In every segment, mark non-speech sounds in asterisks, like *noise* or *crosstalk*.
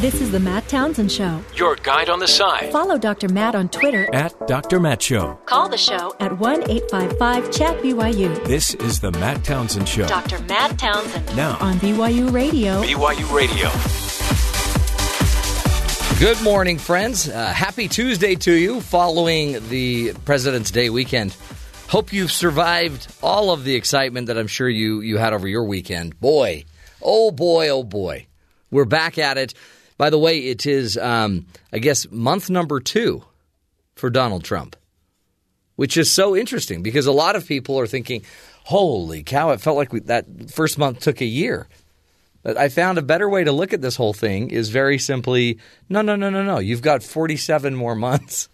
This is the Matt Townsend Show. Your guide on the side. Follow Dr. Matt on Twitter. At Dr. Matt Show. Call the show at 1 855 Chat BYU. This is the Matt Townsend Show. Dr. Matt Townsend. Now. On BYU Radio. BYU Radio. Good morning, friends. Uh, happy Tuesday to you following the President's Day weekend. Hope you've survived all of the excitement that I'm sure you, you had over your weekend. Boy, oh boy, oh boy. We're back at it. By the way, it is, um, I guess, month number two for Donald Trump, which is so interesting because a lot of people are thinking, holy cow, it felt like we, that first month took a year. But I found a better way to look at this whole thing is very simply no, no, no, no, no. You've got 47 more months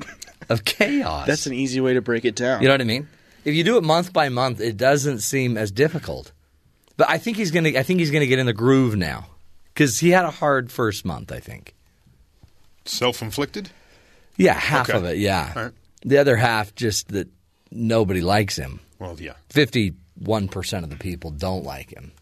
*laughs* of chaos. That's an easy way to break it down. You know what I mean? If you do it month by month, it doesn't seem as difficult. But I think he's gonna. I think he's gonna get in the groove now because he had a hard first month. I think. Self-inflicted? Yeah, half Okay. of it. Yeah, right. the other half just that nobody likes him. Well, yeah. Fifty-one percent of the people don't like him.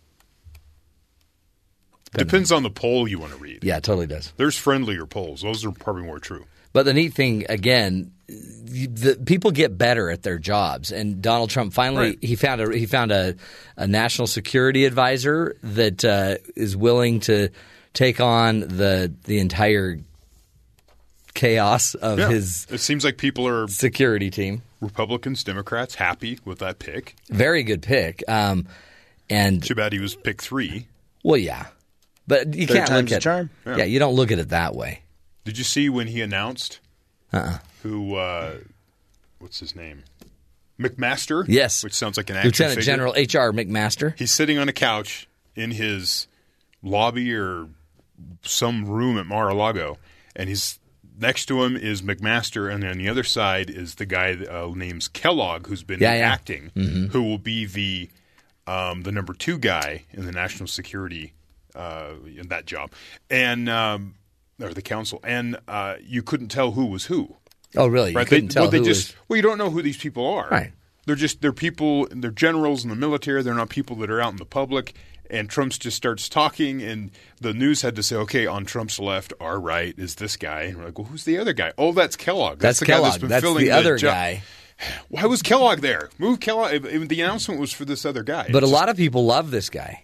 Depends on the poll you want to read. Yeah, it totally does. There's friendlier polls. Those are probably more true. But the neat thing, again, the people get better at their jobs, and Donald Trump finally Right. he found a he found a, a national security advisor that uh, is willing to take on the the entire chaos of Yeah. his It seems like people are security team. Republicans, Democrats happy with that pick. Very good pick, um, and Too bad he was pick three. well, yeah, but you Third can't look at charm. Yeah. you don't look at it that way. Did you see when he announced Uh-uh. who? Uh, what's his name? McMaster. Yes, which sounds like an Lieutenant figure. General H.R. McMaster. He's sitting on a couch in his lobby or some room at Mar-a-Lago, and he's next to him is McMaster, and on the other side is the guy uh, named Kellogg, who's been Yeah, yeah. acting, who will be the um, the number two guy in the national security uh, in that job, and um, or the council, and uh, you couldn't tell who was who. Oh, really? You Right? couldn't they, tell well, they who just was- well, you don't know who these people are. Right. They're just they're people. They're generals in the military. They're not people that are out in the public. And Trump's just starts talking, and the news had to say, "Okay, on Trump's left, our right is this guy." And we're like, "Well, who's the other guy?" Oh, that's Kellogg. That's, the guy that's been That's filling the other job. guy. Why was Kellogg there? Move Kellogg. The announcement was for this other guy. But a It's lot of people love this guy.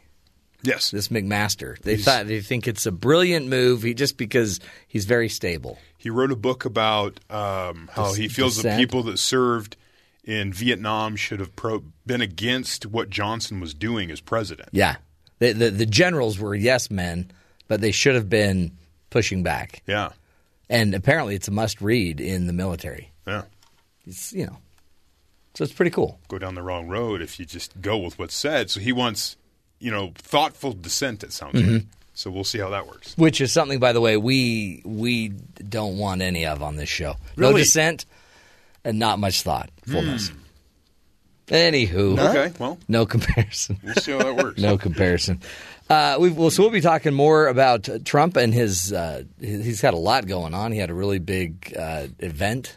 Yes, this McMaster. They thought they think it's a brilliant move. He just because he's very stable. he wrote a book about um, how Dis- he feels the people that served in Vietnam should have pro- been against what Johnson was doing as president. Yeah, the, the the generals were yes men, but they should have been pushing back. Yeah, And apparently, it's a must read in the military. yeah. It's you know, so it's pretty cool. go down the wrong road if you just go with what's said. So he wants, you know, thoughtful dissent. It sounds Mm-hmm. like. So we'll see how that works. Which is something, by the way, we we don't want any of on this show. No Really? dissent and not much thoughtfulness. Anywho, Okay, well, no comparison. we'll see how that works. *laughs* No comparison. Uh, we've, well, so we'll be talking more about Trump and his. Uh, he- he's got a lot going on. He had a really big uh, event,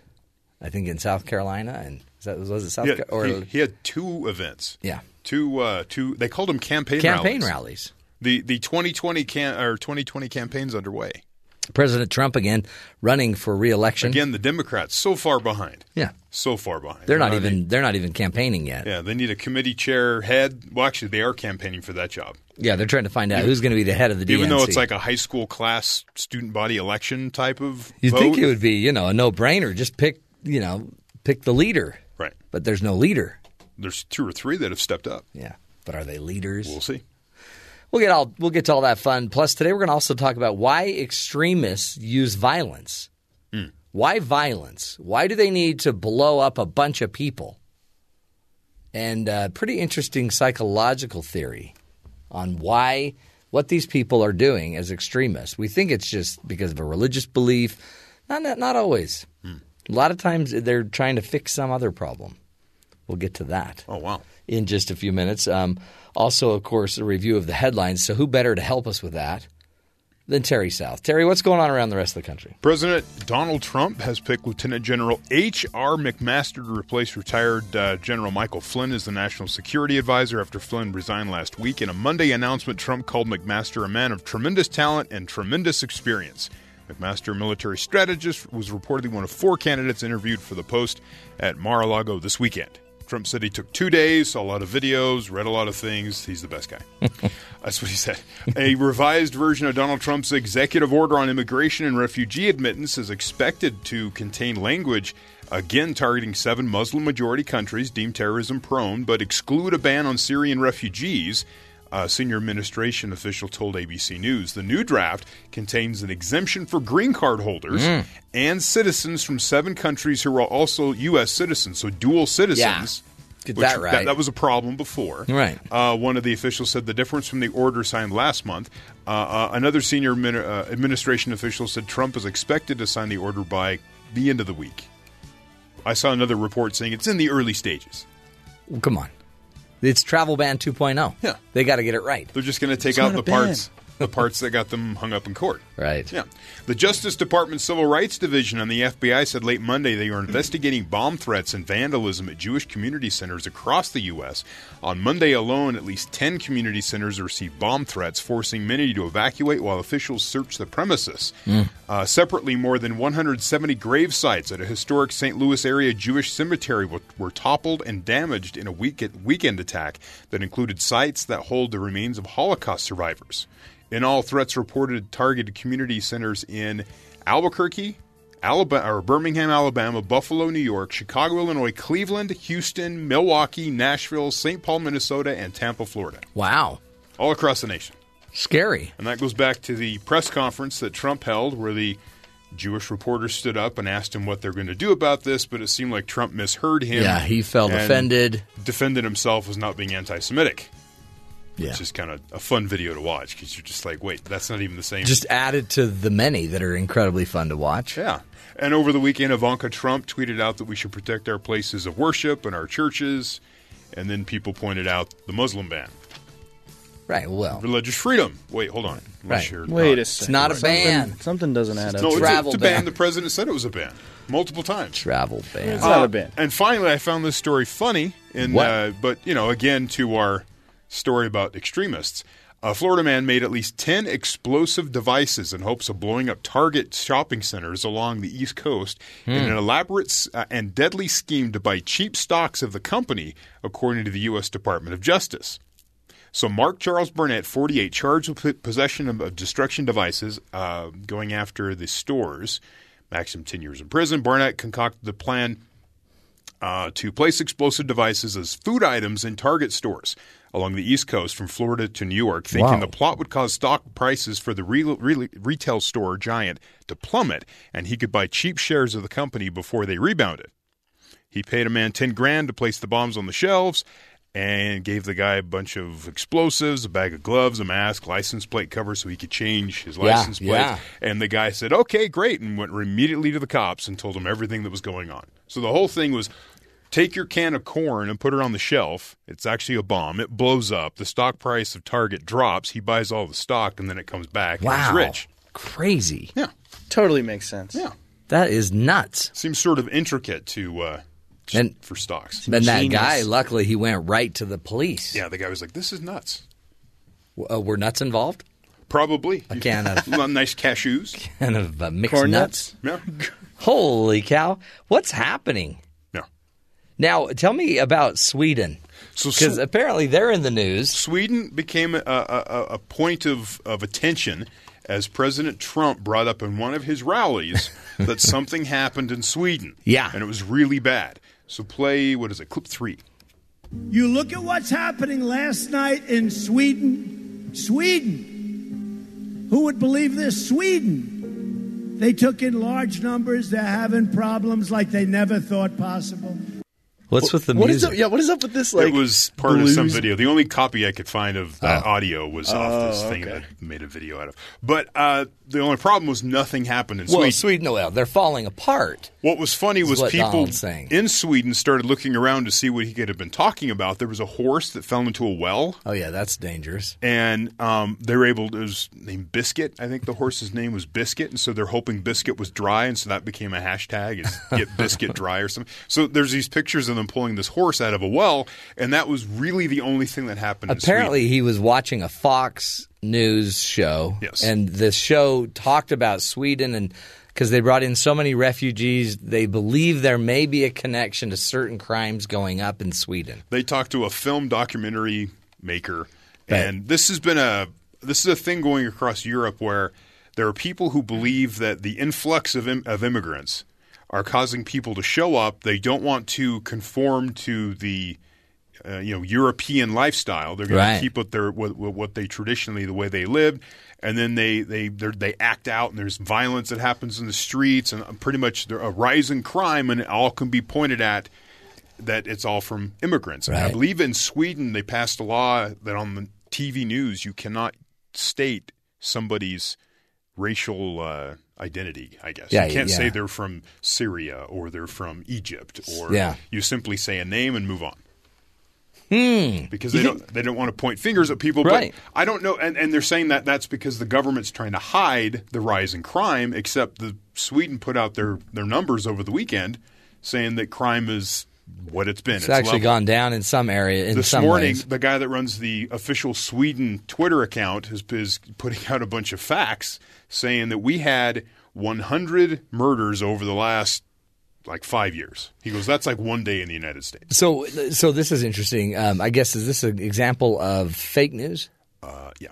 I think, in South Carolina, and is that, was it South He had, Carolina? he, he had two events. yeah, Two, uh, two. They called them campaign campaign rallies. rallies. The the 2020 can or 2020 campaign's underway. President Trump again running for reelection. Again, the Democrats so far behind. yeah, So far behind. they're You know not even they're not even campaigning yet. Yeah, they need a committee chair head. Well, actually, they are campaigning for that job. Yeah, they're trying to find out who's going to be the head of the DNC. Even though it's like a high school class student body election type of. you'd vote. think it would be, you know, a no brainer. Just pick, you know, pick the leader. Right. But there's no leader. There's two or three that have stepped up. Yeah. But are they leaders? We'll see. We'll get all we'll get to all that fun. Plus, today we're going to also talk about why extremists use violence. Why violence? Why do they need to blow up a bunch of people? And uh, pretty interesting psychological theory on why what these people are doing as extremists. We think it's just because of a religious belief. Not not, not always. A lot of times they're trying to fix some other problem. We'll get to that Oh wow. in just a few minutes. Um, also, of course, a review of the headlines. So, who better to help us with that than Terry South. Terry, what's going on around the rest of the country? President Donald Trump has picked Lieutenant General H.R. McMaster to replace retired uh, General Michael Flynn as the National Security Advisor after Flynn resigned last week. In a Monday announcement, Trump called McMaster a man of tremendous talent and tremendous experience. McMaster, military strategist, was reportedly one of four candidates interviewed for the post at Mar a Lago this weekend. Trump said he took two days, saw a lot of videos, read a lot of things. He's the best guy. *laughs* That's what he said. A revised version of Donald Trump's executive order on immigration and refugee admittance is expected to contain language again targeting seven Muslim majority countries deemed terrorism prone, but exclude a ban on Syrian refugees. A senior administration official told ABC News the new draft contains an exemption for green card holders and citizens from seven countries who are also U.S. citizens, so dual citizens. Get which- that right. That, was a problem before. Right. Uh, one of the officials said the difference from the order signed last month. Uh, uh, another senior min- uh, administration official said Trump is expected to sign the order by the end of the week. I saw another report saying it's in the early stages. Well, come on. It's travel ban 2.0. Yeah. They got to get it right. They're just going to take It's out not the a ban. parts, the parts that got them hung up in court. Right. Yeah. The Justice Department Civil Rights Division and the FBI said late Monday they are investigating bomb threats and vandalism at Jewish community centers across the U.S. On Monday alone, at least 10 community centers received bomb threats, forcing many to evacuate while officials search the premises. Uh, separately, more than 170 grave sites at a historic St. Louis area Jewish cemetery were, were toppled and damaged in a week- weekend attack that included sites that hold the remains of Holocaust survivors. In all, threats reported targeted community centers in Albuquerque, Alabama, or Birmingham, Alabama, Buffalo, New York, Chicago, Illinois, Cleveland, Houston, Milwaukee, Nashville, St. Paul, Minnesota, and Tampa, Florida. Wow. All across the nation. Scary. And that goes back to the press conference that Trump held where the Jewish reporters stood up and asked him what they're going to do about this, but it seemed like Trump misheard him. Yeah, he felt offended. Defended himself as not being anti Semitic. Yeah. It's just kind of a fun video to watch because you're just like, wait, that's not even the same. Just added to the many that are incredibly fun to watch. Yeah. And over the weekend, Ivanka Trump tweeted out that we should protect our places of worship and our churches. And then people pointed out the Muslim ban, Right. Well, religious freedom. Wait, hold on. Unless Right. Wait not- a second. it's not a ban. Something doesn't add up. No, it's a, it's a ban. ban. The president said it was a ban multiple times. Travel ban. It's not a ban. And finally, I found this story funny. In, What? Uh, but, you know, again, to our story about extremists. A Florida man made at least 10 explosive devices in hopes of blowing up Target shopping centers along the East Coast in an elaborate uh, and deadly scheme to buy cheap stocks of the company, according to the U.S. Department of Justice. So, Mark Charles Barnett, 48, charged with possession of, of destruction devices, uh, going after the stores, maximum 10 years in prison. Barnett concocted the plan uh, to place explosive devices as food items in Target stores along the East Coast from Florida to New York, thinking Wow. the plot would cause stock prices for the re- re- retail store giant to plummet and he could buy cheap shares of the company before they rebounded. He paid a man 10 grand to place the bombs on the shelves and gave the guy a bunch of explosives, a bag of gloves, a mask, license plate cover so he could change his Yeah, license plate. yeah. And the guy said, okay, great, and went immediately to the cops and told them everything that was going on. So the whole thing was take your can of corn and put it on the shelf. It's actually a bomb. It blows up. The stock price of Target drops. He buys all the stock, and then it comes back. And Wow. he's rich. Crazy. Yeah. Totally makes sense. Yeah. That is nuts. Seems sort of intricate to uh, And- for stocks. And that guy, luckily, he went right to the police. Yeah, the guy was like, this is nuts. Uh, were nuts involved? Probably. A can of, *laughs* nice cashews. *laughs* can of uh, mixed Corn nuts. nuts? Yeah. Holy cow. What's happening? Yeah. Now, tell me about Sweden. Because Sw- apparently they're in the news. Sweden became a, a, a, a point of, of attention as President Trump brought up in one of his rallies *laughs* that something happened in Sweden. Yeah. And it was really bad. So play, what is it, clip three. You look at what's happening last night in Sweden. Sweden. Who would believe this? Sweden. They took in large numbers. They're having problems like they never thought possible. What's with the What is music? up? Yeah, what is up with this? Like, it was part of some video. The only copy I could find of that Oh. audio was off this Oh, thing okay. that made a video out of. But uh, the only problem was nothing happened in well, Sweden. Sweden, well, they're falling apart. What was funny was people saying. in Sweden started looking around to see what he could have been talking about. There was a horse that fell into a well, Oh yeah, that's dangerous. and um, they were able to. It was named Biscuit. I think the horse's name was Biscuit, and so they're hoping Biscuit was dry, and so that became a hashtag: is *laughs* get Biscuit dry or something. So there's these pictures of pulling this horse out of a well, and that was really the only thing that happened. Apparently, he was watching a Fox News show, Yes. and the show talked about Sweden and because they brought in so many refugees, they believe there may be a connection to certain crimes going up in Sweden. they talked to a film documentary maker, Right. and this has been a this is a thing going across Europe where there are people who believe that the influx of Im- of immigrants are causing people to show up. They don't want to conform to the uh, you know European lifestyle. They're going Right. to keep what they what, what they traditionally the way they lived, and then they they they're- act out, and there's violence that happens in the streets, and pretty much a rise in crime, and it all can be pointed at that it's all from immigrants. And I believe in Sweden they passed a law that on the TV news you cannot state somebody's racial uh, identity. I guess Yeah, you can't yeah. say they're from Syria or they're from Egypt, or Yeah. you simply say a name and move on. Hmm. Because they don't they don't want to point fingers at people. Right. but I don't know, and, and they're saying that that's because the government's trying to hide the rise in crime. Except the Sweden put out their their numbers over the weekend, saying that crime is what it's been. It's, actually level. gone down in some area. In This some morning, ways. the guy that runs the official Sweden Twitter account is, is putting out a bunch of facts saying that we had 100 murders over the last like five years. He goes, that's like one day in the United States. So, so this is interesting. Um, I guess is this an example of fake news? Uh, yeah.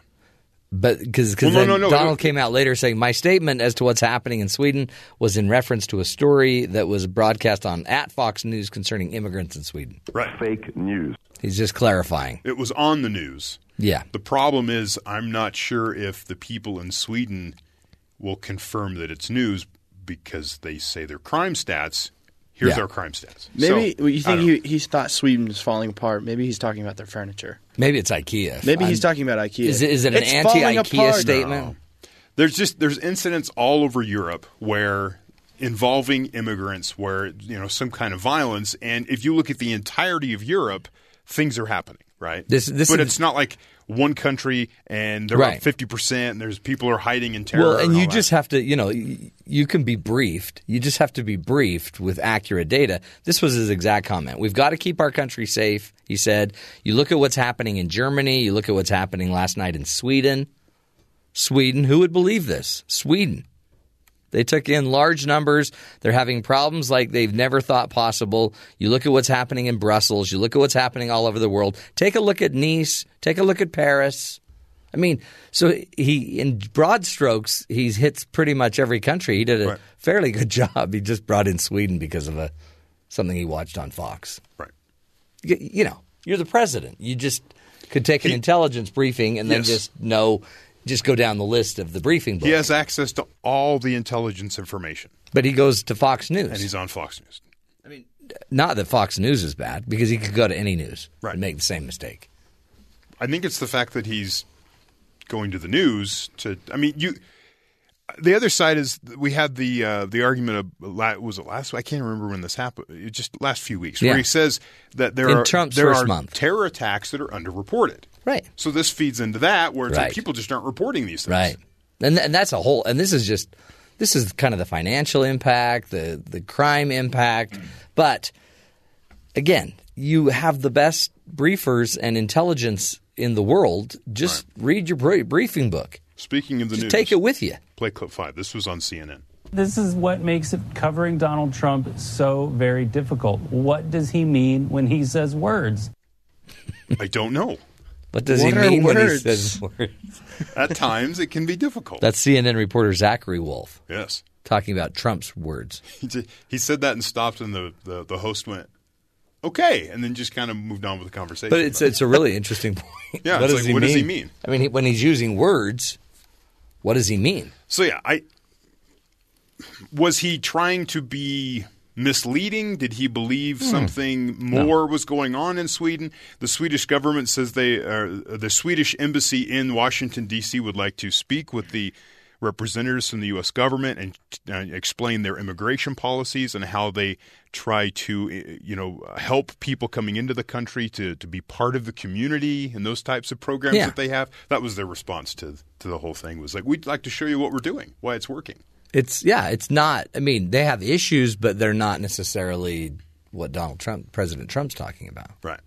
But because Well, no, no, no, Donald no. came out later saying my statement as to what's happening in Sweden was in reference to a story that was broadcast on at Fox News concerning immigrants in Sweden. Right. fake news. He's just clarifying. It was on the news. Yeah. The problem is, I'm not sure if the people in Sweden will confirm that it's news because they say their crime stats. Here's Yeah. our crime stats. Maybe So, you think he, he's thought Sweden was falling apart. Maybe he's talking about their furniture. Maybe it's IKEA. Maybe he's I'm- talking about IKEA. Is it, is it an It's anti-IKEA apart. statement? There's just there's incidents all over Europe where involving immigrants where you know some kind of violence and if you look at the entirety of Europe things are happening right This- this but is- it's not like one country and they're Right. up 50% and there's people are hiding in terror Well, and all you that. just have to, you know, you can be briefed. You just have to be briefed with accurate data. This was his exact comment. We've got to keep our country safe, he said. You look at what's happening in Germany, you look at what's happening last night in Sweden. Sweden, who would believe this? Sweden. They took in large numbers. They're having problems like they've never thought possible. You look at what's happening in Brussels. You look at what's happening all over the world. Take a look at Nice. Take a look at Paris. I mean, so he, in broad strokes, he hits pretty much every country. He did a Right. fairly good *laughs* job. He just brought in Sweden because of a something he watched on Fox. right You, you know, you're the president. You just could take an intelligence briefing and then Yes. just know, just go down the list of the briefing book. he has access to all the intelligence information but he goes to Fox News. and he's on Fox News I mean, Not that Fox News is bad, because he could go to any news Right. and make the same mistake. I think it's the fact that he's going to the news to. I mean, you. The other side is we had the uh, the argument of was it last? I can't remember when this happened. It just last few weeks Yeah. where he says that there In are Trump's there are month. terror attacks that are underreported. Right. So this feeds into that where it's Right. like people just aren't reporting these things. Right. And and that's a whole and this is just this is kind of the financial impact, the the crime impact, but again, you have the best briefers and intelligence in the world. Just read your br- briefing book. Speaking of the Just news, take it with you. Play clip five. This was on CNN. This is what makes it covering Donald Trump so very difficult. What does he mean when he says words? I don't know. What does What he are mean when he words? says words? At times, it can be difficult. That's CNN reporter Zachary Wolf yes. talking about Trump's words. He, said that and stopped, and the, the, the host went, "Okay," and then just kind of moved on with the conversation. But it's it's a really interesting point. Yeah, what it's does like, he what mean? does he mean? I mean, when he's using words, what does he mean? So yeah, I was he trying to be misleading? Did he believe something more was going on in Sweden? The Swedish government says they, uh, the Swedish embassy in Washington D.C. would like to speak with the representatives from the U.S. government and uh, explain their immigration policies and how they try to, uh, you know, help people coming into the country to, to be part of the community and those types of programs Yeah. that they have. That was their response to to the whole thing. Was like, we'd like to show you what we're doing, why it's working. It's yeah, it's not. I mean, they have issues, but they're not necessarily what Donald Trump, President Trump's talking about. Right.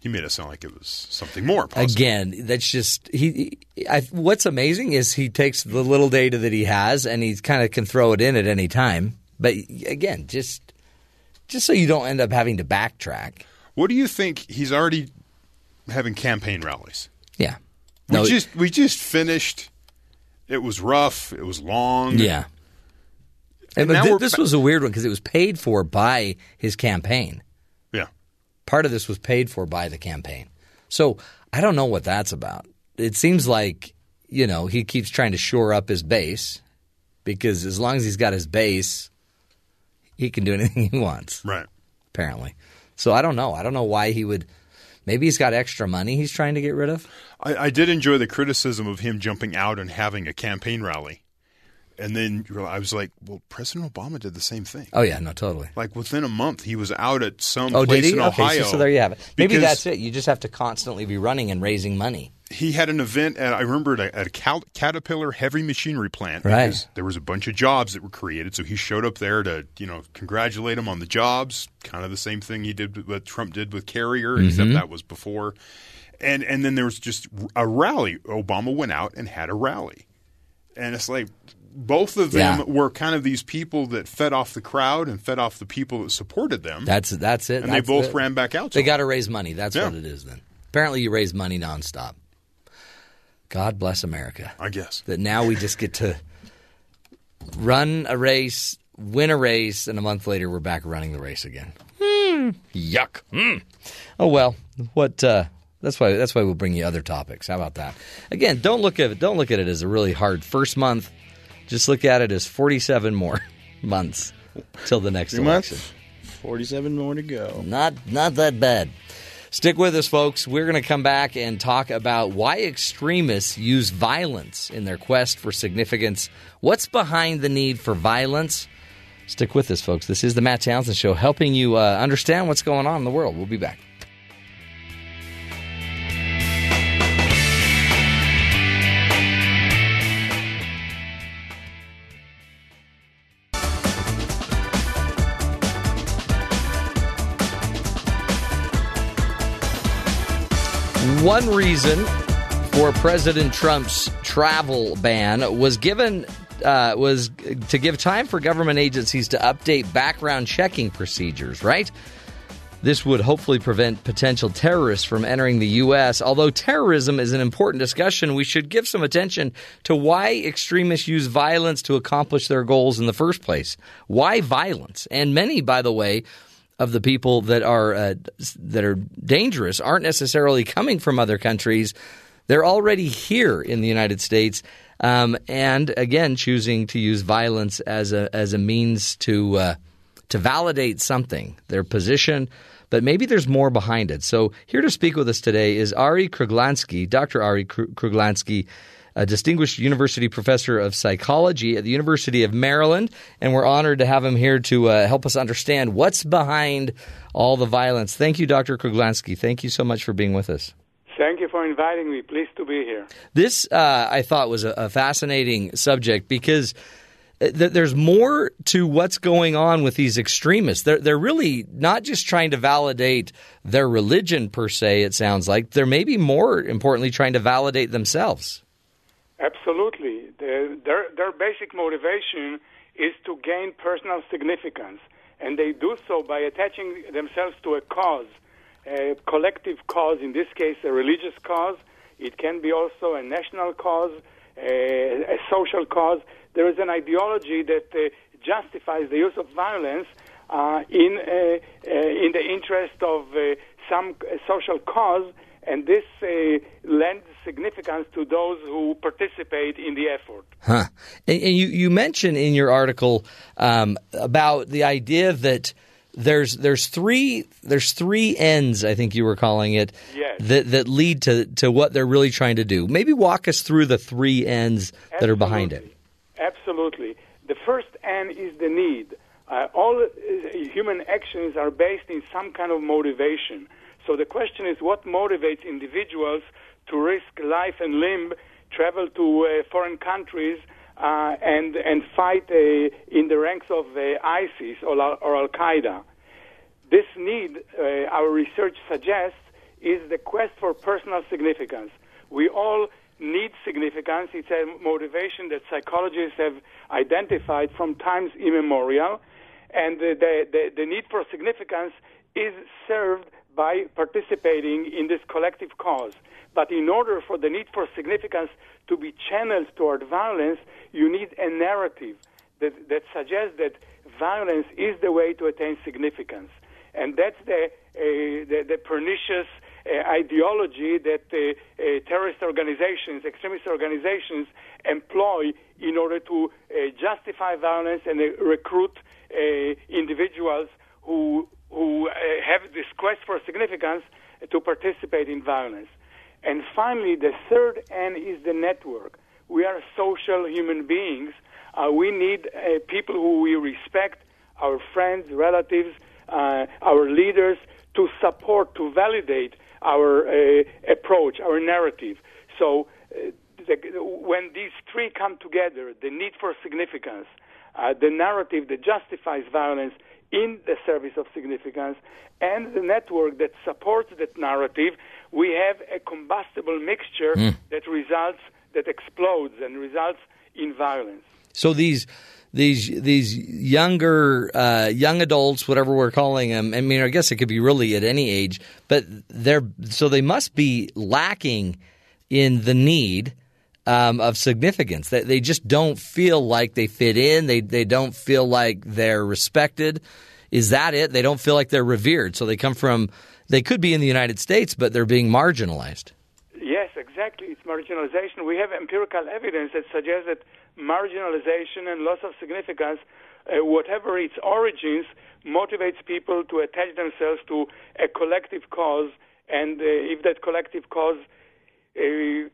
He made it sound like it was something more. Possible. Again, that's just he. I, what's amazing is he takes the little data that he has and he kind of can throw it in at any time. But again, just just so you don't end up having to backtrack. What do you think? He's already having campaign rallies. Yeah. We just we just finished. It was rough. It was long. yeah. And but now this was a weird one because it was paid for by his campaign. Part of this was paid for by the campaign. So I don't know what that's about. It seems like, you know, he keeps trying to shore up his base because as long as he's got his base, he can do *laughs* anything he wants, Right. apparently. So I don't know. I don't know why he would. Maybe he's got extra money he's trying to get rid of. I, I did enjoy the criticism of him jumping out and having a campaign rally, and then I was like, well, President Obama did the same thing. Oh, yeah, no, totally. Like within a month, he was out at some Oh, place in Okay, Ohio. so, so there you have it. Maybe that's it. You just have to constantly be running and raising money. He had an event at I remember at a, at a Cal- Caterpillar heavy machinery plant. Right. There was a bunch of jobs that were created, so he showed up there to you know congratulate him on the jobs. Kind of the same thing he did with what Trump did with Carrier, Mm-hmm. except that was before. And and then there was just a rally. Obama went out and had a rally, and it's like both of them Yeah. were kind of these people that fed off the crowd and fed off the people that supported them. That's that's it. and That's they both it. ran back out. To They got to raise money. That's Yeah. what it is then. Apparently, you raise money nonstop. God bless America. I guess. That now we just get to run a race, win a race, and a month later we're back running the race again. Hmm. Yuck. Hmm. Oh well. What? Uh, that's why. That's why we'll bring you other topics. How about that? Again, don't look at it. Don't look at it as a really hard first month. Just look at it as forty-seven more *laughs* months till the next Three election. months, 47 more to go. Not not that bad. Stick with us, folks. We're going to come back and talk about why extremists use violence in their quest for significance. What's behind the need for violence? Stick with us, folks. This is the Matt Townsend Show, helping you uh, understand what's going on in the world. We'll be back. One reason for President Trump's travel ban was given uh, was to give time for government agencies to update background checking procedures. Right. This would hopefully prevent potential terrorists from entering the U.S. Although terrorism is an important discussion, we should give some attention to why extremists use violence to accomplish their goals in the first place. Why violence? And many, by the way, of the people that are uh, that are dangerous aren't necessarily coming from other countries. They're already here in the United States, um, and again, choosing to use violence as a as a means to uh, to validate something, their position. But maybe there's more behind it. So here to speak with us today is Arie Kruglanski, Dr. Arie Kru- Kruglanski, a distinguished university professor of psychology at the University of Maryland, and we're honored to have him here to uh, help us understand what's behind all the violence. Thank you, Dr. Kruglanski. Thank you so much for being with us. Thank you for inviting me. Pleased to be here. This, uh, I thought, was a, a fascinating subject because uh, th- there's more to what's going on with these extremists. They're, they're really not just trying to validate their religion per se, it sounds like. They're maybe more importantly trying to validate themselves. Absolutely. The, their, their basic motivation is to gain personal significance, and they do so by attaching themselves to a cause, a collective cause, in this case, a religious cause. It can be also a national cause, a, a social cause. There is an ideology that uh, justifies the use of violence uh, in, uh, uh, in the interest of uh, some social cause and this uh, lends significance to those who participate in the effort. Huh. And, and you, you mentioned in your article um, about the idea that there's there's three there's three ends I think you were calling it Yes. that that lead to to what they're really trying to do. Maybe walk us through the three ends that are behind it. Absolutely. The first end is the need. Uh, all uh, human actions are based in some kind of motivation. So the question is what motivates individuals to risk life and limb, travel to uh, foreign countries, uh, and, and fight uh, in the ranks of uh, ISIS or, or Al Qaeda? This need, uh, our research suggests, is the quest for personal significance. We all need significance. It's a motivation that psychologists have identified from times immemorial. And the, the, the need for significance is served by participating in this collective cause. But in order for the need for significance to be channeled toward violence, you need a narrative that, that suggests that violence is the way to attain significance. And that's the, uh, the, the pernicious uh, ideology that uh, uh, terrorist organizations, extremist organizations employ in order to uh, justify violence and uh, recruit individuals who, who uh, have this quest for significance to participate in violence. And finally, the third N is the network. We are social human beings. Uh, we need uh, people who we respect, our friends, relatives, uh, our leaders, to support, to validate our uh, approach, our narrative. So, uh, the, when these three come together, the need for significance, uh, the narrative that justifies violence in the service of significance, and the network that supports that narrative, we have a combustible mixture that results, that explodes and results in violence. So these these these younger uh, young adults, whatever we're calling them. I mean, I guess it could be really at any age, but they're so they must be lacking in the need um, of significance. They, they just don't feel like they fit in. They they don't feel like they're respected. Is that it? They don't feel like they're revered. So they come from. They could be in the United States, but they're being marginalized. Yes, exactly. It's marginalization. We have empirical evidence that suggests that marginalization and loss of significance, uh, whatever its origins, motivates people to attach themselves to a collective cause. And uh, if that collective cause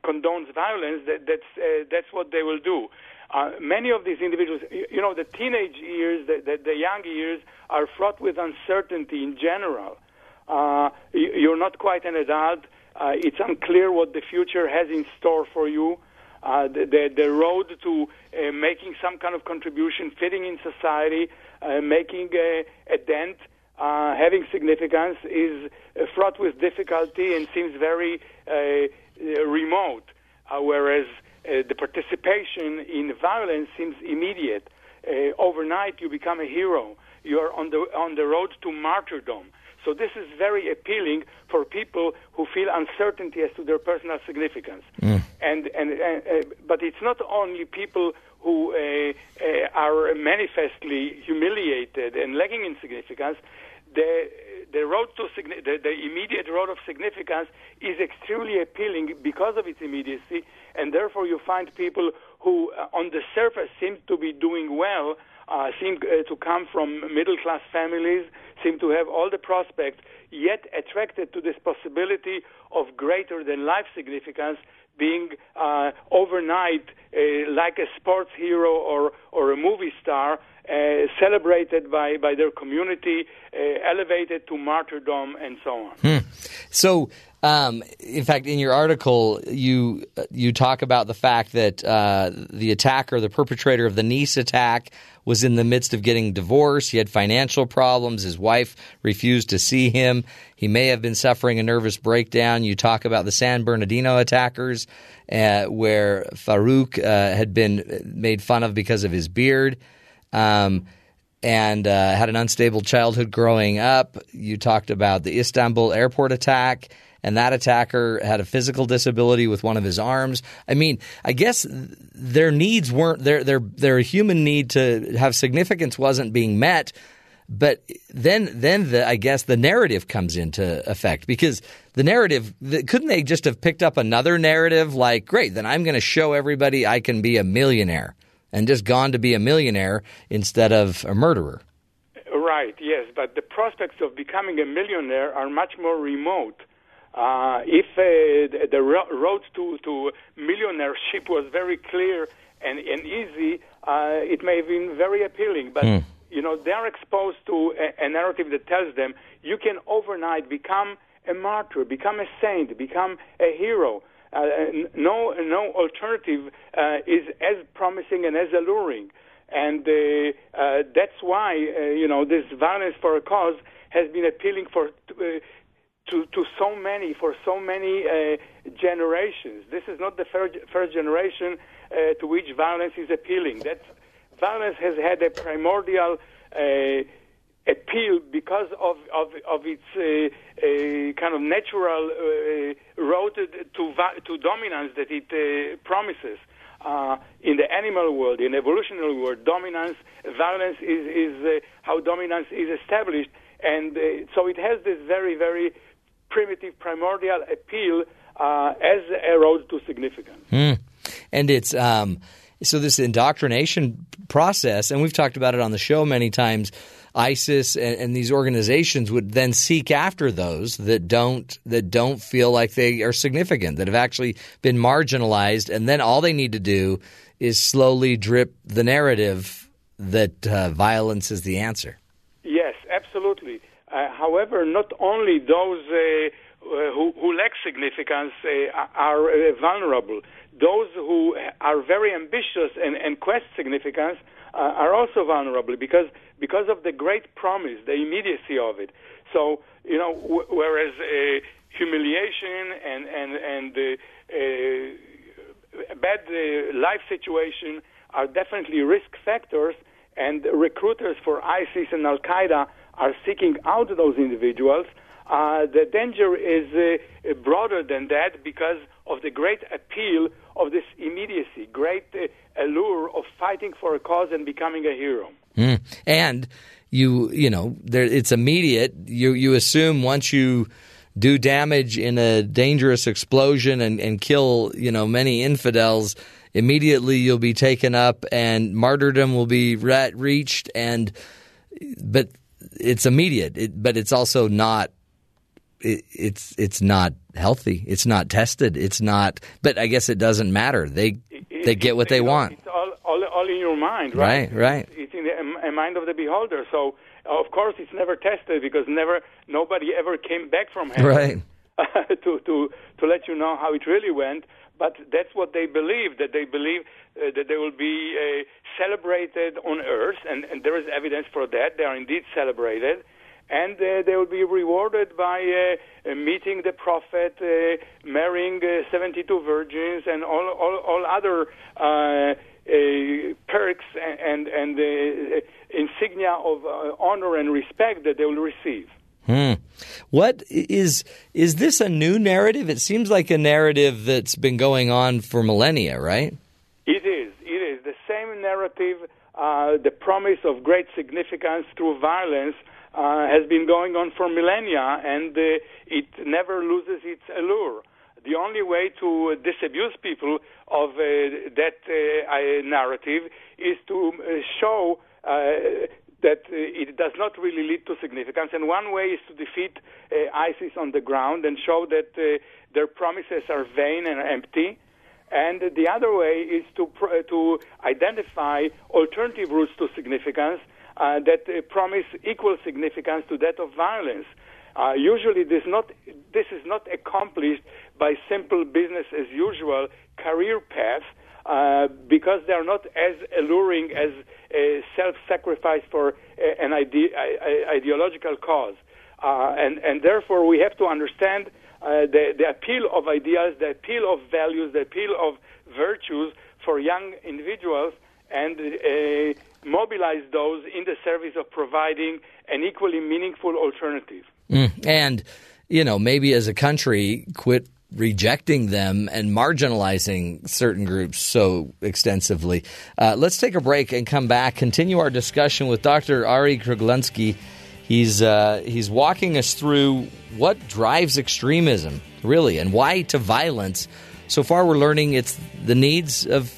condones violence, that, that's uh, that's what they will do. Uh, many of these individuals, you, know, the teenage years, the, the, the young years, are fraught with uncertainty in general. Uh, you- you're not quite an adult. Uh, it's unclear what the future has in store for you. Uh, the, the, the road to uh, making some kind of contribution, fitting in society, uh, making a, a dent, uh, having significance is uh, fraught with difficulty and seems very uh, uh, remote, uh, whereas uh, the participation in violence seems immediate. Uh, overnight, you become a hero. You are on the on the road to martyrdom. So this is very appealing for people who feel uncertainty as to their personal significance. And and uh, uh, but it's not only people who uh, uh, are manifestly humiliated and lacking in significance. The the road to the, the immediate road of significance is extremely appealing because of its immediacy, and therefore you find people who, uh, on the surface, seem to be doing well, uh, seem uh, to come from middle class families, seem to have all the prospects, yet attracted to this possibility of greater than life significance being uh, overnight uh, like a sports hero or, or a movie star, uh, celebrated by, by their community, uh, elevated to martyrdom, and so on. So, um, in fact, in your article, you you talk about the fact that uh, the attacker, the perpetrator of the Nice attack, was in the midst of getting divorced. He had financial problems. His wife refused to see him. He may have been suffering a nervous breakdown. You talk about the San Bernardino attackers, uh, where Farook uh, had been made fun of because of his beard. Um, and uh, had an unstable childhood growing up. You talked about the Istanbul airport attack, and that attacker had a physical disability with one of his arms. I mean, I guess their needs weren't their their their human need to have significance wasn't being met. but then then the I guess the narrative comes into effect because the narrative couldn't they just have picked up another narrative like great then I'm going to show everybody I can be a millionaire and just gone to be a millionaire instead of a murderer. Right, yes, but the prospects of becoming a millionaire are much more remote. Uh, if uh, the ro- road to, to millionaireship was very clear and, and easy, uh, it may have been very appealing. But Hmm. you know, they're exposed to a, a narrative that tells them you can overnight become a martyr, become a saint, become a hero. Uh, no, no alternative uh, is as promising and as alluring, and uh, uh, that's why uh, you know this violence for a cause has been appealing for. To, to so many for so many uh, generations. This is not the first, first generation uh, to which violence is appealing. That violence has had a primordial uh, appeal because of of, of its uh, uh, kind of natural uh, road to to dominance that it promises. Uh, in the animal world, in the evolutionary world, dominance, violence is, is uh, how dominance is established, and uh, so it has this very, very primitive, primordial appeal uh, as a road to significance. Mm. And it's um, so this indoctrination process, and we've talked about it on the show many times. ISIS and, and, these organizations would then seek after those that don't that don't feel like they are significant, that have actually been marginalized, and then all they need to do is slowly drip the narrative that uh, violence is the answer. Yes, absolutely. Uh, however, not only those uh, who, who, lack significance uh, are uh, vulnerable. Those who are very ambitious and, and quest significance uh, are also vulnerable because because of the great promise, the immediacy of it. So you know, w- whereas uh, humiliation and and and bad life situation are definitely risk factors, and recruiters for ISIS and Al Qaeda are seeking out those individuals. Uh, the danger is uh, broader than that because of the great appeal of this immediacy, great uh, allure of fighting for a cause and becoming a hero. Mm. And you, you know, there, it's immediate. You you assume once you do damage in a dangerous explosion and, and kill, you know, many infidels, immediately you'll be taken up and martyrdom will be reached. And but it's immediate, it, but it's also not it, it's it's not healthy. It's not tested. It's not. But I guess it doesn't matter. They it, they get what they want. It's all, all, all in your mind, right? Right, right. It's in the mind of the beholder. So of course it's never tested because never nobody ever came back from heaven right. *laughs* to to to let you know how it really went. But that's what they believe. That they believe uh, that they will be uh, celebrated on earth, and, and there is evidence for that. They are indeed celebrated and uh, they will be rewarded by uh, meeting the prophet, uh, marrying 72 virgins, and all all, all other perks and and, and insignia of honor and respect that they will receive. Hmm. What is is this a new narrative? It seems like a narrative that's been going on for millennia, right? It is. It is the same narrative. Uh, the promise of great significance through violence uh, has been going on for millennia, and uh, it never loses its allure. The only way to disabuse people of uh, that narrative is to show that it does not really lead to significance. And one way is to defeat ISIS on the ground and show that their promises are vain and empty. And the other way is to to identify alternative routes to significance uh, that uh, promise equal significance to that of violence. Uh, usually, this not this is not accomplished by simple business as usual career paths uh, because they are not as alluring as self-sacrifice for an ide- ideological cause, uh, and and therefore we have to understand uh, the the appeal of ideas, the appeal of values, the appeal of virtues for young individuals, and mobilize those in the service of providing an equally meaningful alternative. Mm. And, you know, maybe as a country, quit rejecting them and marginalizing certain groups so extensively. Uh, let's take a break and come back, continue our discussion with Dr. Arie Kruglanski. He's, uh, he's walking us through what drives extremism, really, and why to violence. So far, we're learning it's the needs of,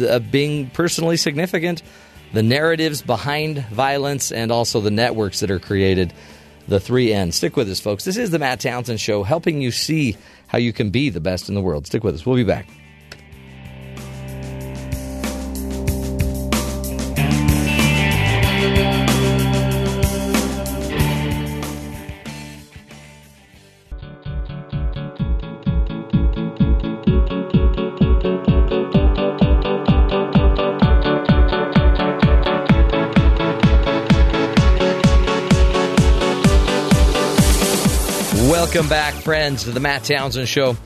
of being personally significant, the narratives behind violence, and also the networks that are created. The three N's. Stick with us, folks. This is the Matt Townsend Show, helping you see how you can be the best in the world. Stick with us. We'll be back. Welcome back, friends, to the Matt Townsend Show.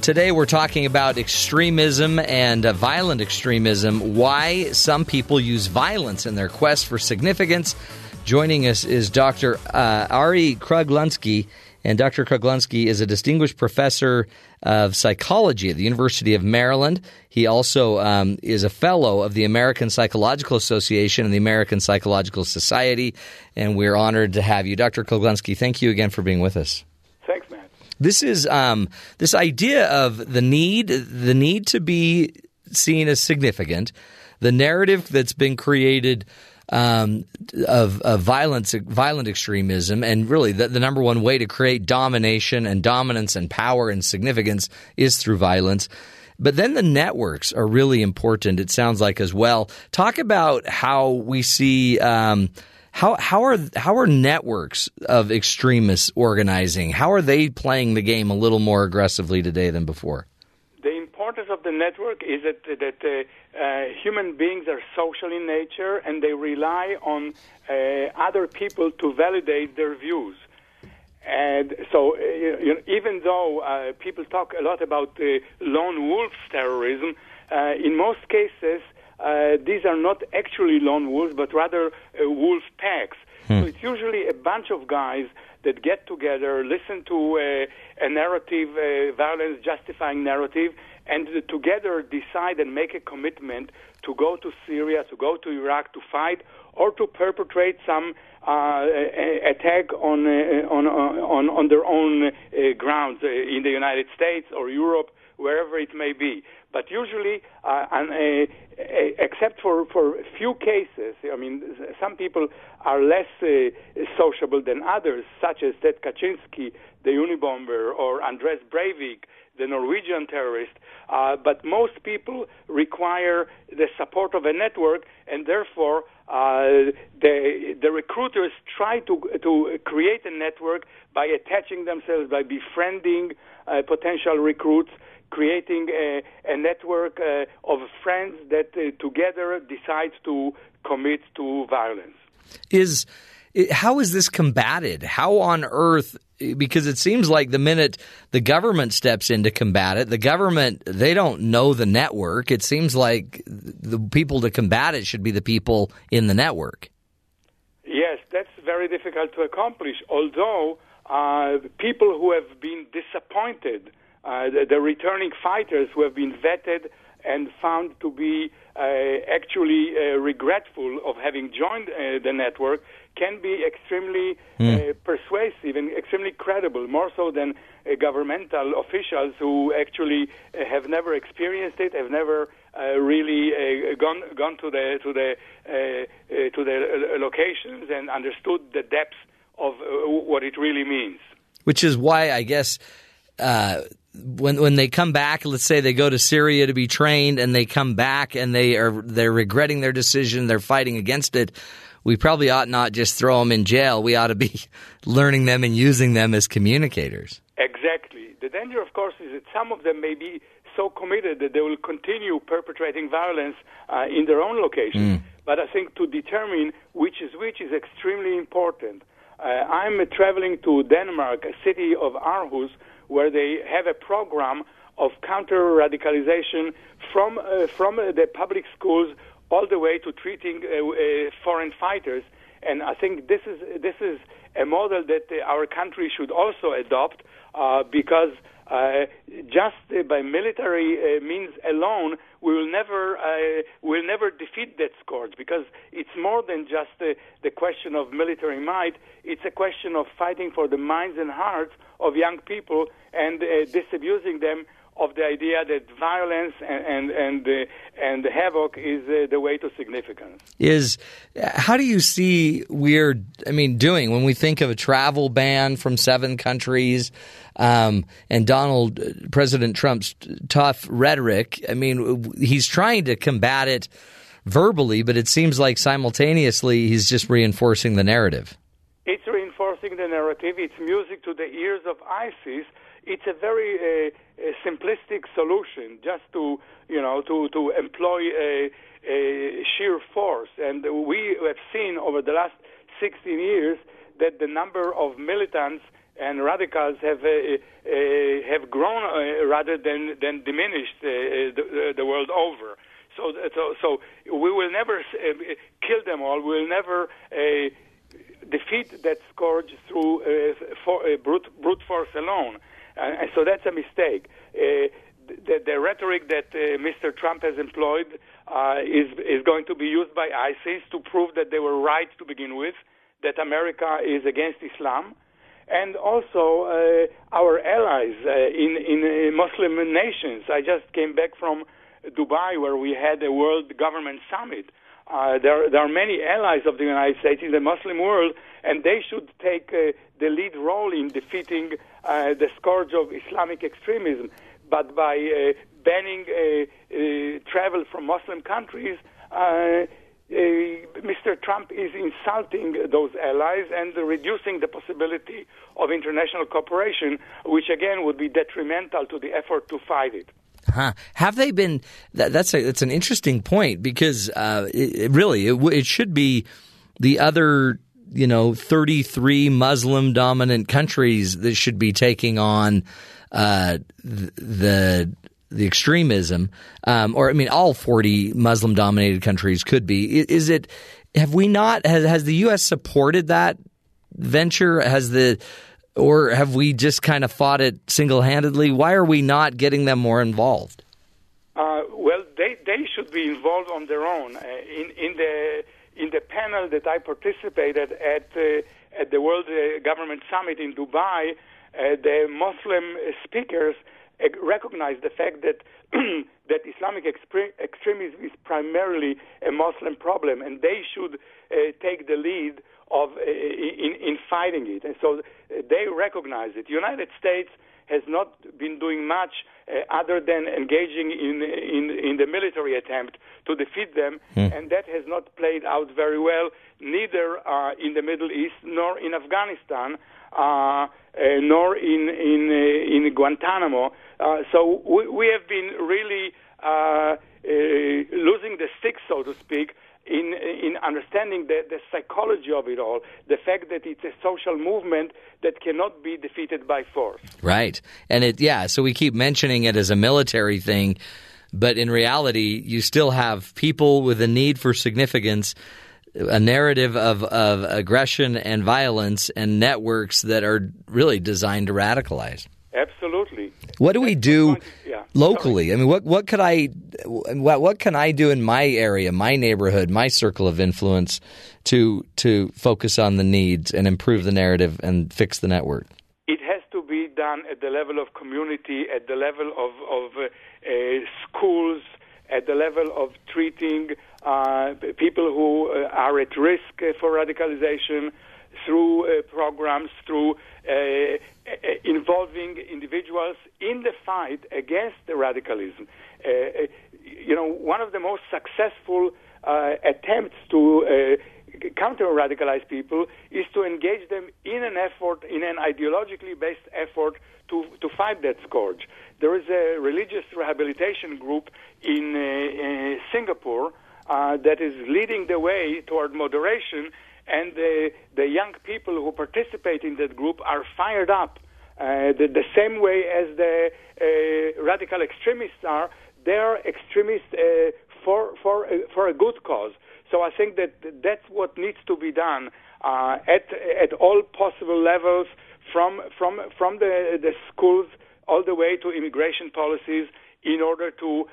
Today we're talking about extremism and uh, violent extremism, why some people use violence in their quest for significance. Joining us is Dr. Uh, Arie Kruglanski, and Dr. Kruglanski is a distinguished professor of psychology at the University of Maryland. He also um, is a fellow of the American Psychological Association and the American Psychological Society, and we're honored to have you. Dr. Kruglanski, thank you again for being with us. This is um, this idea of the need the need to be seen as significant, the narrative that's been created um, of, of violence, violent extremism, and really the, the number one way to create domination and dominance and power and significance is through violence. But then the networks are really important. It sounds like as well. Talk about how we see. Um, how how are how are networks of extremists organizing? How are they playing the game a little more aggressively today than before? The importance of the network is that that uh, uh, human beings are social in nature and they rely on uh, other people to validate their views. And so, uh, you know, even though uh, people talk a lot about uh, lone wolf terrorism, in most cases uh, these are not actually lone wolves, but rather uh, wolf packs. Hmm. So it's usually a bunch of guys that get together, listen to uh, a narrative, uh, violence justifying narrative, and together decide and make a commitment to go to Syria, to go to Iraq, to fight, or to perpetrate some uh, attack on, uh, on, on, on their own uh, grounds uh, in the United States or Europe, wherever it may be. But usually, uh, and, uh, except for for a few cases, I mean, some people are less uh, sociable than others, such as Ted Kaczynski, the Unabomber, or Anders Breivik, the Norwegian terrorist. Uh, but most people require the support of a network, and therefore uh, the the recruiters try to to create a network by attaching themselves, by befriending uh, potential recruits creating a, a network uh, of friends that uh, together decide to commit to violence. Is how is this combated? How on earth? Because it seems like the minute the government steps in to combat it, the government they don't know the network. It seems like the people to combat it should be the people in the network. Yes, that's very difficult to accomplish. Although uh, people who have been disappointed uh, the, the, returning fighters who have been vetted and found to be uh, actually uh, regretful of having joined uh, the network can be extremely mm. persuasive and extremely credible, more so than uh, governmental officials who actually have never experienced it, have never really gone gone to the to the to the locations and understood the depth of what it really means. Which is why I guess uh, when when they come back, let's say they go to Syria to be trained, and they come back and they are they're regretting their decision, they're fighting against it. We probably ought not just throw them in jail. We ought to be *laughs* learning them and using them as communicators. Exactly. The danger, of course, is that some of them may be so committed that they will continue perpetrating violence uh, in their own location. Mm. But I think to determine which is which is extremely important. Uh, I'm uh, traveling to Denmark, a city of Aarhus, where they have a program of counter radicalization from uh, from uh, the public schools all the way to treating uh, uh, foreign fighters. And I think this is this is a model that uh, our country should also adopt because just by military means alone, we will never uh, will never defeat that scourge because it's more than just uh, the question of military might. It's a question of fighting for the minds and hearts of young people and uh, disabusing them of the idea that violence and and and, uh, and havoc is uh, the way to significance. Is how do you see we're I mean doing when we think of a travel ban from seven countries um, and Donald President Trump's tough rhetoric? I mean he's trying to combat it verbally, but it seems like simultaneously he's just reinforcing the narrative. It's reinforcing the narrative. It's music to the ears of ISIS it's a very uh, a simplistic solution just to you know to to employ a, a sheer force and we have seen over the last 16 years that the number of militants and radicals have uh, uh, have grown uh, rather than than diminished uh, the, the world over so so so we will never uh, kill them all we will never defeat that scourge through for, brute, brute force alone and so that's a mistake. Uh, the, the, rhetoric that uh, Mr. Trump has employed uh, is is going to be used by ISIS to prove that they were right to begin with, that America is against Islam, and also uh, our allies uh, in in uh, Muslim nations. I just came back from Dubai where we had a World Government Summit. there, there are many allies of the United States in the Muslim world, and they should take the lead role in defeating uh, the scourge of Islamic extremism. But by uh, banning uh, travel from Muslim countries, uh, Mr. Trump is insulting those allies and reducing the possibility of international cooperation, which again would be detrimental to the effort to fight it. Huh. Have they been? That, that's a, that's an interesting point because uh, it, it really it, it should be the other you know 33 Muslim dominant countries that should be taking on uh, the the extremism, um, or I mean, all 40 Muslim dominated countries could be. Is it? Have we not? Has, has the U.S. supported that venture? Has the or have we just kind of fought it single handedly? Why are we not getting them more involved? Uh, well, they, they should be involved on their own. Uh, in in the in the panel that I participated at uh, at the World uh, Government Summit in Dubai, uh, the Muslim speakers uh, recognized the fact that *clears throat* that Islamic expre- extremism is primarily a Muslim problem, and they should uh, take the lead of uh, in in fighting it. And so they recognize it. The United States has not been doing much uh, other than engaging in, in, in the military attempt to defeat them, mm. and that has not played out very well, neither uh, in the Middle East nor in Afghanistan. Uh, uh, nor in in uh, in Guantanamo. So we, we have been really losing the stick, so to speak, in in understanding the, the psychology of it all, the fact that it's a social movement that cannot be defeated by force. Right, and it yeah. So we keep mentioning it as a military thing, but in reality, you still have people with a need for significance. A narrative of, of aggression and violence and networks that are really designed to radicalize. Absolutely. What do we do locally? I mean, what what could I what what can I do in my area, my neighborhood, my circle of influence to to focus on the needs and improve the narrative and fix the network? It has to be done at the level of community, at the level of of uh, uh, schools, at the level of treating uh, people who uh, are at risk for radicalization through uh, programs, through uh, involving individuals in the fight against the radicalism. Uh, uh, you know, one of the most successful uh, attempts to uh, counter radicalized people is to engage them in an effort, in an ideologically based effort to, to fight that scourge. There is a religious rehabilitation group in, uh, Singapore uh, that is leading the way toward moderation and the, the young people who participate in that group are fired up. Uh, the, the, same way as the uh, radical extremists are, they are extremists uh, for, for, uh, for a good cause. So I think that that's what needs to be done uh, at at all possible levels, from from from the the schools all the way to immigration policies, in order to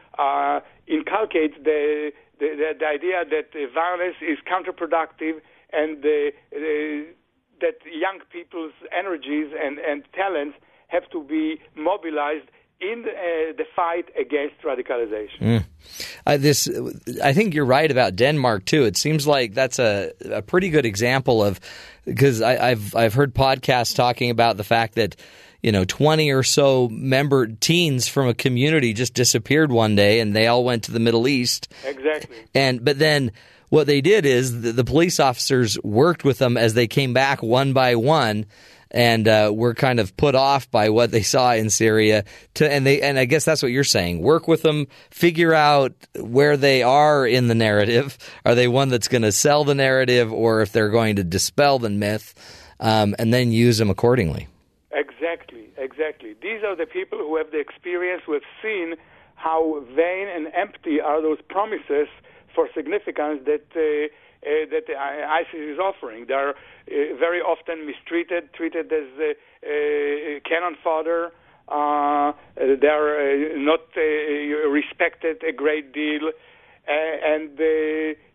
inculcate the, the the idea that violence is counterproductive and the, the, that young people's energies and, and talents have to be mobilized in the, uh, the fight against radicalization. Uh, this, I think you're right about Denmark too. It seems like that's a, a pretty good example of because I've I've heard podcasts talking about the fact that you know 20 or so member teens from a community just disappeared one day and they all went to the Middle East. Exactly. And but then what they did is the, the police officers worked with them as they came back one by one and uh, were kind of put off by what they saw in Syria. To and they and I guess that's what you're saying. Work with them, figure out where they are in the narrative. Are they one that's going to sell the narrative, or if they're going to dispel the myth, um, and then use them accordingly. Exactly. These are the people who have the experience, who have seen how vain and empty are those promises for significance that. Uh, uh, that ISIS is offering. They are uh, very often mistreated, treated as uh, uh, cannon fodder. Uh, they are not respected a great deal, and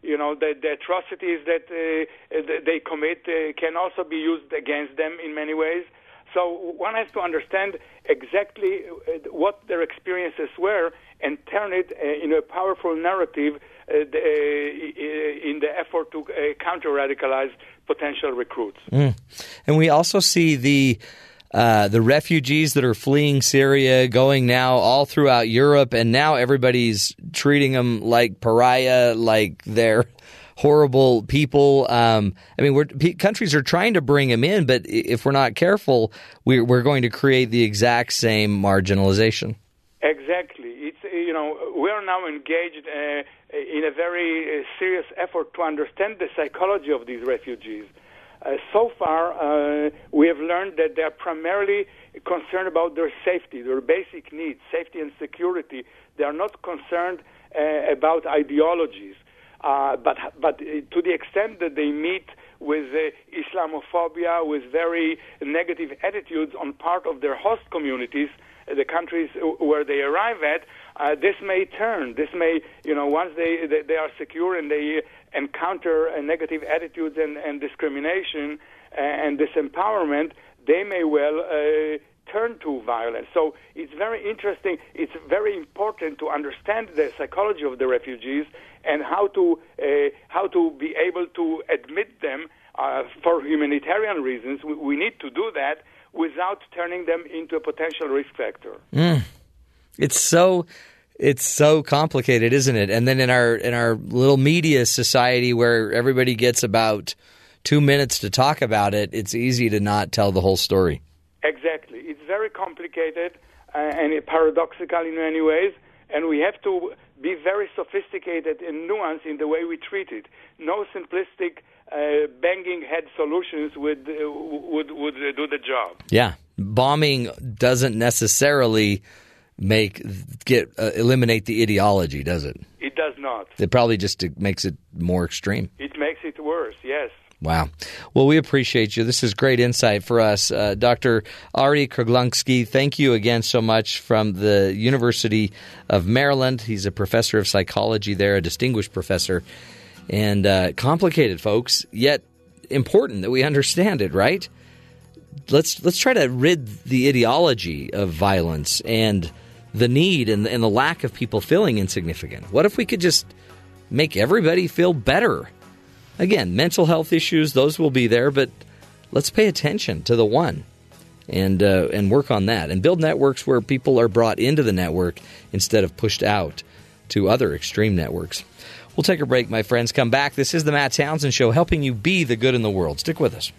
you know the, the atrocities that they commit can also be used against them in many ways. So one has to understand exactly uh, what their experiences were and turn it uh, in a powerful narrative uh, the, uh, in the effort to uh, counter radicalize potential recruits. Mm. And we also see the uh, the refugees that are fleeing Syria going now all throughout Europe, and now everybody's treating them like pariah, like they're horrible people. Um, I mean, we're, p- countries are trying to bring them in, but if we're not careful, we're, we're going to create the exact same marginalization. Exactly. It's you know we are now engaged uh, in a very uh, serious effort to understand the psychology of these refugees. Uh, so far, uh, we have learned that they are primarily concerned about their safety, their basic needs, safety and security. They are not concerned uh, about ideologies. Uh, but but uh, to the extent that they meet with uh, Islamophobia, with very negative attitudes on part of their host communities, uh, the countries where they arrive at, uh, this may turn. This may, you know, once they they, are secure and they encounter uh, negative attitudes and, and discrimination uh, and disempowerment, they may well uh, turn to violence. So it's very interesting. It's very important to understand the psychology of the refugees and how to uh, how to be able to admit them uh, for humanitarian reasons. We, we, need to do that without turning them into a potential risk factor. Mm. It's so it's so complicated, isn't it? And then in our in our little media society where everybody gets about two minutes to talk about it, it's easy to not tell the whole story. Exactly, it's very complicated uh, and paradoxical in many ways, and we have to be very sophisticated and nuanced in the way we treat it. No simplistic uh, banging head solutions would uh, would would do the job. Yeah, bombing doesn't necessarily make get uh, eliminate the ideology, does it? It does not. It probably just makes it more extreme. It makes it worse. Yes. Wow. Well, we appreciate you. This is great insight for us. Uh, Dr. Arie Kruglanski, thank you again so much from the University of Maryland. He's a professor of psychology there, a distinguished professor. And uh, complicated, folks, yet important that we understand it, right? Let's let's try to rid the ideology of violence and the need and, and the lack of people feeling insignificant. What if we could just make everybody feel better? Again, mental health issues, those will be there, but let's pay attention to the one and uh, and work on that and build networks where people are brought into the network instead of pushed out to other extreme networks. We'll take a break, my friends. Come back. This is the Matt Townsend Show, helping you be the good in the world. Stick with us.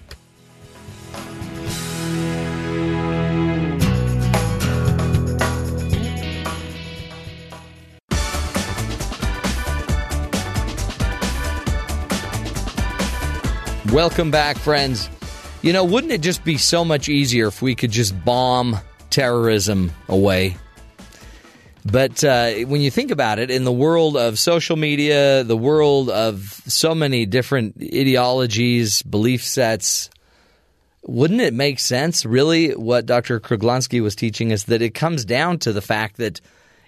Welcome back, friends. You know, wouldn't it just be so much easier if we could just bomb terrorism away? But uh, when you think about it, in the world of social media, the world of so many different ideologies, belief sets, wouldn't it make sense, really, what Dr. Kruglanski was teaching us, that it comes down to the fact that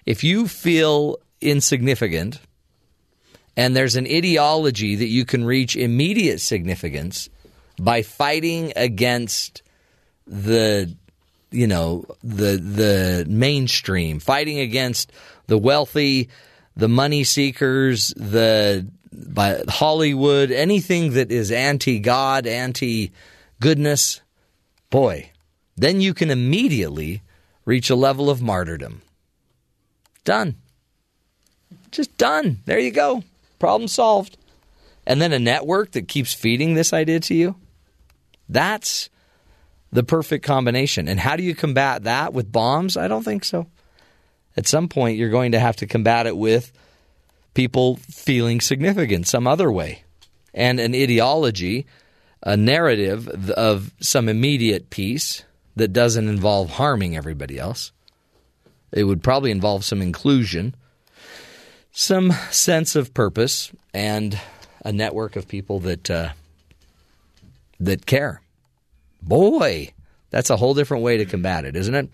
if you feel insignificant and there's an ideology that you can reach immediate significance by fighting against the you know the the mainstream fighting against the wealthy the money seekers the by Hollywood anything that is anti god anti goodness boy then you can immediately reach a level of martyrdom. Done. Just done. There you go problem solved and then a network that keeps feeding this idea to you that's the perfect combination. And how do you combat that with bombs? I don't think so. At some point, you're going to have to combat it with people feeling significant some other way and an ideology, a narrative of some immediate peace that doesn't involve harming everybody else. It would probably involve some inclusion, some sense of purpose, and a network of people that uh, that care. Boy, that's a whole different way to combat it, isn't it?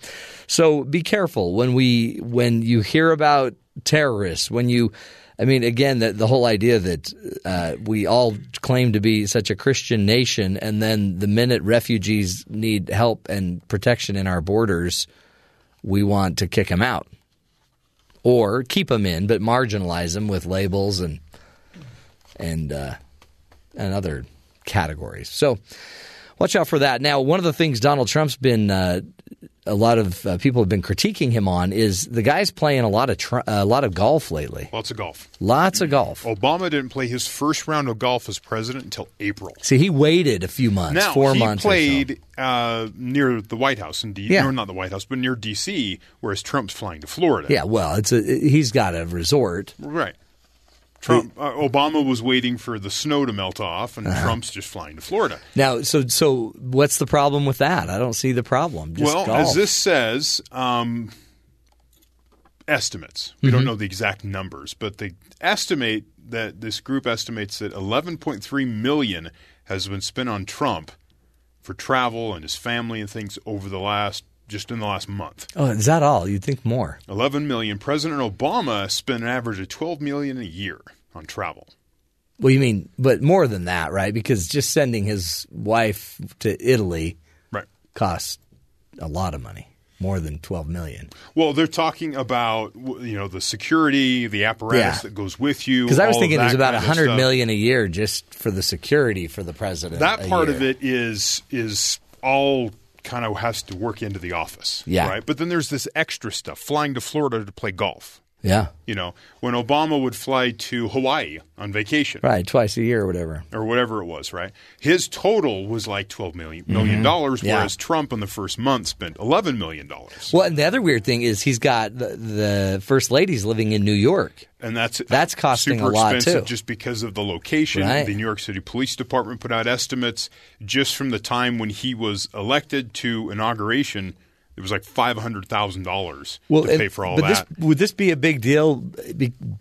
So be careful when we when you hear about terrorists, when you I mean, again, the, the whole idea that uh, we all claim to be such a Christian nation, and then the minute refugees need help and protection in our borders, we want to kick them out or keep them in, but marginalize them with labels and and uh, and other categories. So watch out for that. Now, one of the things Donald Trump's been uh, a lot of uh, people have been critiquing him on is the guy's playing a lot of tr- a lot of golf lately. Lots of golf. Lots of golf. Obama didn't play his first round of golf as president until April. See, he waited a few months, Now four he months. or so. played uh, near the White House in D. Yeah. No, not the White House, but near D.C., whereas Trump's flying to Florida. Yeah, well, it's a he's got a resort. right. Trump, uh, Obama was waiting for the snow to melt off, Uh-huh. and Trump's just flying to Florida. Now, so so what's the problem with that? I don't see the problem. Just well, golf. as this says, um, estimates. We Mm-hmm. don't know the exact numbers, but they estimate that this group estimates that 11.3 million has been spent on Trump for travel and his family and things over the last just in the last month. oh, is that all? You'd think more. 11 million. President Obama spent an average of 12 million a year on travel. Well, you mean, but more than that, right? Because just sending his wife to Italy Right. costs a lot of money, more than twelve million. Well, they're talking about you know the security, the apparatus Yeah. that goes with you. Because I was thinking it was about a kind of hundred stuff. million a year just for the security for the president. That part year. of it is is all kind of has to work into the office. Yeah. Right. But then there's this extra stuff, flying to Florida to play golf. Yeah, You know, when Obama would fly to Hawaii on vacation. right, twice a year or whatever. Or whatever it was, right? His total was like twelve million million dollars, Mm-hmm. Yeah. whereas Trump in the first month spent eleven million dollars. Well, and the other weird thing is he's got the, the first lady's living in New York. and that's That's costing super a lot, expensive too. just because of the location. Right. The New York City Police Department put out estimates just from the time when he was elected to inauguration. It was like five hundred thousand dollars to and- pay for all but that. This, would this be a big deal?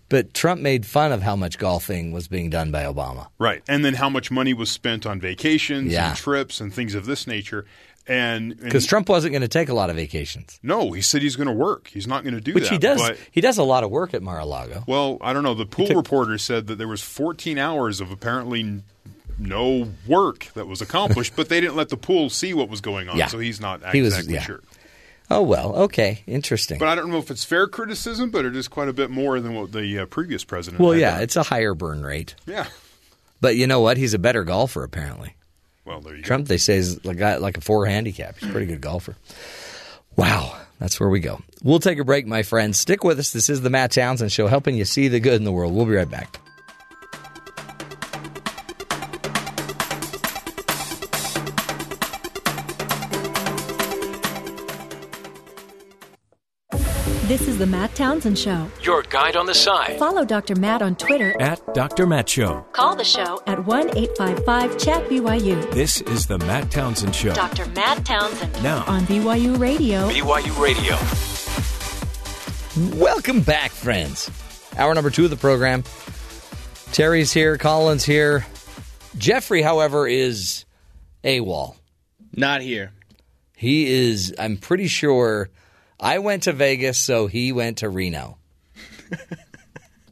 But Trump made fun of how much golfing was being done by Obama. right, and then how much money was spent on vacations Yeah. and trips and things of this nature. And, Because Trump wasn't going to take a lot of vacations, no, he said he's going to work. He's not going to do which that. he does. But, he does a lot of work at Mar-a-Lago. well, I don't know. The pool took- reporter said that there was 14 hours of apparently no work that was accomplished, but they didn't let the pool see what was going on, Yeah. so he's not He was- exactly yeah. sure. Oh well, okay, interesting. But I don't know if it's fair criticism, but it is quite a bit more than what the uh, previous president. well, yeah, done. it's a higher burn rate. yeah. But you know what? He's a better golfer apparently. Well, there you go. Trump, they say, is like like a four handicap. He's a pretty good golfer. Wow, that's where we go. We'll take a break, my friends. Stick with us. This is the Matt Townsend Show, helping you see the good in the world. We'll be right back. This is the Matt Townsend Show. Your guide on the side Follow Dr. Matt on Twitter. at Dr. Matt Show. Call the show at 1 855 Chat BYU. This is the Matt Townsend Show. Dr. Matt Townsend Now, on BYU Radio. BYU Radio. Welcome back, friends. Hour number two of the program. Terry's here, Colin's here. Jeffrey, however, is AWOL. Not here. He is, I'm pretty sure, I went to Vegas, so he went to Reno.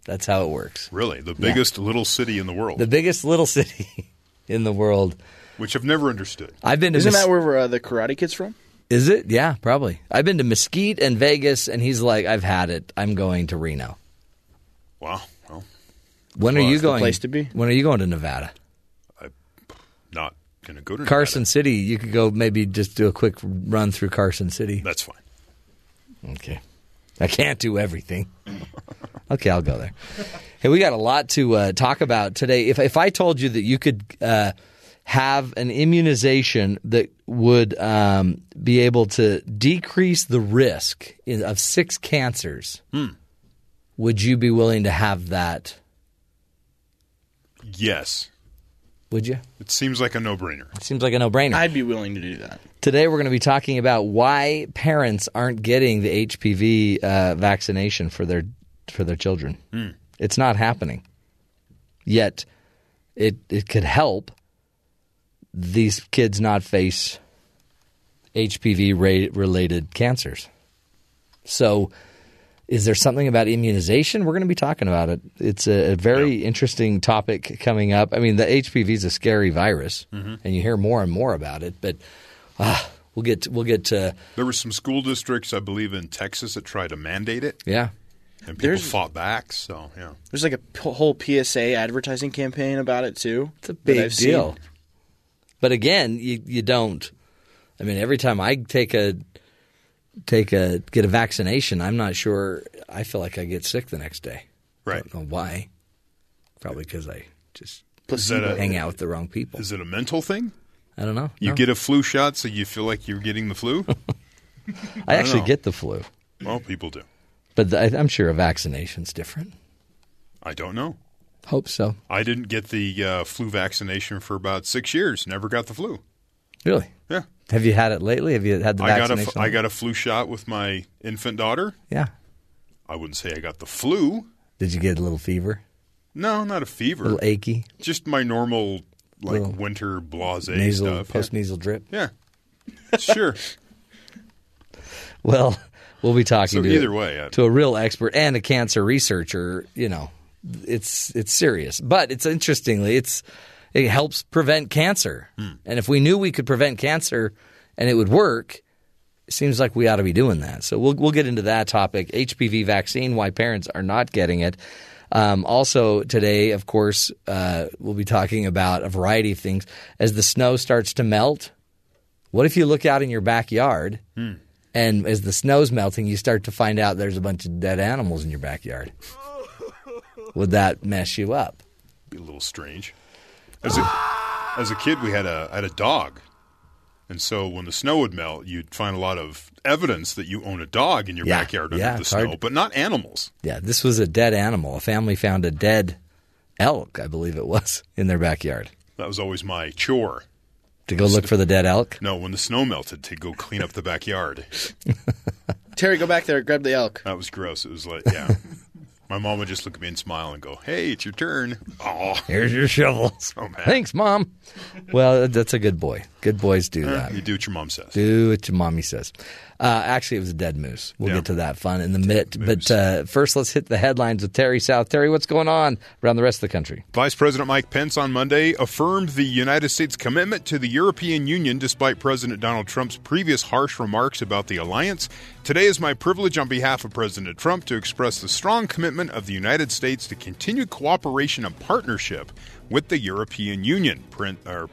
That's how it works. Really, the biggest little city in the world, The biggest little city *laughs* in the world. which I've never understood. I've been to Isn't Mes- that where uh, the Karate Kid's from? Is it? Yeah, probably. I've been to Mesquite and Vegas, and he's like, I've had it. I'm going to Reno. Wow. Well, When are you going? place to be. When are you going to Nevada? I'm not going to go to Carson Nevada. City. You could go maybe just do a quick run through Carson City. That's fine. Okay. I can't do everything. *laughs* okay, I'll go there. Hey, we got a lot to uh, talk about today. If if I told you that you could uh, have an immunization that would um, be able to decrease the risk in, of six cancers, would you be willing to have that? Yes, Would you? it seems like a no-brainer. It seems like a no-brainer. I'd be willing to do that. Today, we're going to be talking about why parents aren't getting the HPV uh, vaccination for their for their children. It's not happening. Yet, it it could help these kids not face HPV ra- related cancers. So, is there something about immunization? We're going to be talking about it. It's a, a very interesting topic coming up. I mean, the HPV is a scary virus, and you hear more and more about it. But ah, we'll get we'll get to There were some school districts, I believe, in Texas that tried to mandate it, yeah. and people There's- fought back. So, yeah, There's like a p- whole PSA advertising campaign about it too. It's a big I've seen. deal. But again, you you don't. I mean, every time I take a take a get a vaccination, I'm not sure. I feel like I get sick the next day. I right. don't know why. Probably because I just Is that a, hang out with the wrong people. Is it a mental thing? I don't know. You No. get a flu shot, so you feel like you're getting the flu. *laughs* I actually know. get the flu, well, people do. but the, I, I'm sure a vaccination's different. I don't know. Hope so. I didn't get the uh, flu vaccination for about six years. Never got the flu. Really? Yeah, Have you had it lately? Have you had the I got a vaccination? I got a flu shot with my infant daughter. yeah. I wouldn't say I got the flu. Did you get a little fever? No, not a fever. A little achy? Just my normal like Little winter blase nasal stuff. post nasal drip? Yeah, yeah. sure. *laughs* Well, we'll be talking So to either way, I- to a real expert and a cancer researcher. You know, it's it's serious, but it's interestingly, it's it helps prevent cancer. Hmm. And if we knew we could prevent cancer and it would work, it seems like we ought to be doing that. So we'll we'll get into that topic: HPV vaccine, why parents are not getting it. Um, also today, of course, uh, we'll be talking about a variety of things as the snow starts to melt. What if you look out in your backyard and as the snow's melting, you start to find out there's a bunch of dead animals in your backyard? *laughs* Would that mess you up? Be a little strange. As a as a kid, we had a had a dog, and so when the snow would melt, you'd find a lot of evidence that you own a dog in your Yeah, backyard under yeah, the snow, hard. but not animals. Yeah, this was a dead animal. A family found a dead elk, I believe it was, in their backyard. That was always my chore. To go look for the dead elk? No, when the snow melted, to go clean up the backyard. *laughs* Terry, go back there, grab the elk. That was gross. It was like, yeah. *laughs* My mom would just look at me and smile and go, "Hey, it's your turn." Oh, Here's your shovel. *laughs* Man. Thanks, Mom. Well, that's a good boy. Good boys do uh, that. you do what your mom says. Do what your mommy says. Uh, actually, it was a dead moose. We'll Yeah. get to that fun in the moose. But uh, first, let's hit the headlines with Terry South. Terry, what's going on around the rest of the country? Vice President Mike Pence on Monday affirmed the United States' commitment to the European Union despite President Donald Trump's previous harsh remarks about the alliance. Today is my privilege on behalf of President Trump to express the strong commitment of the United States to continued cooperation and partnership with the European Union,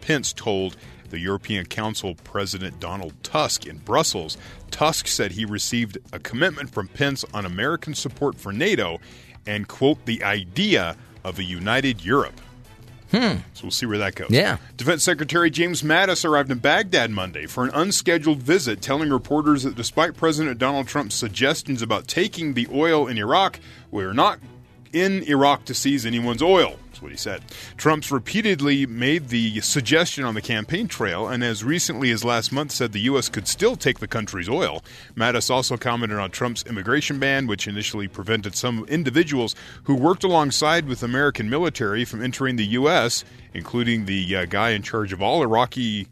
Pence told the European Council President Donald Tusk in Brussels. Tusk said he received a commitment from Pence on American support for NATO and, quote, the idea of a united Europe. Hmm. So we'll see where that goes. Yeah. Defense Secretary James Mattis arrived in Baghdad Monday for an unscheduled visit, telling reporters that despite President Donald Trump's suggestions about taking the oil in Iraq, we're not in Iraq to seize anyone's oil. That's what he said. Trump's repeatedly made the suggestion on the campaign trail, and as recently as last month said the U.S. could still take the country's oil. Mattis also commented on Trump's immigration ban, which initially prevented some individuals who worked alongside with American military from entering the U.S., including the uh, guy in charge of all Iraqi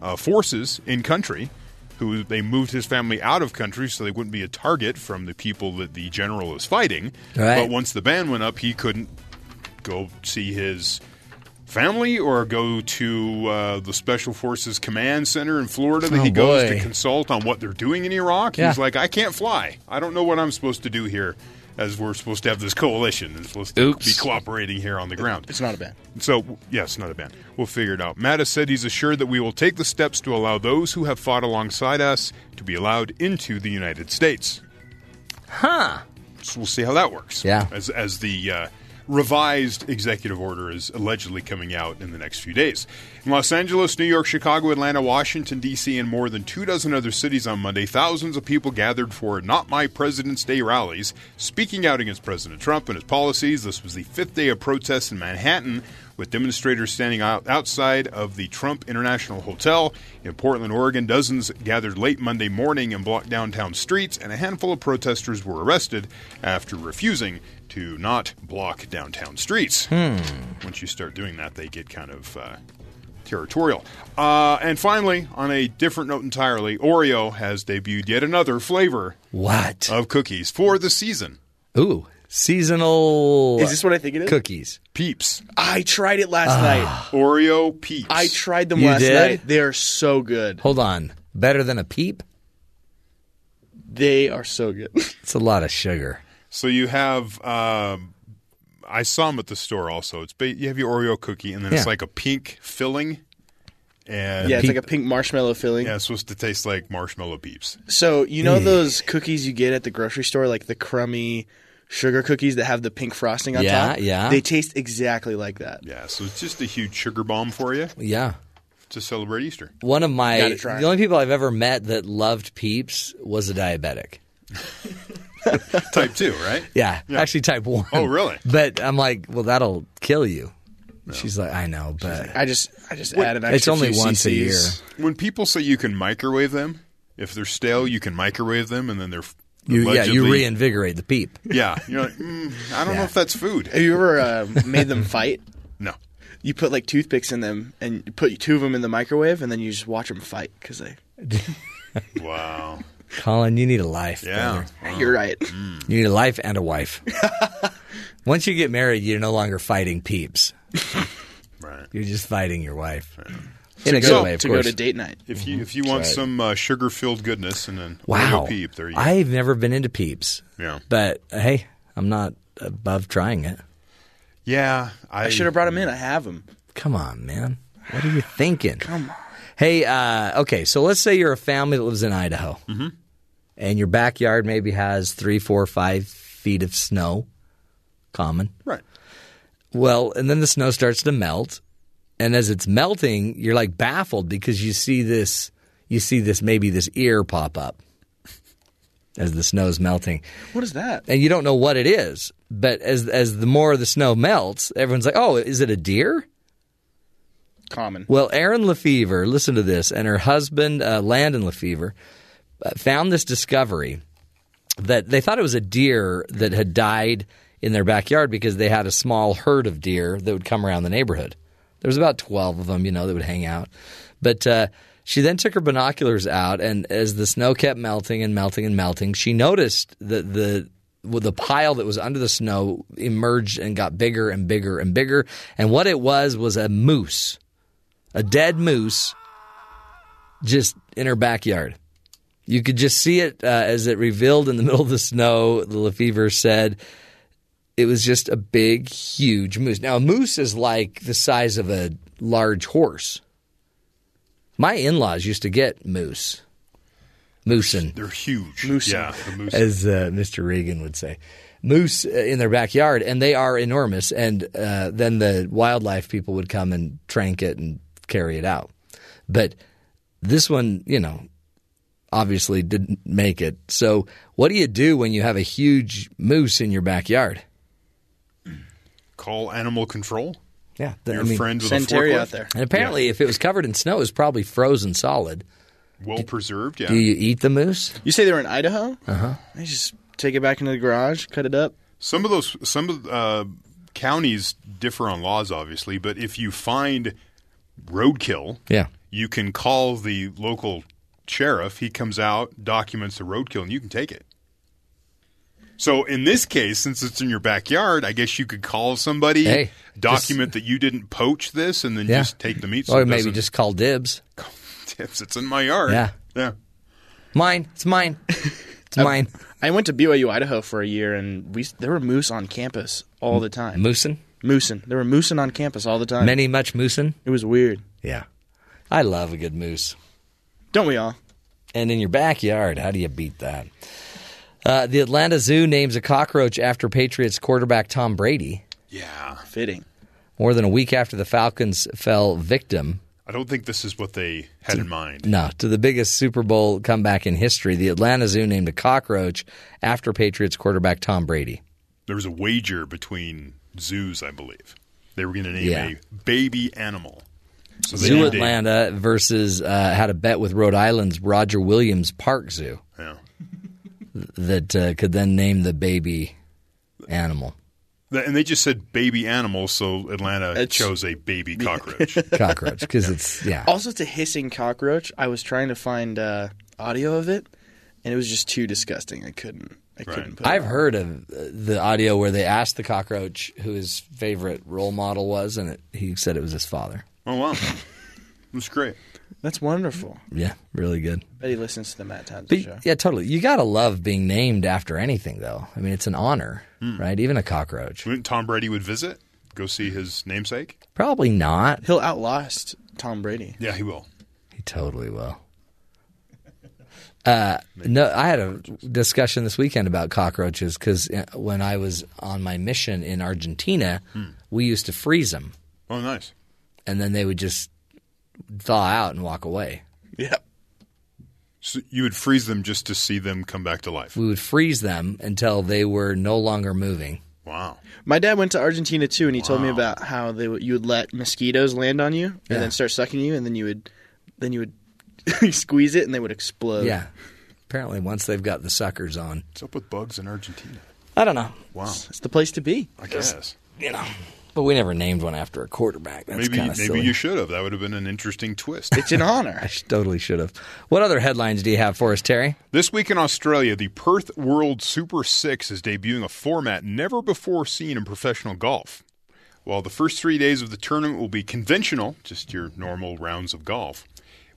uh, forces in country. Who they moved his family out of country so they wouldn't be a target from the people that the general is fighting. Right. But once the ban went up, he couldn't go see his family or go to uh, the Special Forces Command Center in Florida that Oh, he goes boy. to consult on what they're doing in Iraq. Yeah. He's like, I can't fly. I don't know what I'm supposed to do here. As we're supposed to have this coalition and supposed to Oops. be cooperating here on the ground. It's not a ban. So, yes, not a ban. We'll figure it out. Mattis said he's assured that we will take the steps to allow those who have fought alongside us to be allowed into the United States. Huh. So we'll see how that works. Yeah. As, as the uh, revised executive order is allegedly coming out in the next few days. In Los Angeles, New York, Chicago, Atlanta, Washington, D.C., and more than two dozen other cities on Monday, thousands of people gathered for Not My President's Day rallies, speaking out against President Trump and his policies. This was the fifth day of protests in Manhattan, with demonstrators standing out outside of the Trump International Hotel. In Portland, Oregon, dozens gathered late Monday morning and blocked downtown streets, and a handful of protesters were arrested after refusing to not block downtown streets. Once you start doing that, they get kind of uh, territorial. Uh, and finally, on a different note entirely, Oreo has debuted yet another flavor What? of cookies for the season. Ooh, seasonal. Is this what I think it is? Cookies. Peeps. I tried it last night. Oreo Peeps. I tried them You last did? night. They are so good. Hold on. Better than a peep? They are so good. *laughs* It's a lot of sugar. So you have, um, I saw them at the store also. It's ba- you have your Oreo cookie, and then it's like a pink filling, and yeah, it's Peep- like a pink marshmallow filling. yeah, it's supposed to taste like marshmallow peeps. So you know those cookies you get at the grocery store, like the crummy sugar cookies that have the pink frosting on Yeah, top. yeah. They taste exactly like that. Yeah, so it's just a huge sugar bomb for you Yeah. to celebrate Easter. One of my Gotta try the only people I've ever met that loved peeps was a diabetic. *laughs* *laughs* Type two, right? Yeah, Yeah. actually type one. Oh, really? But I'm like, well, that'll kill you. She's like, I know, but I just, I just add an extra it's only few once a year. When people say you can microwave them, if they're stale, you can microwave them, and then they're You, yeah, you reinvigorate the peep. Yeah, you're like, mm, I don't know if that's food. Have you ever uh, made them *laughs* fight? No. You put like toothpicks in them, and you put two of them in the microwave, and then you just watch them fight because they. *laughs* Wow. Colin, you need a life. Yeah. brother. You're right. You need a life and a wife. *laughs* Once you get married, you're no longer fighting peeps. *laughs* Right. You're just fighting your wife. In a good go- way, of to course. go to date night. If you if you want right. some uh, sugar filled goodness and then wow. Oreo peep, there you go. I've never been into peeps. Yeah. But hey, I'm not above trying it. yeah, I, I should have brought them in. I have them. Come on, man. What are you thinking? Come on. Hey, uh, okay, so let's say you're a family that lives in Idaho, mm-hmm. and your backyard maybe has three, four, five feet of snow. Common. Right. Well, and then the snow starts to melt, and as it's melting, you're like baffled because you see this, you see this maybe this ear pop up *laughs* as the snow's melting, What is that? and you don't know what it is. But as as the more the snow melts, everyone's like, "Oh, is it a deer?" Common. Well, Erin Lefevre, listen to this, and her husband, uh, Landon Lefevre, uh, found this discovery that they thought it was a deer that had died in their backyard because they had a small herd of deer that would come around the neighborhood. There was about 12 of them, you know, that would hang out. But uh, she then took her binoculars out, and as the snow kept melting and melting and melting, she noticed that the well, the pile that was under the snow emerged and got bigger and bigger and bigger. And what it was was a moose a dead moose just in her backyard. You could just see it uh, as it revealed in the *laughs* middle of the snow. The Lefevre said it was just a big, huge moose. Now, a moose is like the size of a large horse. My in laws used to get moose. Moosin They're huge. Moose. Yeah, the moose. as uh, Mr. Reagan would say. Moose uh, in their backyard, and they are enormous. And uh, then the wildlife people would come and trank it and carry it out. But this one, you know, obviously didn't make it. So, what do you do when you have a huge moose in your backyard? Call animal control. Yeah, the- Your I mean, friend with Send a Terry forklift. out there. And apparently, if it was covered in snow, it was probably frozen solid. Well preserved. Yeah. Do you eat the moose? You say they were in Idaho? Uh huh. They just take it back into the garage, cut it up. Some of those, some of uh, counties differ on laws, obviously, but if you find roadkill, Yeah. you can call the local sheriff. He comes out, documents the roadkill, and you can take it. So in this case, since it's in your backyard, I guess you could call somebody, Hey, document that you didn't poach this, and then Yeah. just take the meat. so or it maybe doesn't- just call dibs. tips. *laughs* It's in my yard. Yeah. yeah. Mine. It's mine. It's *laughs* mine. I went to BYU Idaho for a year, and we there were moose on campus all the time. Moosin. Moosin. There were moosin on campus all the time. Many much moosin. It was weird. Yeah. I love a good moose. Don't we all? And in your backyard, how do you beat that? Uh, the Atlanta Zoo names a cockroach after Patriots quarterback Tom Brady. Yeah. Fitting. More than a week after the Falcons fell victim I don't think this is what they had in mind. No, to the biggest Super Bowl comeback in history, the Atlanta Zoo named a cockroach after Patriots quarterback Tom Brady. There was a wager between zoos, I believe. They were going to name Yeah. a baby animal. So Zoo named a- Atlanta versus uh, had a bet with Rhode Island's Roger Williams Park Zoo Yeah. that uh, could then name the baby animal And they just said baby animal, so Atlanta It's- chose a baby cockroach. *laughs* cockroach because it's yeah. Also, it's a hissing cockroach. I was trying to find uh, audio of it, and it was just too disgusting. I couldn't. I couldn't. Put it I've on. heard of the audio where they asked the cockroach who his favorite role model was, and it, he said it was his father. oh, wow. That's great. That's wonderful. Yeah, really good. Bet he listens to the Matt Townsend But, show. yeah, totally. You gotta love being named after anything, though. I mean, it's an honor, hmm. right? Even a cockroach. Wouldn't Tom Brady would visit? Go see his namesake? Probably not. He'll outlast Tom Brady. Yeah, he will. He totally will. Uh, no, I had a discussion this weekend about cockroaches because when I was on my mission in Argentina, we used to freeze them, Oh, nice. and then they would just thaw out and walk away. Yep. So you would freeze them just to see them come back to life. We would freeze them until they were no longer moving. Wow. My dad went to Argentina too, and he told me about how they would, you would let mosquitoes land on you and Yeah. then start sucking you, and then you would then you would *laughs* squeeze it, and they would explode. Yeah. Apparently, once they've got the suckers on, What's up with bugs in Argentina? I don't know. Wow. it's the place to be. I guess. You know, but we never named one after a quarterback. That's Maybe kind of maybe silly. you should have. That would have been an interesting twist. It's an honor. *laughs* I totally should have. What other headlines do you have for us, Terry? This week in Australia, the Perth World Super Six is debuting a format never before seen in professional golf. While the first three days of the tournament will be conventional, just your normal rounds of golf,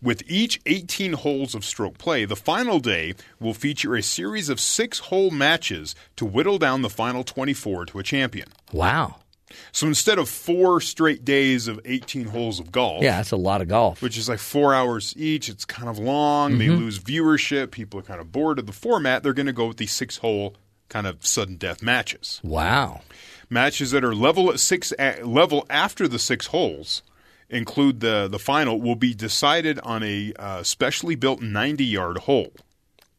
with each 18 holes of stroke play, the final day will feature a series of six hole matches to whittle down the final 24 to a champion. Wow. So instead of four straight days of 18 holes of golf, Yeah, that's a lot of golf. which is like four hours each. It's kind of long. They mm-hmm. lose viewership. People are kind of bored of the format. They're going to go with these six hole kind of sudden death matches. Wow. Matches that are level at six a, level after the six holes include the the final will be decided on a uh, specially built 90 yard hole.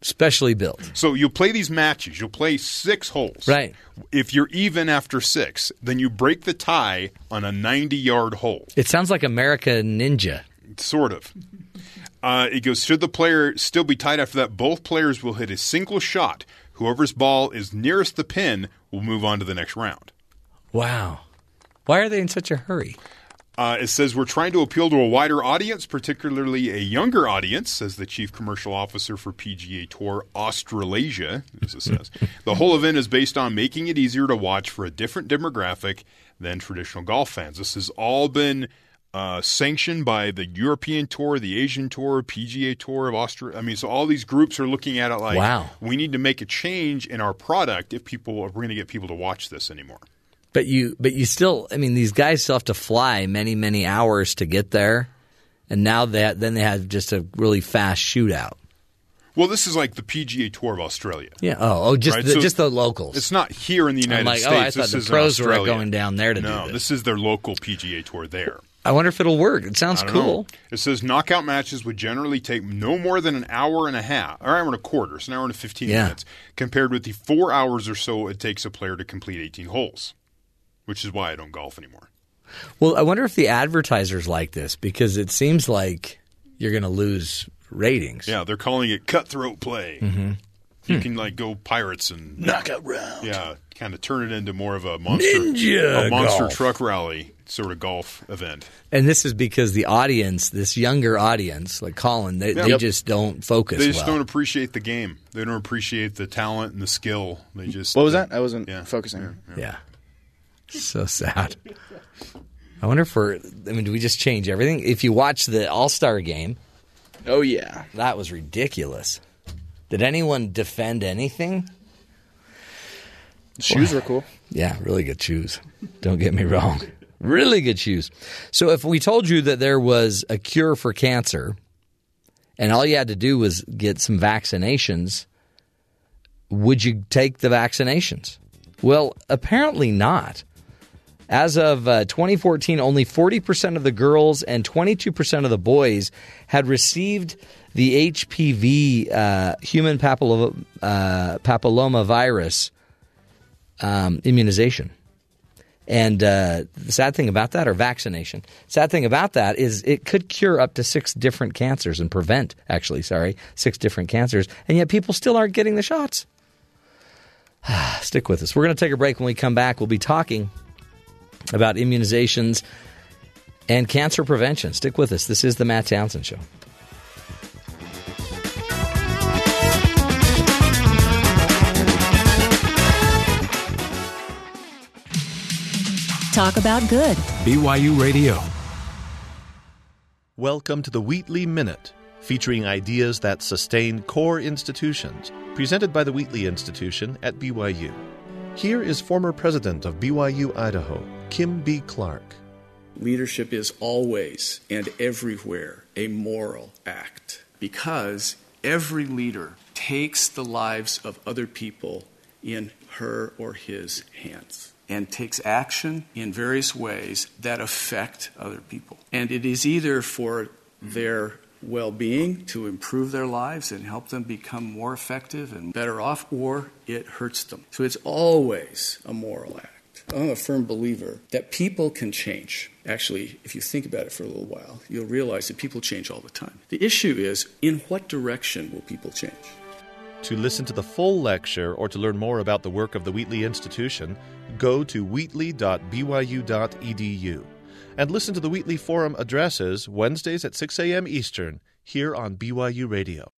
Specially built. So you'll play these matches. You'll play six holes. Right. If you're even after six, then you break the tie on a 90 yard hole. It sounds like America Ninja. Sort of. Uh, it goes, should the player still be tied after that, both players will hit a single shot. Whoever's ball is nearest the pin will move on to the next round. Wow. Why are they in such a hurry? Uh, it says we're trying to appeal to a wider audience, particularly a younger audience, says the chief commercial officer for PGA Tour Australasia, as it says. *laughs* the whole event is based on making it easier to watch for a different demographic than traditional golf fans. This has all been uh, sanctioned by the European Tour, the Asian Tour, PGA Tour of Australia. I mean, so all these groups are looking at it like, Wow. we need to make a change in our product if people are going to get people to watch this anymore. But you but you still I mean these guys still have to fly many many hours to get there. And now that then they have just a really fast shootout. Well, this is like the PGA Tour of Australia. Yeah. Oh, oh just Right, the, so just the locals. It's not here in the United like, oh, States. I thought this the pros were going down there to do this. this is their local PGA Tour there. I wonder if it'll work. It sounds cool. know. It says knockout matches would generally take no more than an hour and a half, or an hour and a quarter, so an hour and 15 Yeah. minutes, compared with the four hours or so it takes a player to complete 18 holes, which is why I don't golf anymore. Well, I wonder if the advertisers like this because it seems like you're going to lose ratings. Yeah, they're calling it cutthroat play. Mm-hmm. You Hmm. can like go pirates and Knockout round. yeah, kind of turn it into more of a monster Ninja a monster golf. truck rally sort of golf event. And this is because the audience, this younger audience, like Colin, they, Yeah. they Yep. just don't focus They just well. don't appreciate the game. They don't appreciate the talent and the skill. They just What was that? I wasn't Yeah. focusing. Yeah. *laughs* So sad. I wonder if we're, I mean, do we just change everything? If you watch the All Star game, Oh yeah. that was ridiculous. Did anyone defend anything? Shoes were cool. Yeah, really good shoes. Don't get me wrong. Really good shoes. So if we told you that there was a cure for cancer and all you had to do was get some vaccinations, would you take the vaccinations? Well, apparently not. As of uh, 2014, only 40% of the girls and 22% of the boys had received the HPV, uh, human papilloma, uh, papilloma virus um, immunization. And uh, the sad thing about that, or vaccination, sad thing about that is it could cure up to six different cancers and prevent, actually, sorry, six different cancers. And yet people still aren't getting the shots. *sighs* Stick with us. We're going to take a break. When we come back, we'll be talking about immunizations and cancer prevention. Stick with us. This is the Matt Townsend Show. Talk about good. BYU Radio. Welcome to the Wheatley Minute, featuring ideas that sustain core institutions, presented by the Wheatley Institution at BYU. Here is former president of BYU Idaho, Kim B. Clark. Leadership is always and everywhere a moral act because every leader takes the lives of other people in her or his hands and takes action in various ways that affect other people. And it is either for their well being to improve their lives and help them become more effective and better off, or it hurts them. So it's always a moral act. I'm a firm believer that people can change. Actually, if you think about it for a little while, you'll realize that people change all the time. The issue is in what direction will people change? To listen to the full lecture or to learn more about the work of the Wheatley Institution, go to wheatley.byu.edu and listen to the Wheatley Forum addresses Wednesdays at 6 a.m. Eastern here on BYU Radio.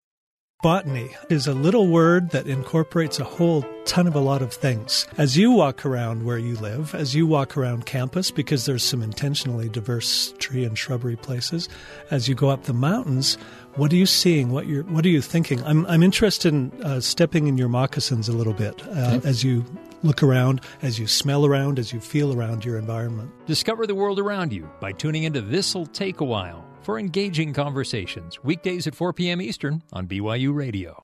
Botany is a little word that incorporates a whole ton of a lot of things. As you walk around where you live, as you walk around campus, because there's some intentionally diverse tree and shrubbery places, as you go up the mountains, what are you seeing? What you're, what are you thinking? I'm, I'm interested in uh, stepping in your moccasins a little bit uh, as you look around, as you smell around, as you feel around your environment. Discover the world around you by tuning into This'll Take a While for engaging conversations, weekdays at 4 p.m. Eastern on BYU Radio.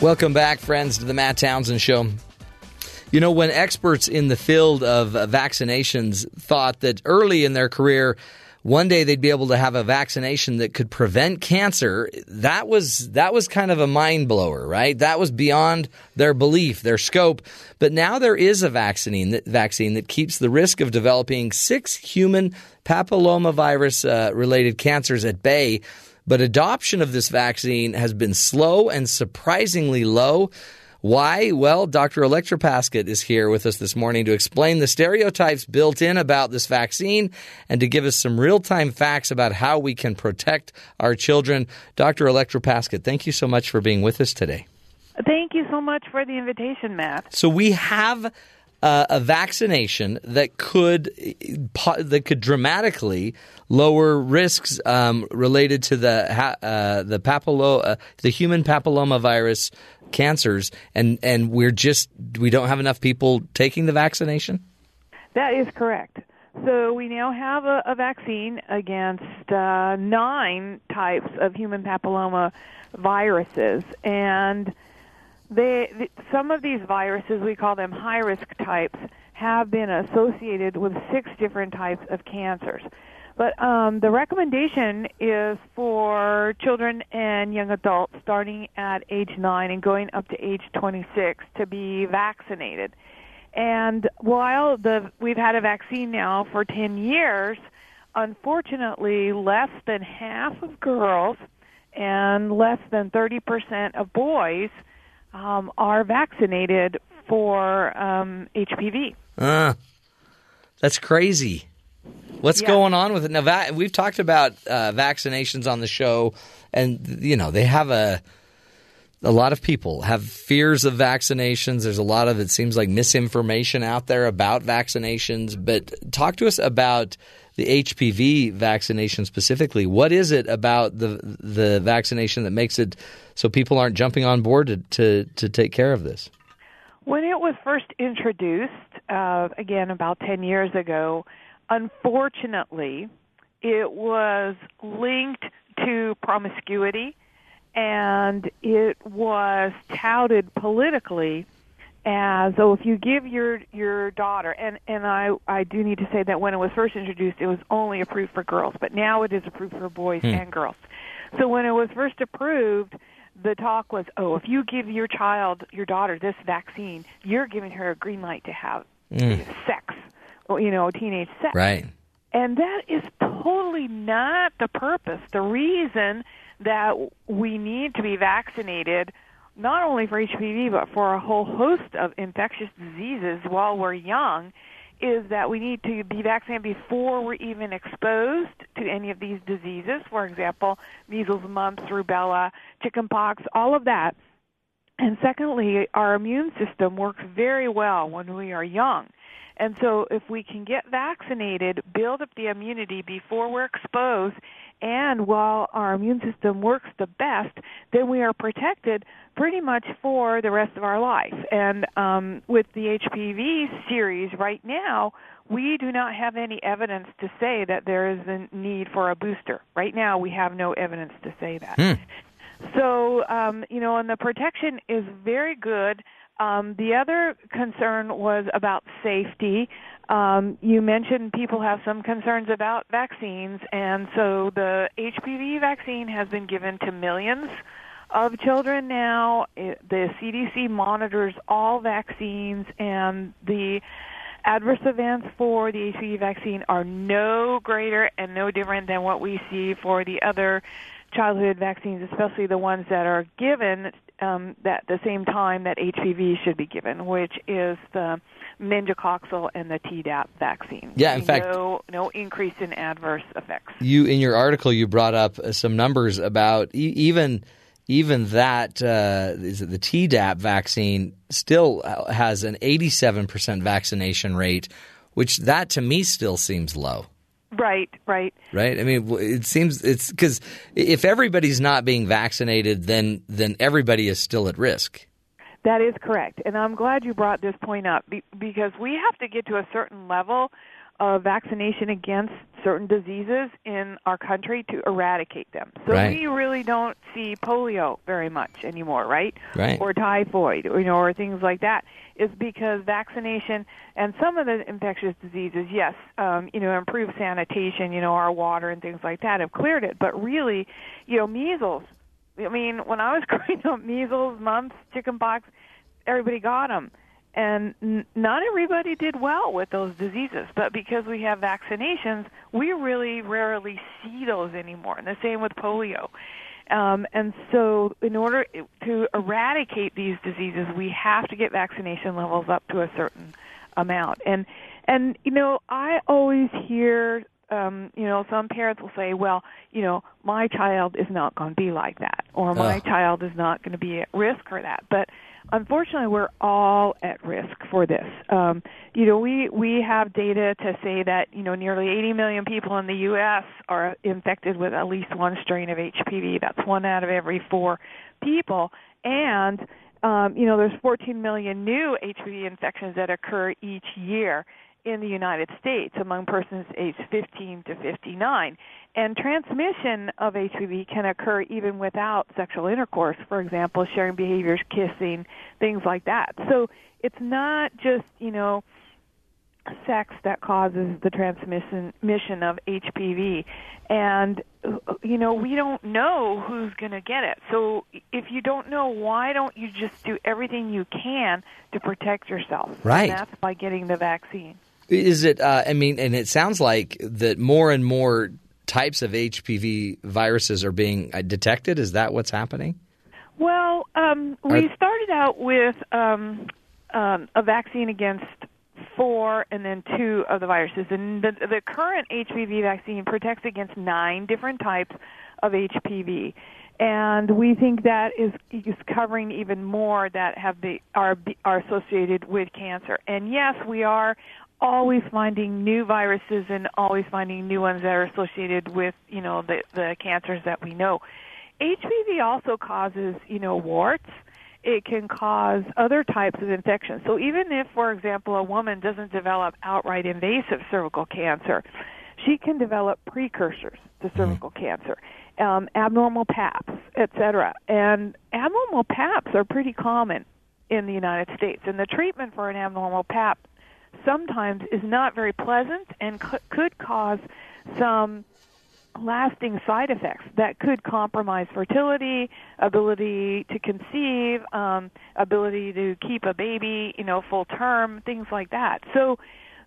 Welcome back, friends, to the Matt Townsend Show. You know, when experts in the field of vaccinations thought that early in their career, one day they'd be able to have a vaccination that could prevent cancer, that was that was kind of a mind blower, right? That was beyond their belief, their scope. But now there is a vaccine that, vaccine that keeps the risk of developing six human papillomavirus uh, related cancers at bay. But adoption of this vaccine has been slow and surprisingly low. Why? Well, Dr. Electra Paskett is here with us this morning to explain the stereotypes built in about this vaccine and to give us some real time facts about how we can protect our children. Dr. Electra Paskett, thank you so much for being with us today. Thank you so much for the invitation, Matt. So we have uh, a vaccination that could that could dramatically lower risks um, related to the uh, the papillo uh, the human papillomavirus cancers, and and we're just we don't have enough people taking the vaccination. That is correct. So we now have a, a vaccine against uh, nine types of human papilloma viruses, and they, th- some of these viruses, we call them high risk types, have been associated with six different types of cancers. But um, the recommendation is for children and young adults starting at age 9 and going up to age 26 to be vaccinated. And while the we've had a vaccine now for 10 years, unfortunately less than half of girls and less than 30% of boys um, are vaccinated for um, HPV. Uh, that's crazy. What's Yeah. going on with it? Now, va- we've talked about uh, vaccinations on the show, and you know they have a a lot of people have fears of vaccinations. There's a lot of it seems like misinformation out there about vaccinations. But talk to us about the HPV vaccination specifically. What is it about the the vaccination that makes it so people aren't jumping on board to to, to take care of this? When it was first introduced, uh, again about 10 years ago, unfortunately, it was linked to promiscuity and it was touted politically as oh if you give your your daughter and and I I do need to say that when it was first introduced it was only approved for girls but now it is approved for boys Hmm. and girls. So when it was first approved the talk was oh if you give your child your daughter this vaccine you're giving her a green light to have Mm. sex or you know teenage sex. Right. And that is totally not the purpose. The reason that we need to be vaccinated, not only for HPV, but for a whole host of infectious diseases while we're young, is that we need to be vaccinated before we're even exposed to any of these diseases. For example, measles, mumps, rubella, chickenpox, all of that. And secondly, our immune system works very well when we are young. And so if we can get vaccinated, build up the immunity before we're exposed, and while our immune system works the best, then we are protected pretty much for the rest of our life. And um, with the HPV series right now, we do not have any evidence to say that there is a need for a booster. Right now, we have no evidence to say that. So, um, you know, and the protection is very good. Um, the other concern was about safety. Um, you mentioned people have some concerns about vaccines, and so the HPV vaccine has been given to millions of children now. It, the CDC monitors all vaccines, and the adverse events for the HPV vaccine are no greater and no different than what we see for the other childhood vaccines, especially the ones that are given um, at the same time that HPV should be given, which is the meningococcal and the Tdap vaccine. Yeah, in We fact- no, no increase in adverse effects. You in your article you brought up uh, some numbers about e- even even that uh, is it the Tdap vaccine still uh, has an 87% vaccination rate, which that to me still seems low. Right, right. Right? I mean, it seems it's because if everybody's not being vaccinated, then then everybody is still at risk. That is correct. And I'm glad you brought this point up because we have to get to a certain level of vaccination against certain diseases in our country to eradicate them. So Right. we really don't see polio very much anymore, right? Right. Or typhoid, or, you know, or things like that. Is because vaccination and some of the infectious diseases, yes, um, you know, improved sanitation, you know, our water and things like that have cleared it. But really, you know, measles. I mean, when I was *laughs* growing up, measles, mumps, chickenpox, everybody got them and n- not everybody did well with those diseases but because we have vaccinations we really rarely see those anymore. And the same with polio. Um, and so in order to eradicate these diseases we have to get vaccination levels up to a certain amount. And and you know i always hear um you know some parents will say well you know my child is not going to be like that or my child is not going to be at risk for that. But unfortunately we're all at risk for this. Um you know we we have data to say that you know nearly 80 million people in the US are infected with at least one strain of HPV that's one out of every 4 people. And um you know there's 14 million new HPV infections that occur each year in the United States among persons aged 15 to 59. And transmission of HPV can occur even without sexual intercourse, for example, sharing behaviors, kissing, things like that. So it's not just, you know, sex that causes the transmission mission of HPV. And, you know, we don't know who's going to get it. So if you don't know, why don't you just do everything you can to protect yourself? Right. And that's by getting the vaccine. Is it? Uh, I mean, and it sounds like that more and more types of HPV viruses are being uh, detected. Is that what's happening? Well, um, we started out with um, um, a vaccine against four and then two of the viruses. And the, the current HPV vaccine protects against nine different types of HPV. And we think that is, is covering even more that have the, are, are associated with cancer. And yes, we are always finding new viruses and always finding new ones that are associated with, you know, the, the cancers that we know. HPV also causes, you know, warts. It can cause other types of infections. So even if, for example, a woman doesn't develop outright invasive cervical cancer, she can develop precursors to cervical cancer, um, abnormal PAPs, etc. And abnormal PAPs are pretty common in the United States, and the treatment for an abnormal PAP sometimes is not very pleasant and c- could cause some lasting side effects that could compromise fertility, ability to conceive, um, ability to keep a baby, you know, full term, things like that. So,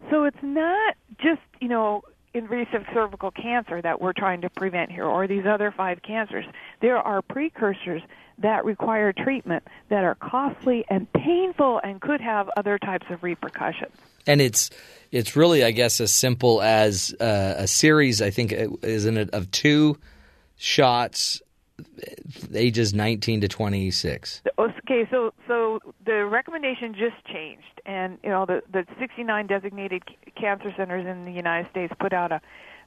so it's not just you know invasive cervical cancer that we're trying to prevent here, or these other five cancers. There are precursors that require treatment that are costly and painful and could have other types of repercussions. And it's it's really, I guess, as simple as uh, a series. I think, uh, isn't it, of two shots, ages nineteen to twenty six. Okay, so so the recommendation just changed, and you know the the 69 designated cancer centers in the United States put out a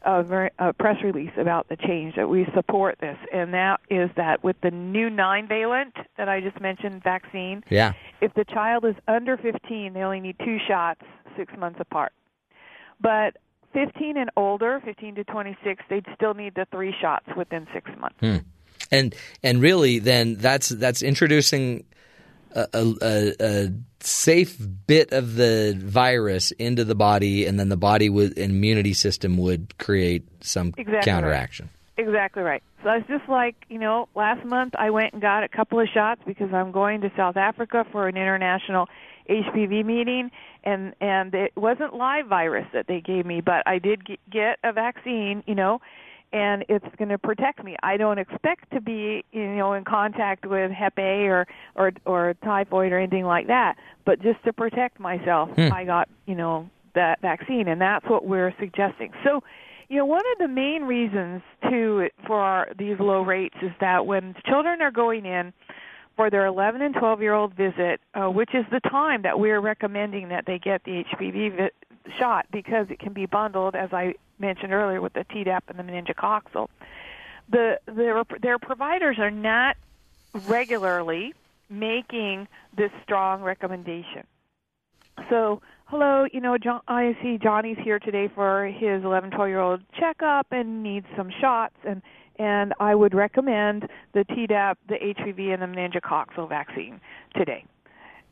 a, a press release about the change that we support this, and that is that with the new nine valent that I just mentioned vaccine, Yeah. if the child is under 15, they only need two shots six months apart. But 15 and older, 15 to 26, they'd still need the three shots within six months. Hmm. And and really, then that's that's introducing a, a, a, a safe bit of the virus into the body, and then the body would immunity system would create some Exactly counteraction. Exactly right. So it's just like, you know, last month I went and got a couple of shots because I'm going to South Africa for an international HPV meeting and and it wasn't live virus that they gave me, but I did get a vaccine, you know, and it's going to protect me. I don't expect to be, you know, in contact with Hep A or or or typhoid or anything like that, but just to protect myself, Hmm. I got, you know, that vaccine and that's what we're suggesting. So, you know, one of the main reasons too for our, these low rates is that when children are going in for their 11 and 12 year old visit, uh, which is the time that we're recommending that they get the HPV vi- shot because it can be bundled, as I mentioned earlier, with the Tdap and the meningococcal. The their their providers are not regularly making this strong recommendation. So, hello, you know, John, I see Johnny's here today for his 11, 12 year old checkup and needs some shots, and and I would recommend the Tdap, the HPV, and the meningococcal vaccine today.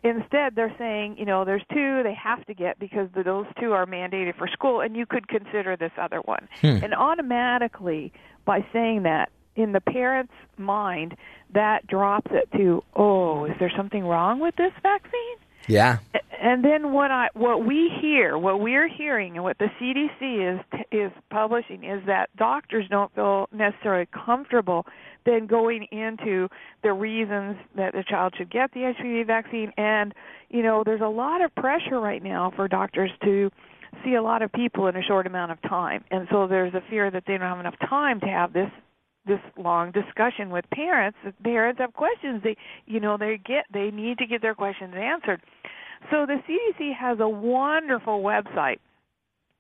Instead, they're saying, you know, there's two they have to get because those two are mandated for school, and you could consider this other one. Hmm. And automatically, by saying that, in the parent's mind, that drops it to, oh, is there something wrong with this vaccine? Yeah. And then what I what we hear, what we're hearing, and what the CDC is is publishing is that doctors don't feel necessarily comfortable then going into the reasons that the child should get the HPV vaccine. And you know, there's a lot of pressure right now for doctors to see a lot of people in a short amount of time, and so there's a fear that they don't have enough time to have this this long discussion with parents. Parents have questions, they you know they get they need to get their questions answered. So the CDC has a wonderful website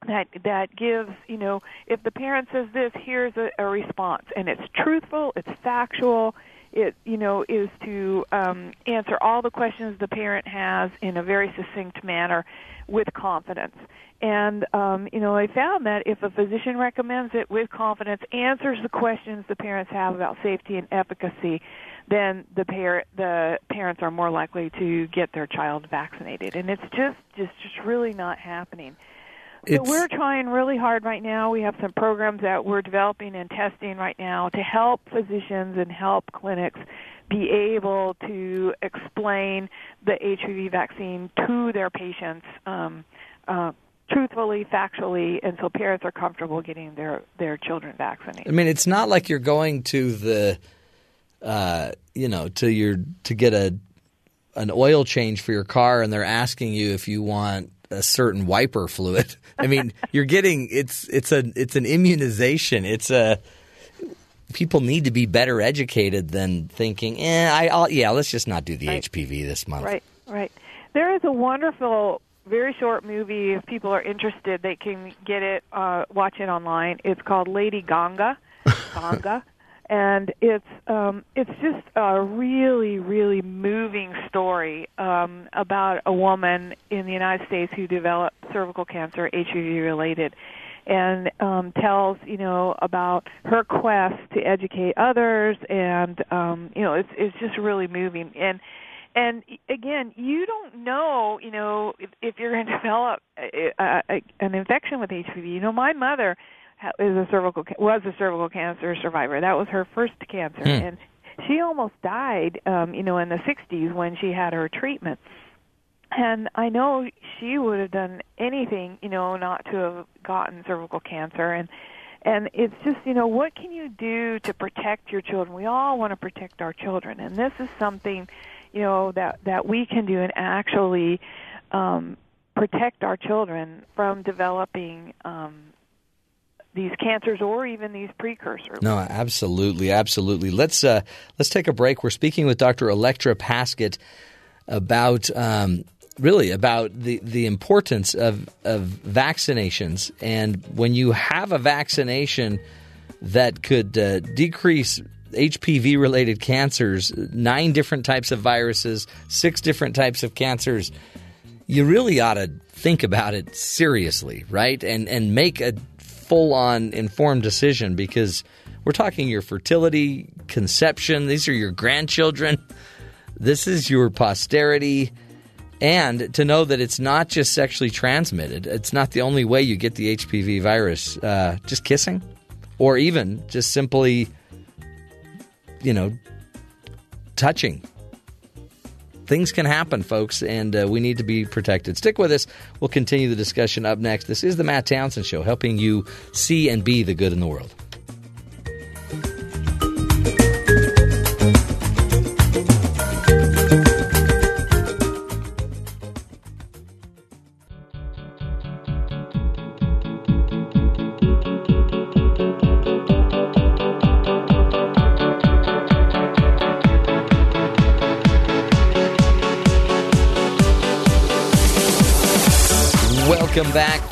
that that gives you know if the parent says this, here's a, a response, and it's truthful, it's factual, it you know is to um, answer all the questions the parent has in a very succinct manner with confidence. And um, you know, I found that if a physician recommends it with confidence, answers the questions the parents have about safety and efficacy, then the parent the parents are more likely to get their child vaccinated. And it's just just just really not happening. So we're trying really hard right now. We have some programs that we're developing and testing right now to help physicians and help clinics be able to explain the HPV vaccine to their patients um, uh, truthfully, factually, and so parents are comfortable getting their their children vaccinated. I mean, it's not like you're going to the, uh, you know, to your to get a an oil change for your car, and they're asking you if you want a certain wiper fluid. I mean, you're getting it's it's a it's an immunization. It's a people need to be better educated than thinking, eh, I, I'll, yeah, let's just not do the HPV this month. Right, right. There is a wonderful, very short movie. If people are interested, they can get it, uh, watch it online. It's called Lady Ganga, *laughs* Ganga, and it's um, it's just a really, really moving story um, about a woman in the United States who developed cervical cancer, HIV related. And um, tells you know about her quest to educate others, and um, you know it's it's just really moving. And and again, you don't know, you know, if, if you're going *laughs* to develop a, a, a, an infection with HPV. You know, my mother is a cervical was a cervical cancer survivor. That was her first cancer, Hmm. and she almost died, um, you know, in the 60s when she had her treatment. And I know she would have done anything, you know, not to have gotten cervical cancer and and it's just, you know, what can you do to protect your children? We all want to protect our children, and this is something, you know, that that we can do and actually um protect our children from developing um these cancers or even these precursors. No, absolutely, absolutely. Let's uh, let's take a break. We're speaking with Dr. Electra Paskett about um, really about the the importance of of vaccinations, and when you have a vaccination that could uh, decrease HPV related cancers, nine different types of viruses, six different types of cancers, you really ought to think about it seriously, right? And and make a full on informed decision because we're talking your fertility, conception, these are your grandchildren. This is your posterity. And to know that it's not just sexually transmitted, it's not the only way you get the HPV virus. Uh, just kissing, or even just simply, you know, touching. Things can happen, folks, and uh, we need to be protected. Stick with us. We'll continue the discussion up next. This is the Matt Townsend Show, helping you see and be the good in the world.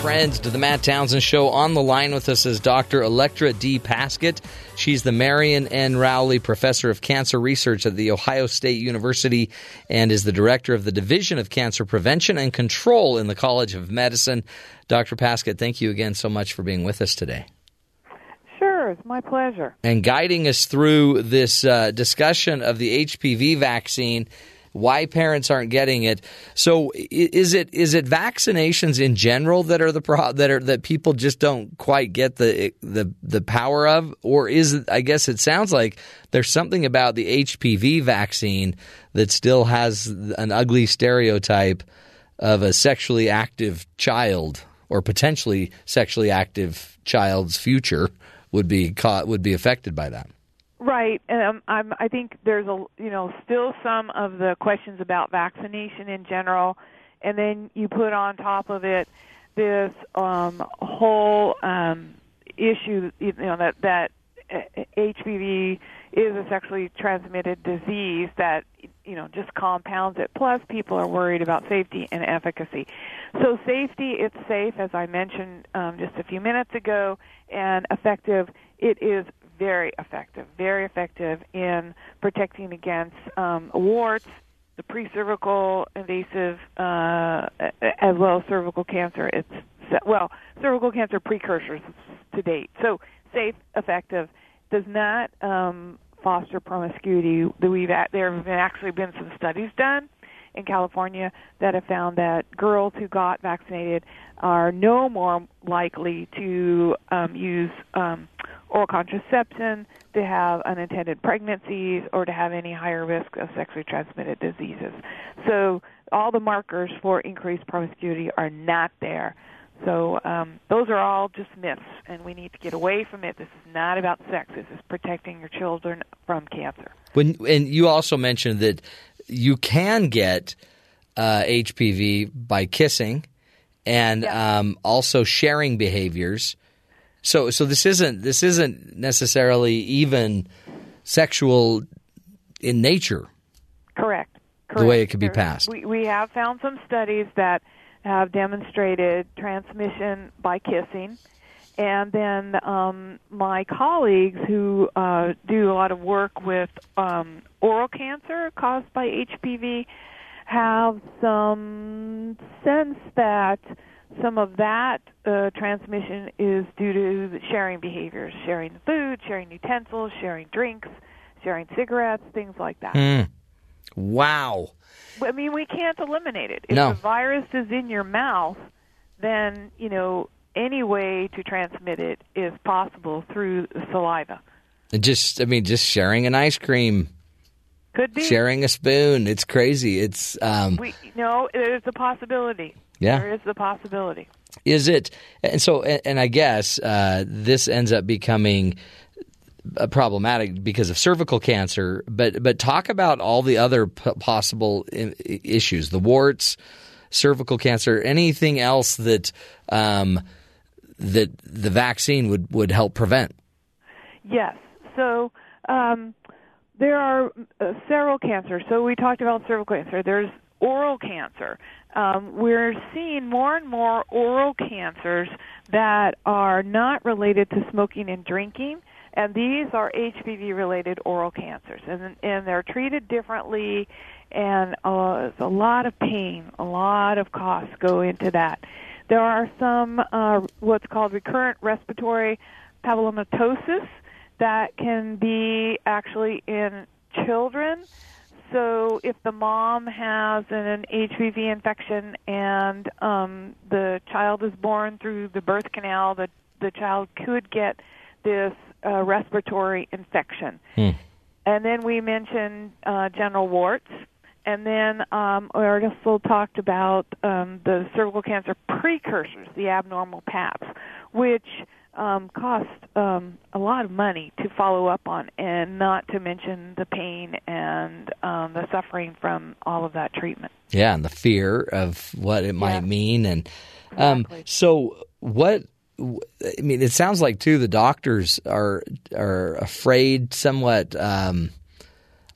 Friends, to the Matt Townsend Show. On the line with us is Dr. Electra D. Paskett. She's the Marion N. Rowley Professor of Cancer Research at The Ohio State University and is the Director of the Division of Cancer Prevention and Control in the College of Medicine. Dr. Paskett, thank you again so much for being with us today Sure, it's my pleasure. and guiding us through this uh, discussion of the HPV vaccine, why parents aren't getting it. So, is it is it vaccinations in general that are the pro- that are that people just don't quite get the the the power of, or is it? I guess it sounds like there's something about the HPV vaccine that still has an ugly stereotype of a sexually active child or potentially sexually active child's future would be caught would be affected by that. Right. Um, I'm, I think there's a you know still some of the questions about vaccination in general, and then you put on top of it this um, whole um, issue you know that that uh, HPV is a sexually transmitted disease that you know just compounds it. Plus, people are worried about safety and efficacy. So, safety, it's safe, as I mentioned um, just a few minutes ago, and effective. It is very effective, very effective in protecting against um, warts, the pre-cervical invasive, uh, as well as cervical cancer. It's well, cervical cancer precursors to date. So safe, effective, does not um, foster promiscuity. We've there have actually been some studies done in California that have found that girls who got vaccinated are no more likely to um, use um, oral contraception, to have unintended pregnancies, or to have any higher risk of sexually transmitted diseases. So all the markers for increased promiscuity are not there. So um, those are all just myths, and we need to get away from it. This is not about sex. This is protecting your children from cancer. When and you also mentioned that you can get uh, HPV by kissing, and yeah. um, also sharing behaviors. So so this isn't this isn't necessarily even sexual in nature. Correct. Correct. The way it could be passed. We we have found some studies that have demonstrated transmission by kissing. And then um, my colleagues who uh, do a lot of work with um, oral cancer caused by HPV have some sense that some of that uh, transmission is due to sharing behaviors, sharing food, sharing utensils, sharing drinks, sharing cigarettes, things like that. Mm. Wow. I mean, we can't eliminate it. If no. the virus is in your mouth, then, you know, any way to transmit it is possible through saliva. Just, I mean, just sharing an ice cream. Could be. Sharing a spoon. It's crazy. It's, um. We, no, there's a possibility. Yeah. There is a possibility. Is it, and so, and, and I guess uh, this ends up becoming uh, problematic because of cervical cancer, but but talk about all the other p- possible I- issues, the warts, cervical cancer, anything else that um, that the vaccine would would help prevent. Yes. So um, there are uh, several cancers. So we talked about cervical cancer. There's oral cancer. Um, we're seeing more and more oral cancers that are not related to smoking and drinking and these are HPV related oral cancers, and and they're treated differently, and uh, a lot of pain, a lot of costs go into that. There are some uh, what's called recurrent respiratory papillomatosis that can be actually in children. So if the mom has an HPV infection and um, the child is born through the birth canal, the the child could get this uh, respiratory infection. Hmm. And then we mentioned uh, genital warts. And then um, also talked about um, the cervical cancer precursors, the abnormal paps, which um, cost um, a lot of money to follow up on, and not to mention the pain and um, the suffering from all of that treatment. Yeah, and the fear of what it might Yeah. mean, and um, so what I mean, it sounds like too the doctors are are afraid, somewhat. Um,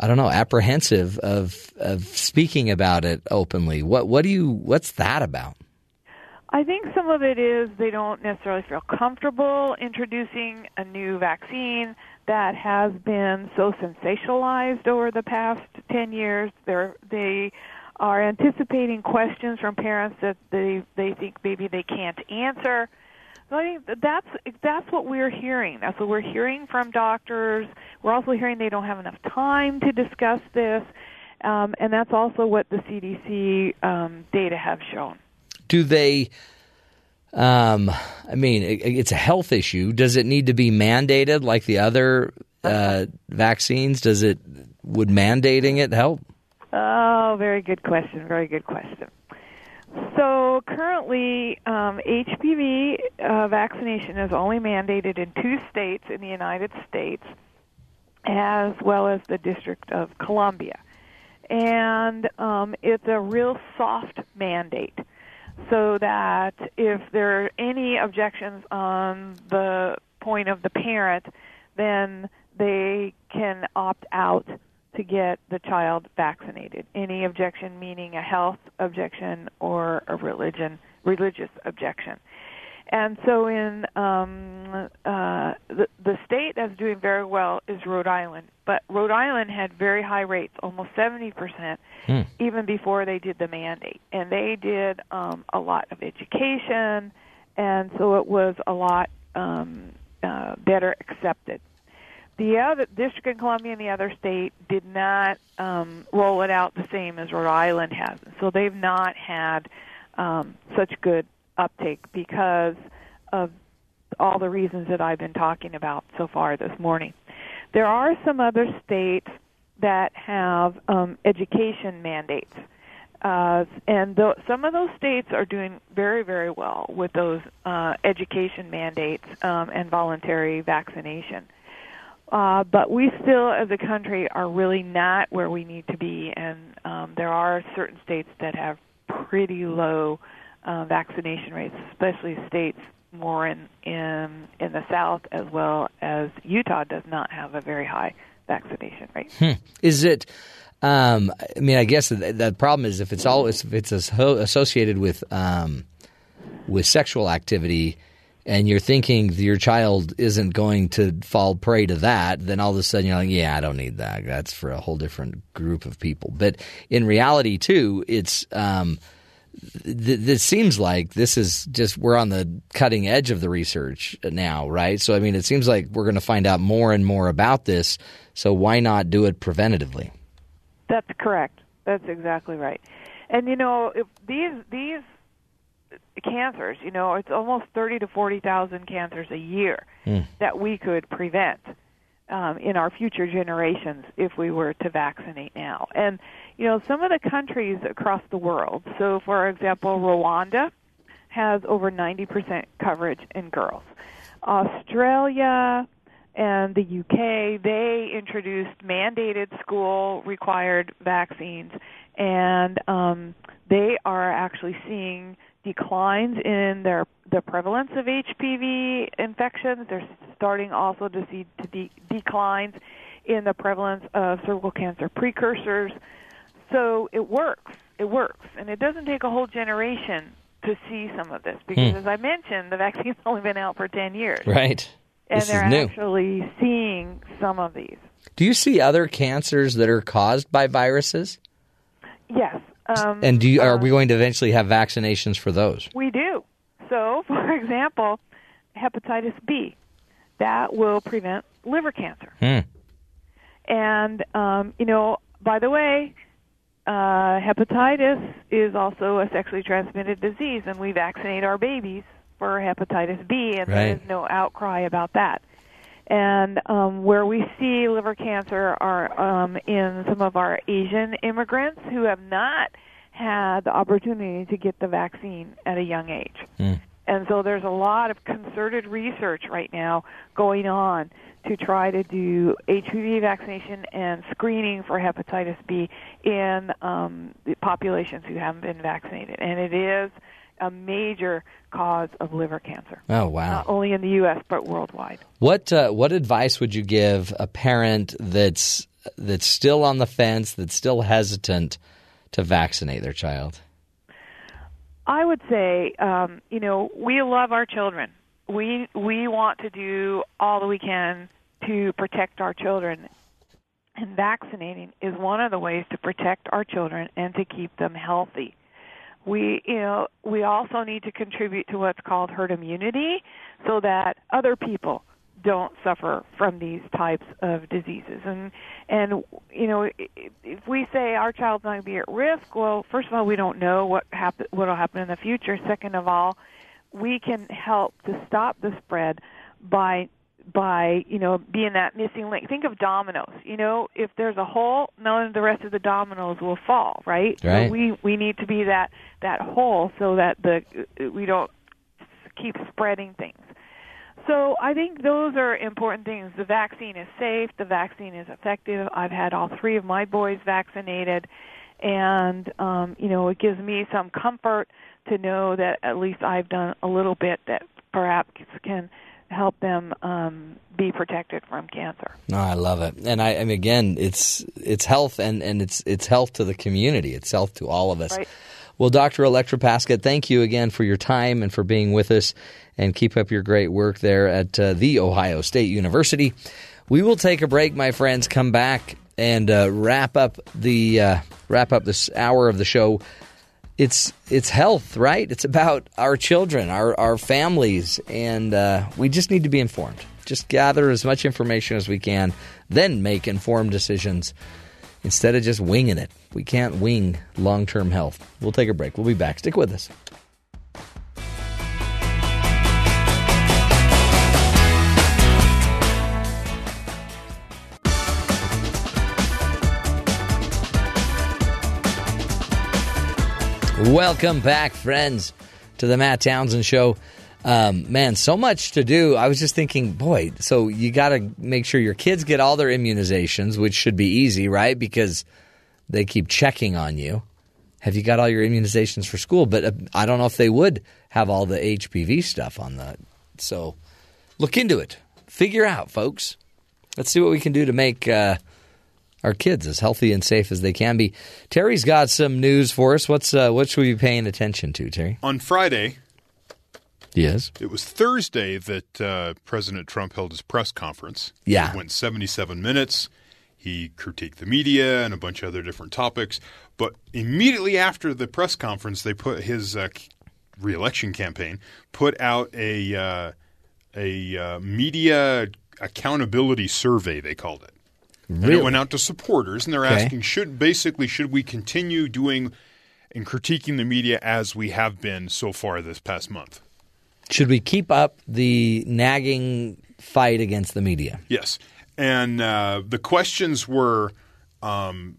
I don't know, apprehensive of of speaking about it openly. What what do you? What's that about? I think some of it is they don't necessarily feel comfortable introducing a new vaccine that has been so sensationalized over the past 10 years. They're, they are anticipating questions from parents that they, they think maybe they can't answer. So I think that's that's what we're hearing. That's what we're hearing from doctors. We're also hearing they don't have enough time to discuss this, um, and that's also what the CDC um, data have shown. Do they? Um, I mean, it, it's a health issue. Does it need to be mandated like the other uh, vaccines? Does it? Would mandating it help? Oh, very good question. Very good question. So currently, um, HPV uh, vaccination is only mandated in two states in the United States, as well as the District of Columbia, and um, it's a real soft mandate. So that if there are any objections on the point of the parent, then they can opt out to get the child vaccinated. Any objection meaning a health objection or a religion religious objection. And so, in um, uh, the the state that's doing very well is Rhode Island, but Rhode Island had very high rates, almost seventy percent, Hmm. even before they did the mandate, and they did um, a lot of education, and so it was a lot um, uh, better accepted. The other District of Columbia and the other state did not um, roll it out the same as Rhode Island has, so they've not had um, such good uptake because of all the reasons that I've been talking about so far this morning. There are some other states that have um, education mandates. Uh, and th- some of those states are doing very, very well with those uh, education mandates um, and voluntary vaccination. Uh, but we still, as a country, are really not where we need to be, and um, there are certain states that have pretty low uh, vaccination rates, especially states more in in in the south, as well as Utah does not have a very high vaccination rate. Hmm. Is it? Um, I mean, I guess the, the problem is if it's all if it's associated with um, with sexual activity, and you're thinking your child isn't going to fall prey to that, then all of a sudden you're like, yeah, I don't need that. That's for a whole different group of people. But in reality, too, it's. Um, th- this seems like this is just we're on the cutting edge of the research now, right? So I mean, it seems like we're going to find out more and more about this. So why not do it preventatively? That's correct. That's exactly right. And you know, if these these cancers, you know, it's almost thirty to forty thousand cancers a year Mm. that we could prevent um, in our future generations if we were to vaccinate now. And you know, some of the countries across the world. So, for example, Rwanda has over ninety percent coverage in girls. Australia and the UK, they introduced mandated school required vaccines, and um, they are actually seeing declines in their the prevalence of HPV infections. They're starting also to see to de- declines in the prevalence of cervical cancer precursors. So it works. It works, and it doesn't take a whole generation to see some of this because, Hmm. as I mentioned, the vaccine's *laughs* only been out for ten years, Right. and this they're is new. actually seeing some of these. Do you see other cancers that are caused by viruses? Yes. Um, And do you, are uh, we going to eventually have vaccinations for those? We do. So, *laughs* for example, hepatitis B, that will prevent liver cancer. Hmm. And, um, you know, by the way, uh, hepatitis is also a sexually transmitted disease, and we vaccinate our babies for hepatitis B, and there Right. is no outcry about that. And um, where we *laughs* see liver cancer are um, in some of our Asian immigrants who have not had the opportunity to get the vaccine at a young age. And so there's a lot of concerted research right now going on to try to do HPV vaccination and screening for hepatitis B in um, the populations who haven't been vaccinated. And it is a major cause of liver cancer, Oh wow! not only in the U.S. but worldwide. What uh, what advice would you give a parent that's that's still on the fence, that's still hesitant to vaccinate their child? I would say, um, you know, we love our children. We we want to do all that we can to protect our children, and vaccinating is one of the ways to protect our children and to keep them healthy. We, you know, we also need to contribute to what's called herd immunity, so that other people don't suffer from these types of diseases. And and you know, if we say our child's going to be at risk, well, first of all, we don't know what happen what will happen in the future. Second of all, we can help to stop the spread by by you know being that missing link. Think of dominoes. You know, if there's a hole, none of the rest of the dominoes will fall. Right. Right. So we we need to be that that hole so that the we don't keep spreading things. So I think those are important things. The vaccine is safe. The vaccine is effective. I've had all three of my boys vaccinated, and um, you know it gives me some comfort to know that at least I've done a little bit that perhaps can help them um, be protected from cancer. No, I love it, and I, I mean, again, it's it's health, and, and it's it's health to the community. It's health to all of us. Right. Well, Dr. Electra Paskett, thank you again for your time and for being with us, and keep up your great work there at uh, the Ohio State University. We will take a break, my friends. Come back and uh, wrap up the uh, wrap up this hour of the show. It's it's health, right? It's about our children, our our families, and uh, we just need to be informed. Just gather as much information as we can, then make informed decisions instead of just winging it. We can't wing long term health. We'll take a break. We'll be back. Stick with us. Welcome back, friends, to the Matt Townsend Show. Um, man, so much to do. I was just thinking, boy, so you got to make sure your kids get all their immunizations, which should be easy, right? Because they keep checking on you. Have you got all your immunizations for school? But uh, I don't know if they would have all the HPV stuff on that. So look into it. Figure out, folks. Let's see what we can do to make uh, our kids as healthy and safe as they can be. Terry's got some news for us. What's uh, what should we be paying attention to, Terry? On Friday, Yes. it was Thursday that uh, President Trump held his press conference. Yeah. It went 77 minutes. He critiqued the media and a bunch of other different topics. But immediately after the press conference, they put his uh, reelection campaign put out a uh, a uh, media accountability survey. They called it. And it went out to supporters, and they're Okay. asking should basically should we continue doing and critiquing the media as we have been so far this past month. Should we keep up the nagging fight against the media? Yes, and uh, the questions were um,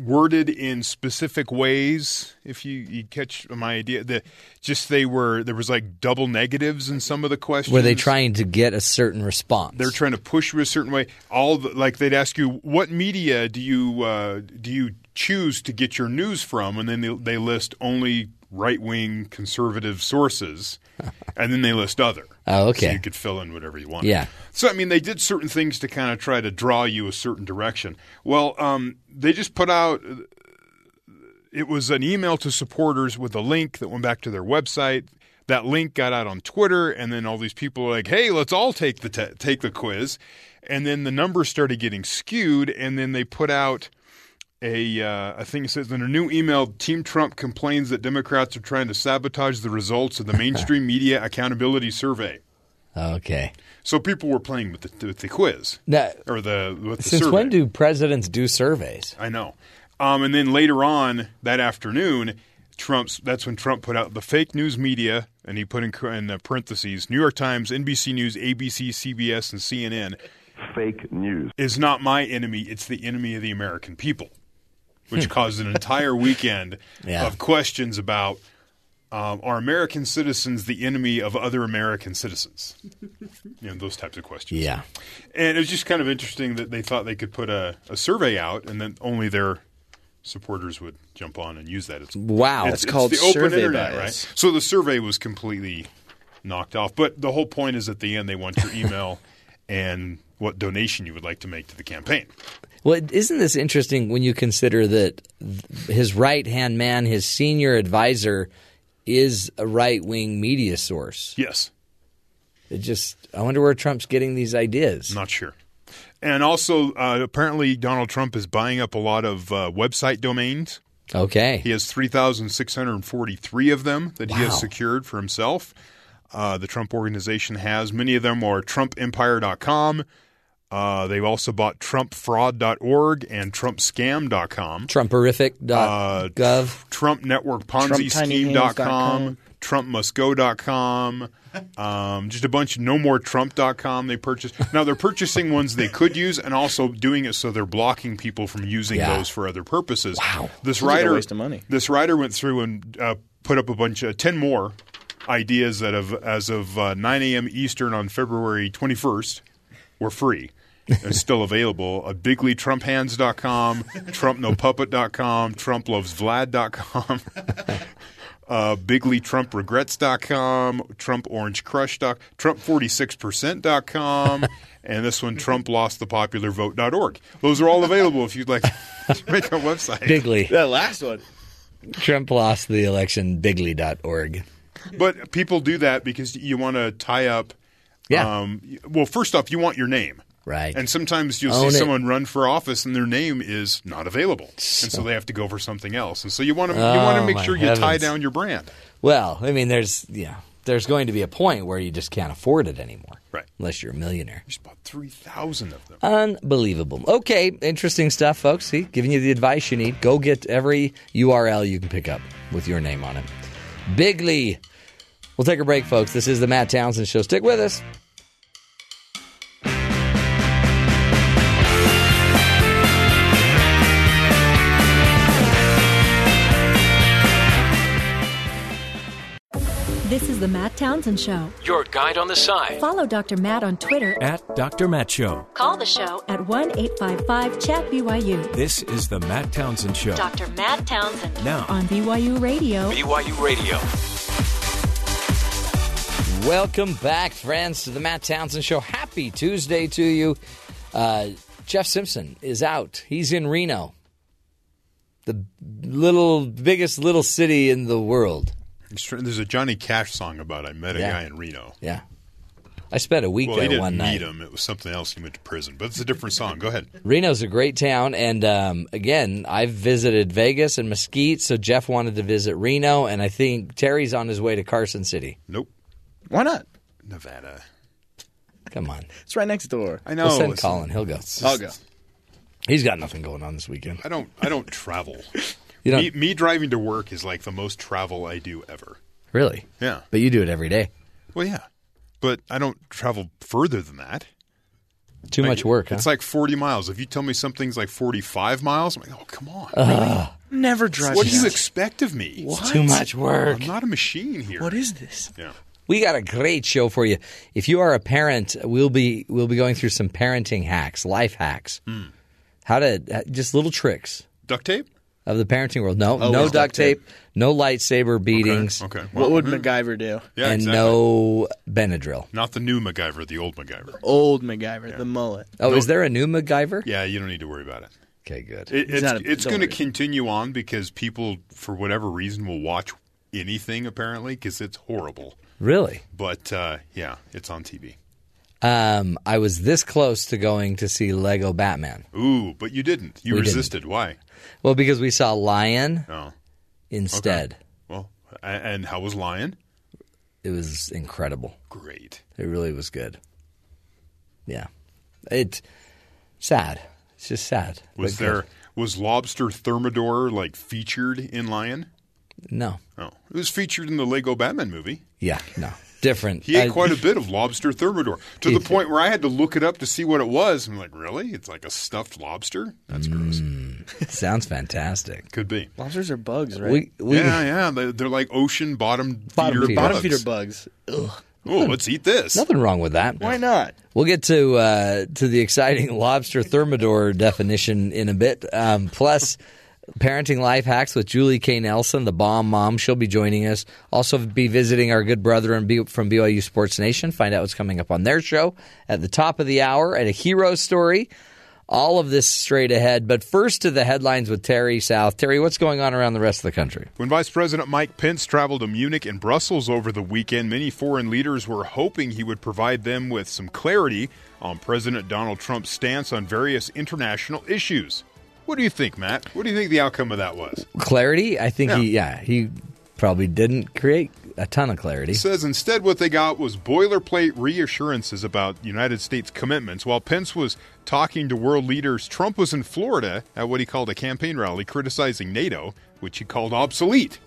worded in specific ways. If you, you catch my idea, that just they were there was like double negatives in some of the questions. Were they trying to get a certain response? They're trying to push you a certain way. All the, like they'd ask you, what media do you uh, do you choose to get your news from, and then they, they list only right wing conservative sources, *laughs* and then they list other. Oh, okay. So you could fill in whatever you want. Yeah. So I mean, they did certain things to kind of try to draw you a certain direction. Well, um, they just put out. It was an email to supporters with a link that went back to their website. That link got out on Twitter, and then all these people were like, "Hey, let's all take the te- take the quiz." And then the numbers started getting skewed, and then they put out a uh, a thing that says in a new email, Team Trump complains that Democrats are trying to sabotage the results of the mainstream *laughs* media accountability survey. Okay. So people were playing with the, with the quiz Now, or the with the since survey. when do presidents do surveys? I know. Um, and then later on that afternoon, Trump's that's when Trump put out the fake news media, and he put in, in uh, parentheses New York Times, NBC News, ABC, CBS, and CNN. Fake news is not my enemy; it's the enemy of the American people, which Hmm. caused an entire weekend *laughs* Yeah. of questions about. Um, are American citizens the enemy of other American citizens? *laughs* You know, those types of questions. Yeah. And it was just kind of interesting that they thought they could put a, a survey out and then only their supporters would jump on and use that. It's, Wow. It's, It's called the open survey internet, bias. right? So the survey was completely knocked off. But the whole point is at the end they want your *laughs* email and what donation you would like to make to the campaign. Well, isn't this interesting when you consider that his right hand man, his senior advisor, is a right wing media source? Yes. It just, I wonder where Trump's getting these ideas. Not sure. And also, uh, apparently, Donald Trump is buying up a lot of uh, website domains. Okay. He has 3,643 of them that he has secured for himself. Uh, the Trump organization has. Many of them are TrumpEmpire.com. Uh, they've also bought TrumpFraud.org and TrumpScam.com. Trumperific.gov. Uh, Trump Network Ponzi TrumpTinyHands.com. Scheme.com. TrumpMustGo.com. Um, just a bunch. No more Trump.com. They purchased. Now they're purchasing ones they could use, and also doing it so they're blocking people from using Yeah. those for other purposes. Wow. This Seems a writer waste of money. This writer went through and uh, put up a bunch of ten more ideas that have, as of uh, 9 a.m. Eastern on February 21st, were free. And still available at biglytrumphands.com, trumpnopuppet.com, trumplovesvlad.com, *laughs* uh, biglytrumpregrets.com, trumporangecrush.com, trump46percent.com, and this one, trumplostthepopularvote.org. Those are all available if you'd like to *laughs* make a website. Bigly. That last one. Trump lost the election. Bigly.org. But people do that because you want to tie up. Yeah. Um, well, first off, you want your name. Right. And sometimes you'll Own see it. someone run for office and their name is not available, and so they have to go for something else. And so you want to you want Oh, to make my sure you tie heavens. down your brand. Well, I mean, there's yeah, there's going to be a point where you just can't afford it anymore, Right. Unless you're a millionaire. Just bought three thousand of them. Unbelievable. Okay, interesting stuff, folks. See, giving you the advice you need. Go get every URL you can pick up with your name on it. Bigly. We'll take a break, folks. This is the Matt Townsend Show. Stick with us. This is the Matt Townsend Show. Your guide on the side. Follow Dr. Matt on Twitter. At Dr. Matt Show. Call the show at 1 855 Chat BYU. This is the Matt Townsend Show. Dr. Matt Townsend. Now. On BYU Radio. BYU Radio. Welcome back, friends, to the Matt Townsend Show. Happy Tuesday to you. Uh, Jeff Simpson is out. He's in Reno, the little biggest little city in the world. It's There's a Johnny Cash song about I met a Yeah. guy in Reno. Yeah, I spent a week Well, he there didn't one night. meet him. It was something else. He went to prison, but it's a different song. Go ahead. Reno's a great town, and um, again, I've visited Vegas and Mesquite, so Jeff wanted to visit Reno, and I think Terry's on his way to Carson City. Nope. Why not? Nevada. Come on, It's right next door. I know. we'll send it's- Colin. He'll go. I'll go. He's got nothing going on this weekend. I don't. I don't travel. *laughs* You don't me, me driving to work is like the most travel I do ever. really, Yeah. but you do it every day. Well, yeah, but I don't travel further than that. Too Like, much work. It's huh? like forty miles. If you tell me something's like forty-five miles, I'm like, oh, come on. Never drive. what do you expect of me? What? too much work. I'm not a machine here. What is this? Yeah. We got a great show for you. If you are a parent, we'll be we'll be going through some parenting hacks, life hacks, Hmm. how to just little tricks Duct tape. Of the parenting world. No, Oh, no with duct duct tape. tape, no lightsaber beatings, Okay. What would mm, MacGyver do? Yeah, and exactly. no Benadryl. Not the new MacGyver, the old MacGyver. Old MacGyver, the mullet. Oh, is there a new MacGyver? Yeah, you don't need to worry about it. Okay, good. It, it's not a- it's don't going to worry. continue on because people, for whatever reason, will watch anything apparently because it's horrible. Really? But uh, yeah, it's on TV. Um, I was this close to going to see Lego Batman. Ooh, but you didn't. You We didn't. resisted. Why? Well, because we saw Lion Oh, instead. well, a- and how was Lion? It was incredible. Great. It really was good. Yeah. It sad. It's just sad. Was but good. there was Lobster Thermidor like featured in Lion? No. Oh, it was featured in the Lego Batman movie. Yeah, no. Different. He ate I- quite a bit of lobster thermidor to the point where I had to look it up to see what it was. I'm like, really? It's like a stuffed lobster? That's gross. *laughs* Sounds fantastic. Could be. Lobsters are bugs, right? We, we, yeah, yeah. They're, they're like ocean bottom Bottom feeder feeder. Bottom bugs. feeder bugs. Ugh. Oh, let's eat this. Nothing wrong with that. Why not? We'll get to uh, to the exciting *laughs* lobster thermidor definition in a bit. Um, plus, parenting life hacks with Julie K. Nelson, the bomb mom. She'll be joining us. Also, be visiting our good brother from BYU Sports Nation. Find out what's coming up on their show at the top of the hour and a hero story. All of this straight ahead. But first to the headlines with Terry South. Terry, what's going on around the rest of the country? When Vice President Mike Pence traveled to Munich and Brussels over the weekend, many foreign leaders were hoping he would provide them with some clarity on President Donald Trump's stance on various international issues. What do you think, Matt? What do you think the outcome of that was? Clarity? I think he, yeah, he probably didn't create a ton of clarity. It says instead what they got was boilerplate reassurances about United States commitments. While Pence was talking to world leaders, Trump was in Florida at what he called a campaign rally criticizing NATO, which he called obsolete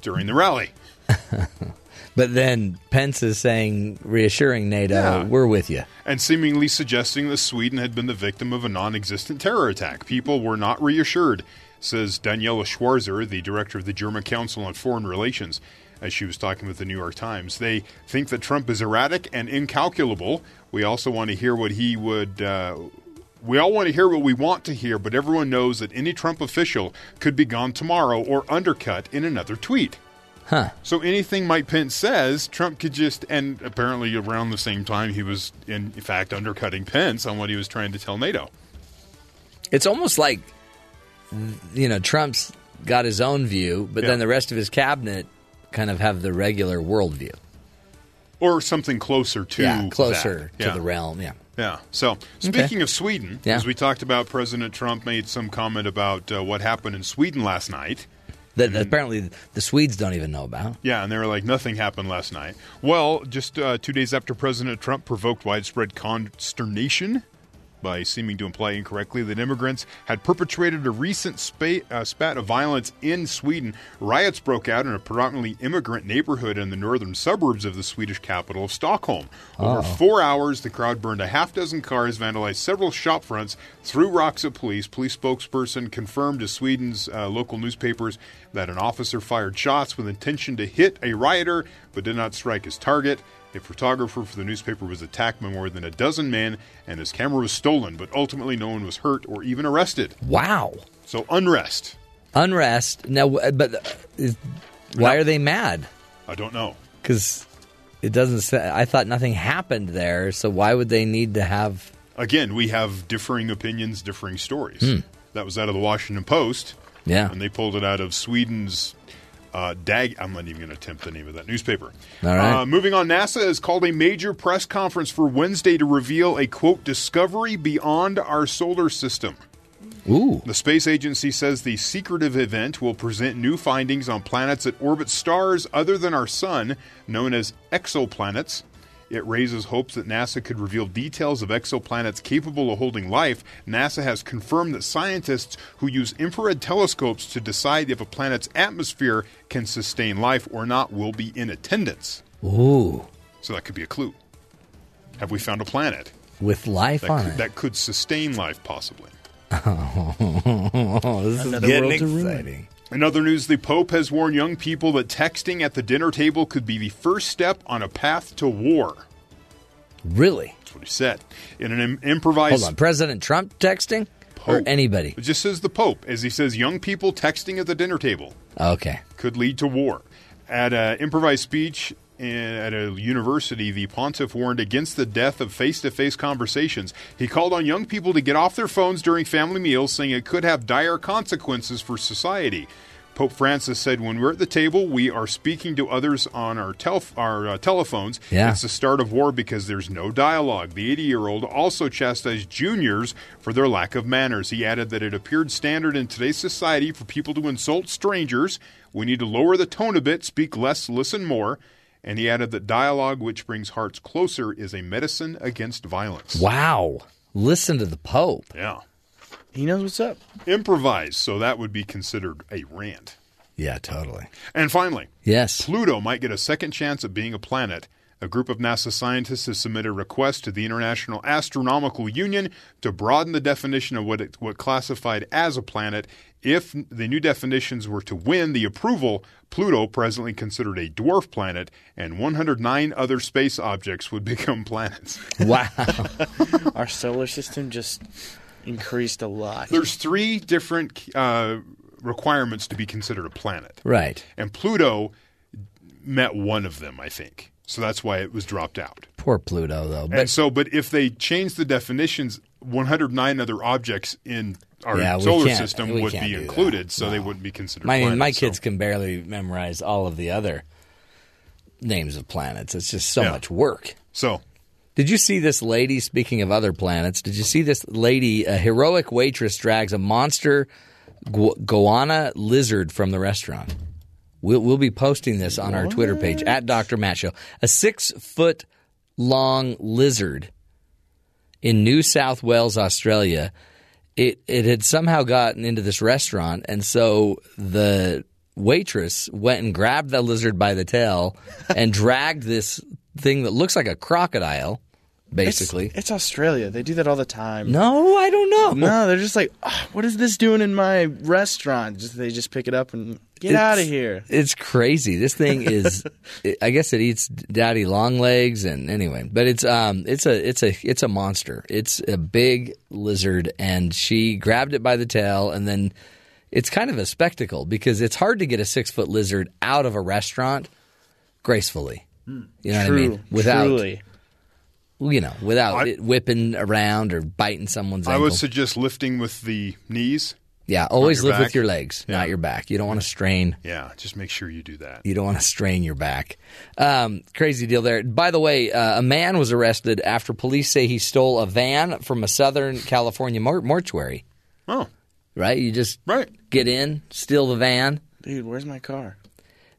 during the rally. *laughs* But then Pence is saying, reassuring NATO, Yeah. we're with you. and seemingly suggesting that Sweden had been the victim of a non existent terror attack. People were not reassured, says Daniela Schwarzer, the director of the German Council on Foreign Relations, as she was talking with the New York Times. They think that Trump is erratic and incalculable. We also want to hear what he would. Uh, we all want to hear what we want to hear, but everyone knows that any Trump official could be gone tomorrow or undercut in another tweet. Huh. So anything Mike Pence says, Trump could just, and apparently around the same time, he was in fact undercutting Pence on what he was trying to tell NATO. It's almost like, you know, Trump's got his own view, but Yeah. then the rest of his cabinet kind of have the regular worldview. or something closer to yeah, closer that. to Yeah. the realm. Yeah. Yeah. So, speaking of Sweden, Yeah. as we talked about, President Trump made some comment about uh, what happened in Sweden last night. That apparently the Swedes don't even know about. Yeah, and they were like, nothing happened last night. Well, just uh, two days after President Trump provoked widespread consternation by seeming to imply incorrectly that immigrants had perpetrated a recent spa- uh, spat of violence in Sweden, riots broke out in a predominantly immigrant neighborhood in the northern suburbs of the Swedish capital of Stockholm. Over Uh-oh. four hours, the crowd burned a half dozen cars, vandalized several shop fronts, threw rocks at police. Police spokesperson confirmed to Sweden's uh, local newspapers that an officer fired shots with intention to hit a rioter, but did not strike his target. A photographer for the newspaper was attacked by more than a dozen men, and his camera was stolen, but ultimately no one was hurt or even arrested. Wow. So unrest. Unrest. Now, but uh, is, why are they mad? I don't know. Because it doesn't say. I thought nothing happened there, so why would they need to have. Again, we have differing opinions, differing stories. Hmm. That was out of the Washington Post. Yeah. And they pulled it out of Sweden's uh, DAG. I'm not even going to attempt the name of that newspaper. All right. Uh, moving on, NASA has called a major press conference for Wednesday to reveal a quote discovery beyond our solar system. Ooh. The space agency says the secretive event will present new findings on planets that orbit stars other than our sun, known as exoplanets. It raises hopes that NASA could reveal details of exoplanets capable of holding life. NASA has confirmed that scientists who use infrared telescopes to decide if a planet's atmosphere can sustain life or not will be in attendance. Ooh. So that could be a clue. Have we found a planet With life that on could, it. that could sustain life, possibly? Oh, *laughs* this is Another getting world to exciting. In other news, the Pope has warned young people that texting at the dinner table could be the first step on a path to war. Really? That's what he said. In an im- improvised. Hold on. President Trump texting? Or anybody? It just says the Pope, as he says, young people texting at the dinner table Okay. could lead to war. At an improvised speech at a university, the pontiff warned against the death of face to face conversations. He called on young people to get off their phones during family meals, saying it could have dire consequences for society. Pope Francis said, "When we're at the table, we are speaking to others on our tel- our uh, telephones. Yeah. It's the start of war because there's no dialogue." The 80-year-old also chastised juniors for their lack of manners. He added that it appeared standard in today's society for people to insult strangers. We need to lower the tone a bit, speak less, listen more. And he added that dialogue, which brings hearts closer, is a medicine against violence. Wow. Listen to the Pope. Yeah. He knows what's up. Improvise, so that would be considered a rant. Yeah, totally. And finally, Yes. Pluto might get a second chance at being a planet. A group of NASA scientists has submitted a request to the International Astronomical Union to broaden the definition of what it, what classified as a planet. If the new definitions were to win the approval, Pluto, presently considered a dwarf planet, and 109 other space objects would *laughs* become planets. Wow. *laughs* Our solar system just increased a lot. There's three different uh, requirements to be considered a planet. Right. And Pluto met one of them, I think. So that's why it was dropped out. Poor Pluto, though. and But so, but if they change the definitions, 109 other objects in our Yeah, solar system would be included, so they wouldn't be considered. my, planets, my so- kids can barely memorize all of the other names of planets. It's just so Yeah. much work. So, Did you see this lady, speaking of other planets, did you see this lady, a heroic waitress drags a monster gu- goanna lizard from the restaurant? We'll, we'll be posting this on our Twitter page, at Dr. Matt Show. A six foot long lizard in New South Wales, Australia. It, it had somehow gotten into this restaurant, and so the waitress went and grabbed the lizard by the tail and dragged this thing that looks like a crocodile, basically. It's, it's Australia. They do that all the time. No, I don't know. No, they're just like, "Ah, what is this doing in my restaurant? Just they just pick it up and get It's- out of here. It's crazy. This thing *laughs* is, it- I guess it eats daddy long legs and anyway, but it's um, it's a it's a it's a monster. It's a big lizard, and she grabbed it by the tail, and then it's kind of a spectacle because it's hard to get a six foot lizard out of a restaurant gracefully. You know what I mean? Without truly. You know, without I- it whipping around or biting someone's I ankle. would suggest lifting with the knees Yeah, always lift back. with your legs, not your back. You don't want to strain. Yeah, just make sure you do that. You don't want to strain your back. Um, crazy deal there. By the way, uh, a man was arrested after police say he stole a van from a Southern California mor- mortuary. Oh, Right? You just right. get in, steal the van. Dude, where's my car?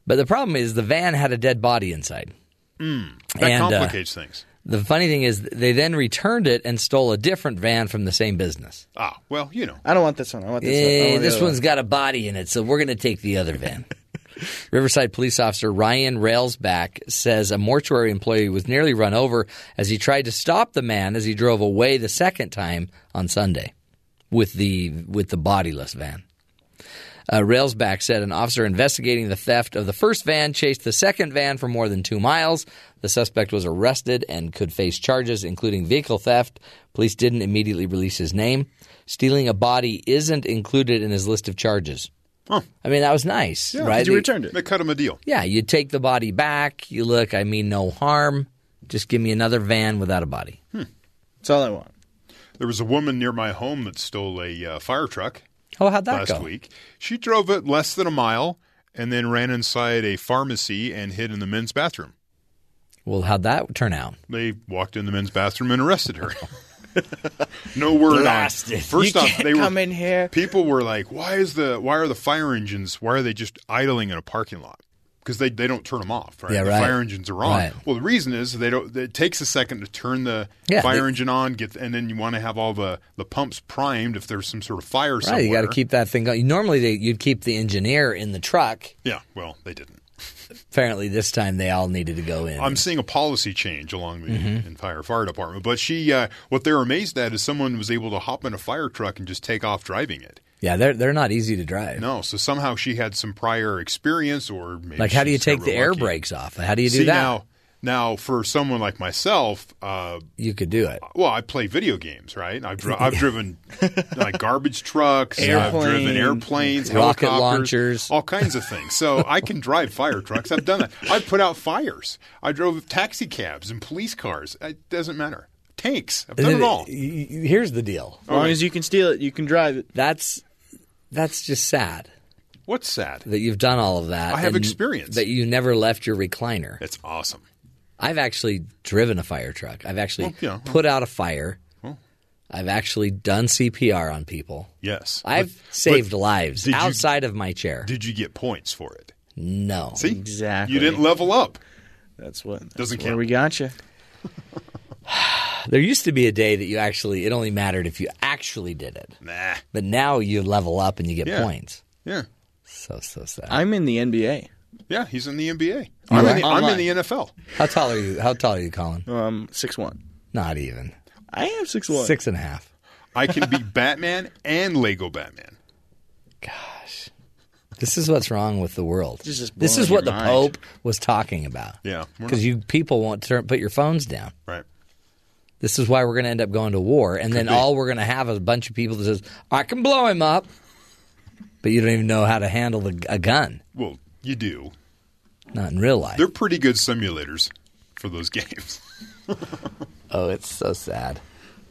But the problem is the van had a dead body inside. Mm, that And, uh, complicates things. The funny thing is, they then returned it and stole a different van from the same business. Ah, well, you know. I don't want this one. I want this one. Eh, want this other one's one. got a body in it, so we're going to take the other van. *laughs* Riverside police officer Ryan Railsback says a mortuary employee was nearly run over as he tried to stop the man as he drove away the second time on Sunday with the with the bodiless van. Uh, Railsback said an officer investigating the theft of the first van chased the second van for more than two miles. The suspect was arrested and could face charges, including vehicle theft. Police didn't immediately release his name. Stealing a body isn't included in his list of charges. Huh. I mean, that was nice, Yeah, right? you They- returned it. They cut him a deal. Yeah, you take the body back. You look, I mean, no harm. Just give me another van without a body. That's all I want. There was a woman near my home that stole a uh, fire truck. Oh, how'd that last go? week? She drove it less than a mile and then ran inside a pharmacy and hid in the men's bathroom. Well, how'd that turn out? They walked in the men's bathroom and arrested her. *laughs* no word Blasted. on. First You off, can't they were come in here. People were like, "Why is the why are the fire engines? Why are they just idling in a parking lot?" Because they, they don't turn them off, right? Yeah, the right. fire engines are on. Right. Well, the reason is they don't. It takes a second to turn the Yeah, fire they- engine on, get and then you want to have all the, the pumps primed if there's some sort of fire somewhere. Right, you got to keep that thing going. Normally, they, you'd keep the engineer in the truck. Yeah, well, they didn't. Apparently, this time they all needed to go in. I'm seeing a policy change along the Mhm. entire fire department. But she, uh, what they're amazed at is someone was able to hop in a fire truck and just take off driving it. yeah, they're they're not easy to drive. No, so somehow she had some prior experience, or maybe Like, how do you take the real air brakes off? How do you do See, that? Now, now, for someone like myself, uh, you could do it. Well, I play video games, right? I've dri- I've *laughs* driven like garbage trucks, I've driven Airplanes, airplanes, rocket helicopters, launchers. all kinds of things. So *laughs* I can drive fire trucks. I've done that. I put out fires. I drove taxi cabs and police cars. It doesn't matter. Tanks. I've done it all. Here's the deal. As long as you can steal it, you can drive it. That's that's just sad What's sad? that you've done all of that. I have experience. That you never left your recliner. It's awesome. I've actually driven a fire truck. I've actually Well, yeah. put out a fire. Well. I've actually done CPR on people. Yes, I've But- saved but lives did you- outside of my chair. Did you get points for it? No. See, Exactly. You didn't level up. That's what. That's Doesn't where count. we got you. *sighs* There used to be a day that you actually it only mattered if you actually did it. Nah. But now you level up and you get Yeah. points. Yeah. So so sad. I'm in the NBA. Yeah, he's in the NBA. I'm, in the, I'm in the NFL. How tall are you? How tall are you, Colin? Um, six one. Not even. I am six one. Six and a half. I can be *laughs* Batman and Lego Batman. Gosh, this is what's wrong with the world. This is This blowing is what the your mind. Pope was talking about. Yeah, we're Because you people won't turn, put your phones down. Right. This is why we're going to end up going to war, and then be. all we're going to have is a bunch of people that says, "I can blow him up," but you don't even know how to handle the, a gun. Well, you do. Not in real life. They're pretty good simulators for those *laughs* games. Oh, it's so sad,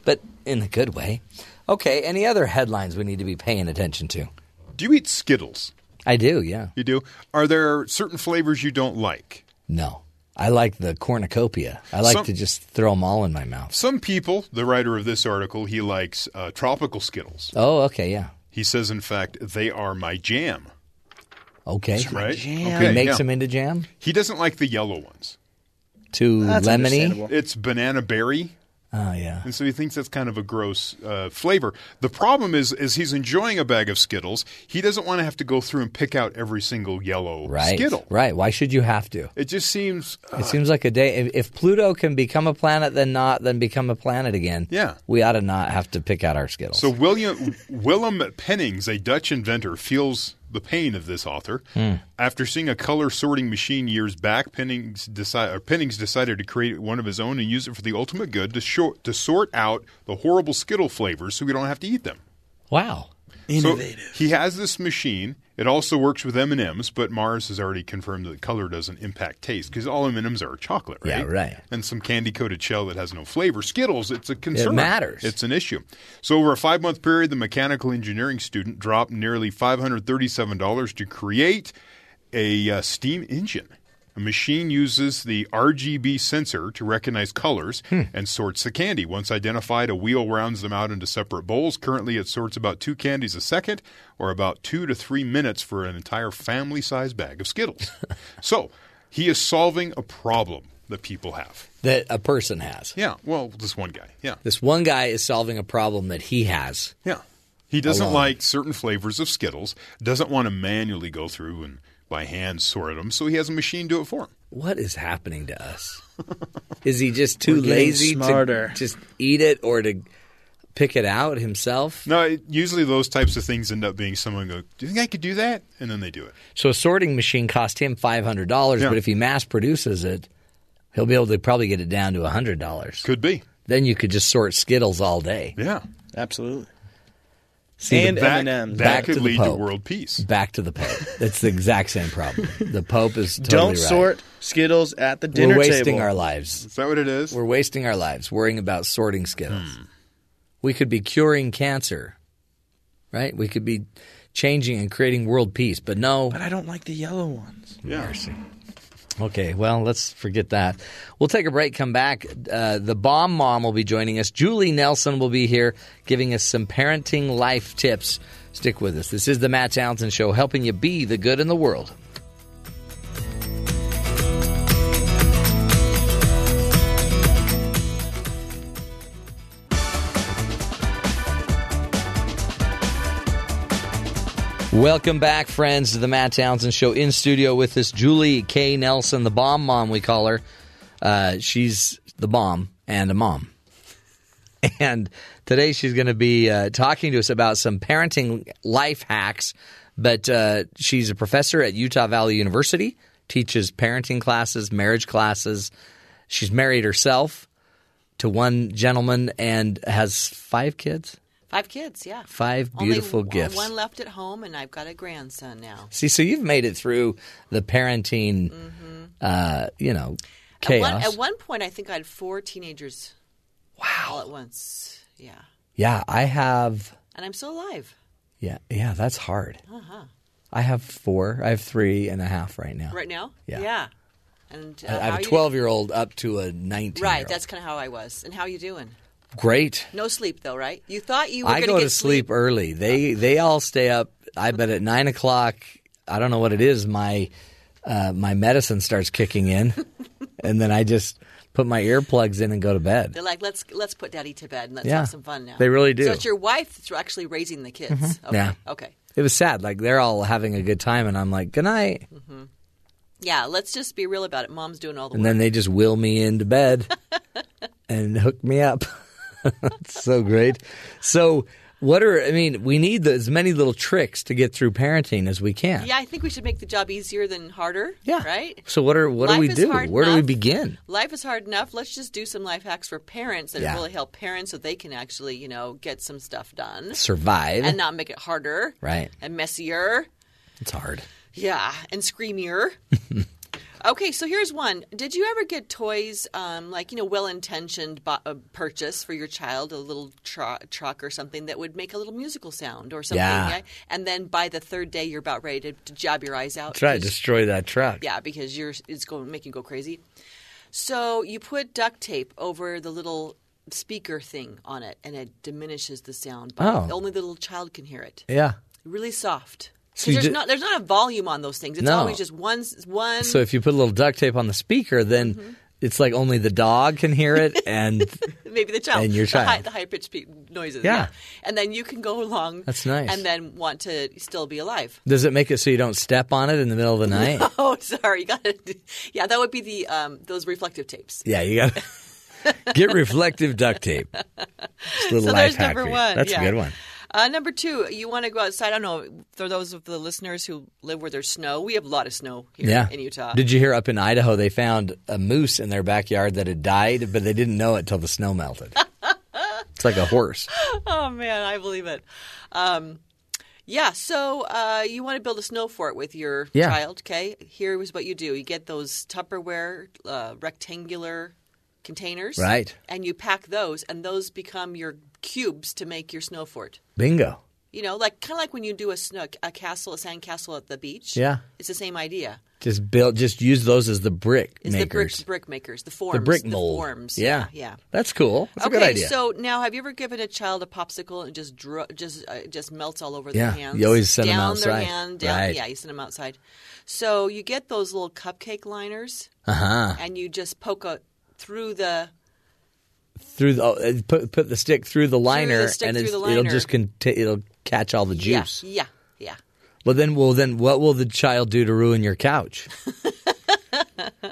but in a good way. Okay, any other headlines we need to be paying attention to? Do you eat Skittles? I do, yeah. You do. Are there certain flavors you don't like? No, I like the cornucopia. I like Some- to just throw them all in my mouth. Some people, the writer of this article, he likes uh, tropical Skittles. Oh, okay, yeah. He says, in fact, they are my jam. Okay, Right? He Okay, makes yeah. them into jam. He doesn't like the yellow ones. Too That's lemony. It's banana berry. Oh yeah. And so he thinks that's kind of a gross uh, flavor. The problem is, is he's enjoying a bag of Skittles. He doesn't want to have to go through and pick out every single yellow Right. Skittle. Right. Why should you have to? It just seems. uh, It seems like a day. If, if Pluto can become a planet, then not, then become a planet again. Yeah. We ought to not have to pick out our Skittles. So William Willem Pennings, a Dutch inventor, feels the pain of this author. Hmm. After seeing a color sorting machine years back, Pennings, deci- or Pennings decided to create one of his own and use it for the ultimate good to, short, to sort out the horrible Skittle flavors so we don't have to eat them. wow. Innovative. So he has this machine. It also works with M and M's, but Mars has already confirmed that color doesn't impact taste because all M and M's are chocolate, right? Yeah, right. And some candy coated shell that has no flavor. Skittles, it's a concern. It matters. It's an issue. So over a five month period, the mechanical engineering student dropped nearly five hundred thirty seven dollars to create a uh, steam engine. A machine uses the RGB sensor to recognize colors hmm. and sorts the candy. Once identified, a wheel rounds them out into separate bowls. Currently, it sorts about two candies a second, or about two to three minutes for an entire family sized bag of Skittles. *laughs* so, he is solving a problem that people have. That a person has. Yeah, well, this one guy. Yeah. This one guy is solving a problem that he has. Yeah. He doesn't Alone. like certain flavors of Skittles, doesn't want to manually go through and by hand sort them, so he has a machine do it for him. What is happening to us? *laughs* is he just too lazy smarter. to just eat it or to pick it out himself? No, it, usually those types of things end up being someone go, "Do you think I could do that?" And then they do it. So a sorting machine cost him five hundred dollars, Yeah. but if he mass produces it, he'll be able to probably get it down to hundred dollars. Could be. Then you could just sort Skittles all day. Yeah. Absolutely. See, and the- M&Ms. That Back could to the lead to Pope. world peace. Back to the Pope. It's the exact same problem. The Pope is totally Don't right. sort Skittles at the dinner table. We're wasting table. our lives. Is that what it is? We're wasting our lives worrying about sorting Skittles. Hmm. We could be curing cancer, right? We could be changing and creating world peace, but no. But I don't like the yellow ones. Yeah. Okay, well, let's forget that. We'll take a break, come back. Uh, the bomb mom will be joining us. Julie Nelson will be here giving us some parenting life tips. Stick with us. This is the Matt Townsend Show, helping you be the good in the world. Welcome back, friends, to the Matt Townsend Show. In studio with us, Julie K. Nelson, the bomb mom, we call her. Uh, she's the bomb and a mom. *laughs* And today she's going to be uh, talking to us about some parenting life hacks. But uh, she's a professor at Utah Valley University, teaches parenting classes, marriage classes. She's married herself to one gentleman and has five kids. Five kids, yeah. Five beautiful w- gifts. One left at home, and I've got a grandson now. See, so you've made it through the parenting, uh, you know, Mm-hmm. At chaos. one, at one point, I think I had four teenagers. Wow. All at once. Yeah. yeah, I have. And I'm still alive. Yeah, yeah, that's hard. Uh huh. I have four. I have three and a half right now. Right now? Yeah. Yeah. And uh, I have a twelve-year-old up to a nineteen. Right. That's kind of how I was. And how are you doing? Great. No sleep though, right? You thought you were I going go get to sleep early. They they all stay up. I bet at nine o'clock. I don't know what it is. My uh, my medicine starts kicking in, *laughs* and then I just put my earplugs in and go to bed. They're like, let's let's put Daddy to bed and let's Yeah. have some fun now. They really do. So it's your wife that's actually raising the kids. Okay. Yeah. Okay. It was sad. Like they're all having a good time, and I'm like, good night. Yeah. Let's just be real about it. Mom's doing all the And work. And then they just will me into bed *laughs* and hook me up. *laughs* it's *laughs* so great. So, what are, I mean, we need the, as many little tricks to get through parenting as we can. Yeah, I think we should make the job easier than harder. Yeah. Right? So, what are, what do we do? Where do we begin? Life is hard enough. Let's just do some life hacks for parents that Yeah. really help parents so they can actually, you know, get some stuff done. Survive. And not make it harder. Right. And messier. It's hard. Yeah. And screamier. *laughs* okay, so here's one. Did you ever get toys, um, like, you know, well intentioned bo- uh, purchase for your child, a little tru- truck or something that would make a little musical sound or something? Yeah. And then by the third day, you're about ready to, to jab your eyes out. Try to destroy that truck. yeah, because you're it's going to make you go crazy. So you put duct tape over the little speaker thing on it, and it diminishes the sound. But Oh. only the little child can hear it. Yeah. Really soft. So there's did- not there's not a volume on those things. It's No. always just one one. So, if you put a little duct tape on the speaker, then Mm-hmm. it's like only the dog can hear it *laughs* and maybe the child and your the high, child. the high pitched noises. Yeah. and then you can go along. That's nice. And then want to still be alive. does it make it so you don't step on it in the middle of the *laughs* night? Oh, sorry, you got it. Yeah, that would be the um, those reflective tapes. Yeah, you got to *laughs* get reflective duct tape. Just a little so life there's hack number for you. one. That's yeah. a good one. Uh, number two, you want to go outside. I don't know for those of the listeners who live where there's snow. We have a lot of snow here yeah. in Utah. Did you hear up in Idaho they found a moose in their backyard that had died, but they didn't know it till the snow melted. *laughs* it's like a horse. oh man, I believe it. Um, Yeah, so uh, you want to build a snow fort with your Yeah. child, okay? Here is what you do: you get those Tupperware uh, rectangular containers, Right. And you pack those, and those become your cubes to make your snow fort. Bingo. You know, like kind of like when you do a, snow, a castle, a sand castle at the beach. Yeah. it's the same idea. Just build. Just use those as the brick It's the brick, makers. brick makers, the forms, the brick mold. forms. Yeah. yeah. That's cool. That's okay, a good idea. so now have you ever given a child a popsicle and just just uh, just melts all over Yeah, their hands? you always send down outside. their hand, down, Right. Yeah, you send them outside. So you get those little cupcake liners, uh huh. and you just poke a, through the Through the oh, put put the stick through the liner, stick and the it'll liner. just contain. It'll catch all the juice. Yeah, yeah, yeah. Well, then, well, then, what will the child do to ruin your couch? *laughs*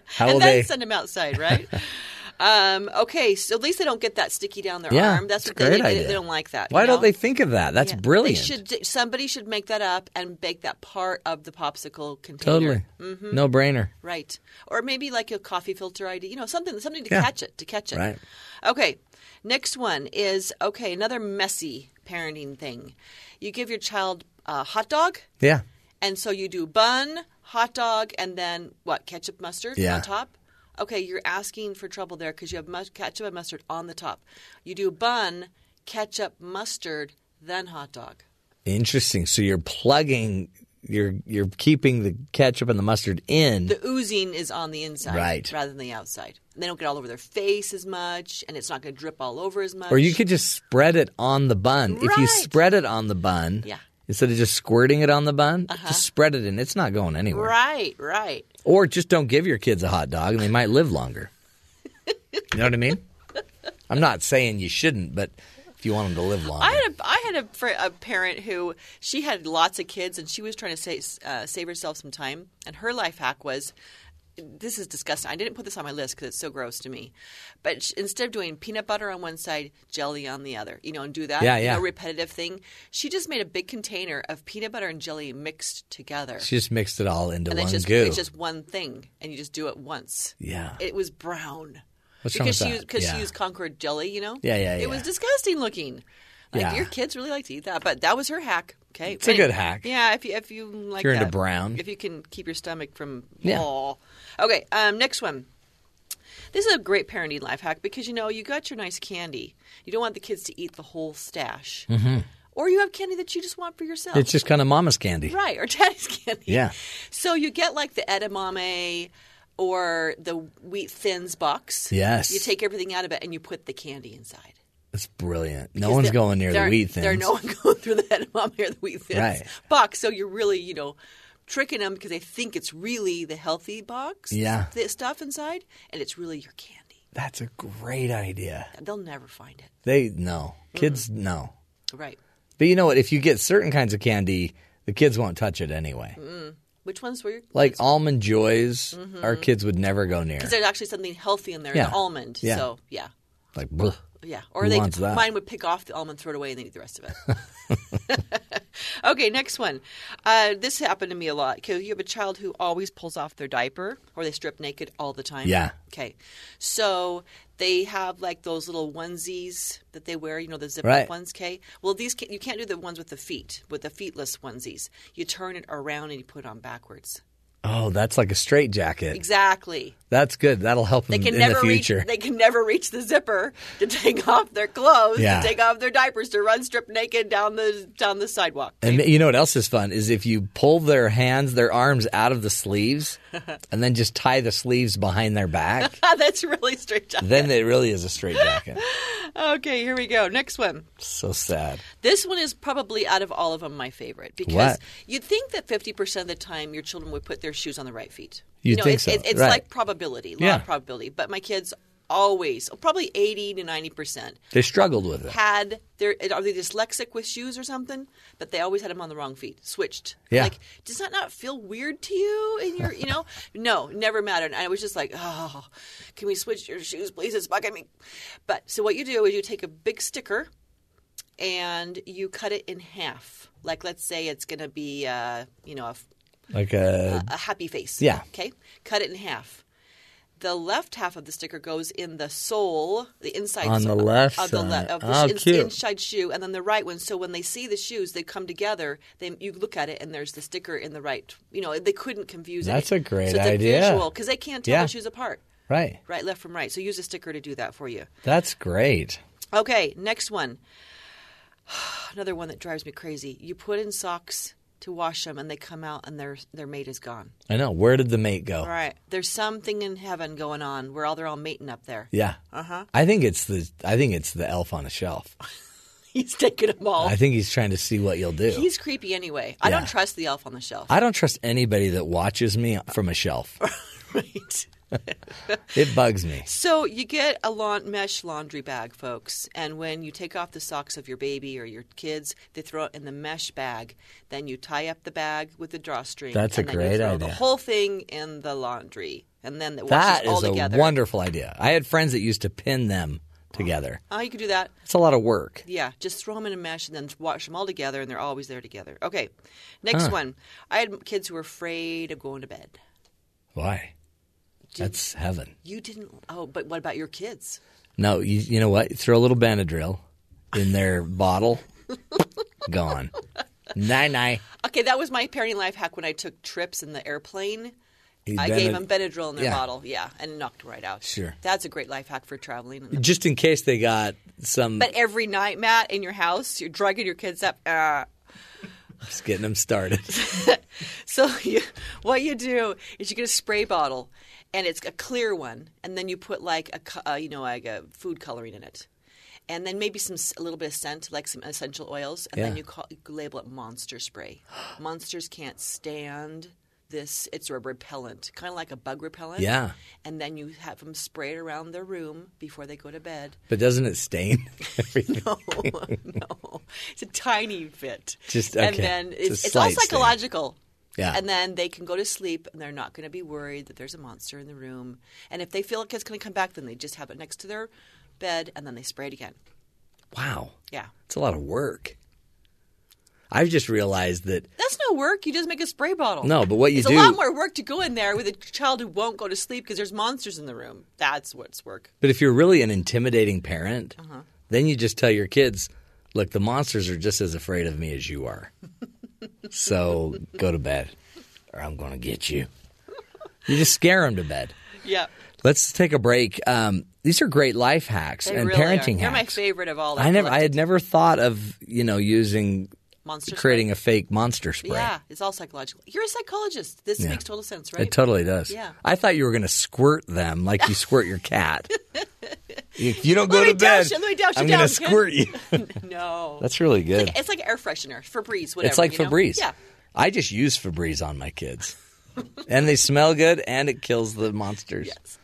How will and then they? send him outside, right? *laughs* um, okay, so at least they don't get that sticky down their Yeah, arm. That's what a they, idea. they don't like that. Why you don't they think of that? That's Yeah. brilliant. They should. Somebody should make that up and bake that part of the popsicle container. Totally, Mhm. no brainer. Right. Or maybe like a coffee filter idea. You know, something something to Yeah. catch it, to catch it. Right. Okay. Next one is okay, another messy parenting thing. You give your child a hot dog, Yeah, and so you do bun, hot dog, and then what? Ketchup, mustard Yeah. on top. Okay, you're asking for trouble there because you have mus- ketchup and mustard on the top. You do bun, ketchup, mustard, then hot dog. interesting. So you're plugging, you're you're keeping the ketchup and the mustard in. The oozing is on the inside Right. rather than the outside. And they don't get all over their face as much, and it's not going to drip all over as much. Or you could just spread it on the bun. If you spread it on the bun, Yeah. Instead of just squirting it on the bun, Uh-huh. just spread it in. It's not going anywhere. Right, right. Or just don't give your kids a hot dog and they might live longer. *laughs* you know what I mean? I'm not saying you shouldn't, but if you want them to live longer. I had a, I had a, fr- a parent who she had lots of kids and she was trying to uh, save herself some time. And her life hack was this is disgusting. I didn't put this on my list because it's so gross to me. But instead of doing peanut butter on one side, jelly on the other, you know, and do that, Yeah, you know, repetitive thing, she just made a big container of peanut butter and jelly mixed together. she just mixed it all into and one it's just goo. it's just one thing, and you just do it once. Yeah. it was brown. What's wrong because with she that? because Yeah. she used Concord jelly, you know. Yeah, yeah, It was disgusting looking. Like Yeah. your kids really like to eat that, but that was her hack. Okay, It's a good hack. Yeah, if you if you like you're into brown. if you can keep your stomach from Yeah. Okay, um, next one. This is a great parenting life hack because you know you got your nice candy. You don't want the kids to eat the whole stash, Mhm. or you have candy that you just want for yourself. It's just kind of mama's candy. right or daddy's *laughs* candy. Yeah. So you get like the edamame or the wheat thins box. Yes. You take everything out of it and you put the candy inside. That's brilliant. No Because one's there- going near the wheat thins. There's no one *laughs* going through the edamame or the wheat thins Right. box. So you're really, you know, tricking them because they think it's really the healthy box. Yeah. The stuff inside, and it's really your candy. That's a great idea. They'll never find it. They no kids no. Right. But you know what? If you get certain kinds of candy, the kids won't touch it anyway. Mm. Which ones were your Like almond joys, Mhm. our kids would never go near. Because there's actually something healthy in there, Yeah. the almond. Yeah. So yeah. Like, bleh. Yeah, or they mine would pick off the almond, throw it away, and then eat the rest of it. *laughs* okay, next one. Uh, this happened to me a lot. Okay, you have a child who always pulls off their diaper, or they strip naked all the time. Yeah. Okay, so they have like those little onesies that they wear. You know, the zip Right. up ones. Okay. Well, these ca- you can't do the ones with the feet, with the feetless onesies. You turn it around and you put it on backwards. Oh, that's like a straight jacket. Exactly. That's good. That'll help They them can in never the future. reach. They can never reach the zipper to take off their clothes, Yeah. to take off their diapers, to run strip naked down the down the sidewalk. And you know what else is fun is if you pull their hands, their arms out of the sleeves, *laughs* and then just tie the sleeves behind their back. *laughs* That's really straight jacket. then it really is a straight jacket. *laughs* Okay, here we go. Next one. So sad. This one is probably out of all of them my favorite because What? you'd think that fifty percent of the time your children would put their shoes on the right feet. You'd you know, think it's, so, it's, it's right. like probability, law Yeah. of probability. But my kids always, probably eighty to ninety percent, They struggled with it. had their are they dyslexic with shoes or something? But they always had them on the wrong feet, switched. Yeah. Like, does that not feel weird to you? In your, you know, *laughs* no, never mattered. And I was just like, oh, can we switch your shoes, please? It's bugging me. But so what you do is you take a big sticker and you cut it in half. Like, let's say it's going to be, uh, you know, a, Like a a happy face. Yeah. Okay. Cut it in half. The left half of the sticker goes in the sole, the inside On the left of the, le- of the Oh, ins- cute. inside shoe, and then the right one. So when they see the shoes, they come together. They you look at it, and there's the sticker in the right. You know, they couldn't confuse it. That's a great so it's idea. A visual because they can't tell Yeah. the shoes apart. Right. Right, left from right. So use a sticker to do that for you. That's great. Okay, next one. *sighs* Another one that drives me crazy. You put in socks to wash them, and they come out, and their their mate is gone. I know. Where did the mate go? All right, there's something in heaven going on where all they're all mating up there. Yeah. Uh huh. I think it's the I think it's the elf on the shelf. *laughs* He's taking them all. I think he's trying to see what you'll do. He's creepy anyway. I Yeah. don't trust the elf on the shelf. I don't trust anybody that watches me from a shelf. *laughs* right. *laughs* It bugs me. So you get a laun- mesh laundry bag, folks, and when you take off the socks of your baby or your kids, they throw it in the mesh bag. Then you tie up the bag with the drawstring. That's a and then great you throw idea. The whole thing in the laundry, and then it That all is a together. wonderful idea. I had friends that used to pin them together. Oh, you could do that. It's a lot of work. Yeah, just throw them in a mesh and then wash them all together, and they're always there together. Okay, next Huh. one. I had kids who were afraid of going to bed. Why? Did- That's heaven. You didn't. Oh, but what about your kids? No, you, you know what? Throw a little Benadryl in their *laughs* bottle. Gone. Nine nine. Okay, that was my parenting life hack when I took trips in the airplane. You I Benad- gave them Benadryl in their Yeah. bottle, yeah, and knocked right out. Sure. That's a great life hack for traveling. Just in case they got some. But every night, Matt, in your house, you're drugging your kids up. Uh, Just getting them started. *laughs* so you, what you do is you get a spray bottle, and it's a clear one, and then you put like a uh, you know like a food coloring in it, and then maybe some a little bit of scent, like some essential oils, and then you, call, you label it monster spray. *gasps* Monsters can't stand this; it's a repellent, kind of like a bug repellent. Yeah. and then you have them spray it around their room before they go to bed. But doesn't it stain? *laughs* everything? *laughs* No, *laughs* no, it's a tiny bit. Just- and okay. then It's it's, it's all psychological. stain. Yeah. And then they can go to sleep and they're not going to be worried that there's a monster in the room. And if they feel like it's going to come back, then they just have it next to their bed and then they spray it again. Wow. Yeah. It's a lot of work. I've just realized that That's no work. You just make a spray bottle. No, but what you it's do- a lot more work to go in there with a child who won't go to sleep because there's monsters in the room. That's what's work. But if you're really an intimidating parent, Uh-huh. then you just tell your kids, look, the monsters are just as afraid of me as you are. *laughs* so go to bed or I'm going to get you. You just scare them to bed. Yeah. Let's take a break. Um, these are great life hacks They and really parenting are. They're my favorite of all. I never, I had never thought of you know using Monster creating a fake monster spray. Yeah, it's all psychological. You're a psychologist. This Yeah. makes total sense, right? It totally does. Yeah. I thought you were going to squirt them like you squirt your cat. *laughs* if you don't go to bed, you, let me douse you I'm going to squirt you. *laughs* no. That's really It's good. like, it's like air freshener, Febreze, whatever. it's like you know? Febreze. Yeah. I just use Febreze on my kids. and they smell good and it kills the monsters. *laughs* Yes.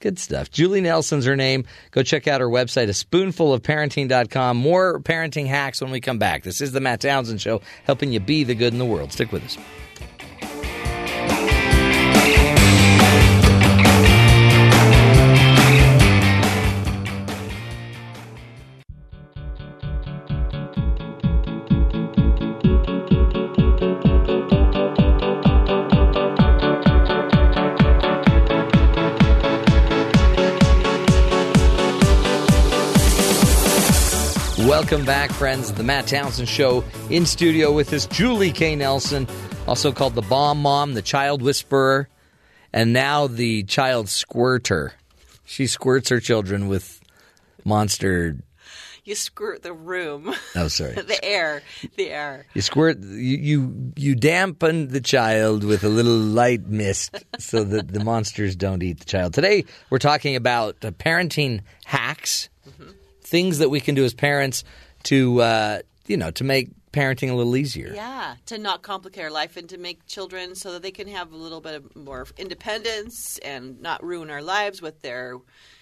Good stuff. Julie Nelson's her name. Go check out her website, a spoonful of parenting.com. More parenting hacks when we come back. This is the Matt Townsend Show, helping you be the good in the world. Stick with us. Welcome back, friends. The Matt Townsend Show in studio with us, Julie K. Nelson, also called the Bomb Mom, the Child Whisperer, and now the Child Squirter. She squirts her children with monster. You squirt the room. Oh, sorry. *laughs* the air. The air. You squirt. You, you you dampen the child with a little light mist so that the monsters don't eat the child. Today we're talking about parenting hacks, things that we can do as parents to uh, you know to make parenting a little easier. Yeah, to not complicate our life and to make children so that they can have a little bit of more independence and not ruin our lives with their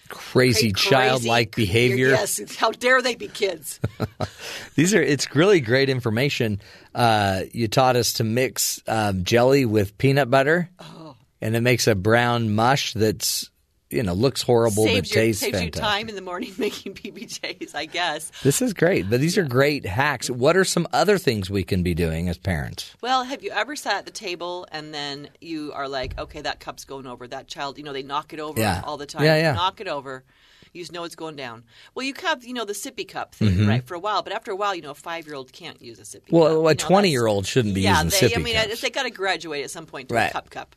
Crazy, crazy childlike behavior. Yes, how dare they be kids? *laughs* These are it's really great information. Uh, you taught us to mix um, jelly with peanut butter, Oh. and it makes a brown mush that's you know looks horrible saves but you, tastes saves you time in the morning *laughs* making PBJs, I guess. This is great, but these are great hacks. What are some other things we can be doing as parents? Well, have you ever sat at the table and then you are like, okay, that cup's going over. That child, you know, they knock it over Yeah. all the time. Yeah, yeah. Knock it over. You just know it's going down. Well, you have, you know, the sippy cup thing, Mhm. right, for a while. But after a while, you know, a five year old can't use a sippy cup. Well, You a twenty-year-old shouldn't be yeah, using they, sippy Yeah, I mean, cups. they got to graduate at some point to Right. a cup cup.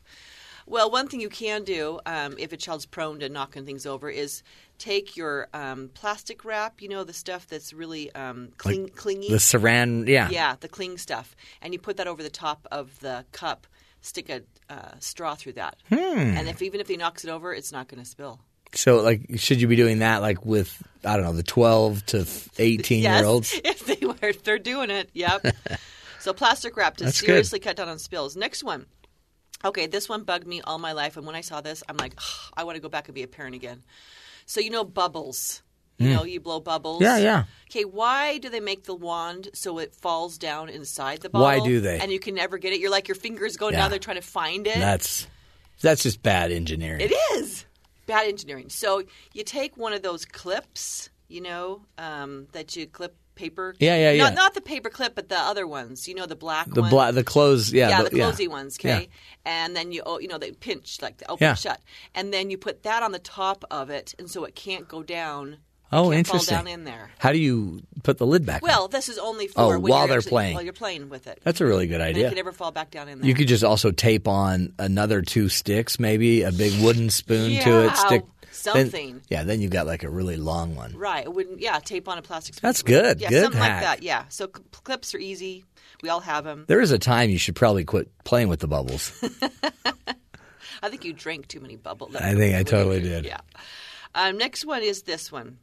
Well, one thing you can do um, if a child's prone to knocking things over is take your um, plastic wrap, you know, the stuff that's really um, cling, Like clingy. the saran- yeah. Yeah, the cling stuff. And you put that over the top of the cup, stick a uh, straw through that. Hmm. And if even if he knocks it over, it's not going to spill. So, like, should you be doing that, like, with I don't know, the twelve to eighteen-year-olds? Yes, *laughs* if they were, if they're doing it. Yep. *laughs* so plastic wrap to That's good. seriously cut down on spills. Next one. Okay, this one bugged me all my life, and when I saw this, I'm like, "Ugh, I want to go back and be a parent again. So you know bubbles. You Mm. know, you blow bubbles. Yeah, yeah. Okay, why do they make the wand so it falls down inside the bottle? Why do they? And you can never get it. You're like your fingers going Yeah. down there trying to find it. That's that's just bad engineering. It is bad engineering. So you take one of those clips, you know, um, that you clip paper. Yeah, yeah, yeah. Not, not the paper clip, but the other ones. You know, the black The one. bla- the clothes, yeah, yeah, the- the, yeah. closey ones. Yeah. Okay, and then you, oh, you know, they pinch like the open Yeah. shut, and then you put that on the top of it, and so it can't go down. Oh, interesting. Fall down in there. How do you put the lid back? on? Well, this is only for Oh, while you're they're actually- playing. While you're playing with it. That's a really good And idea. It can never fall back down in there. You could just also tape on another two sticks, maybe a big wooden spoon to it. Stick something. Then, yeah, then you've got like a really long one. Right. It wouldn't. Yeah. Tape on a plastic. spoon. That's good. Yeah. Good something hack. like that. Yeah. So cl- clips are easy. We all have them. There is a time you should probably quit playing with the bubbles. *laughs* I think you drank too many bubbles. I think I totally *laughs* did. Yeah. Um, next one is this one.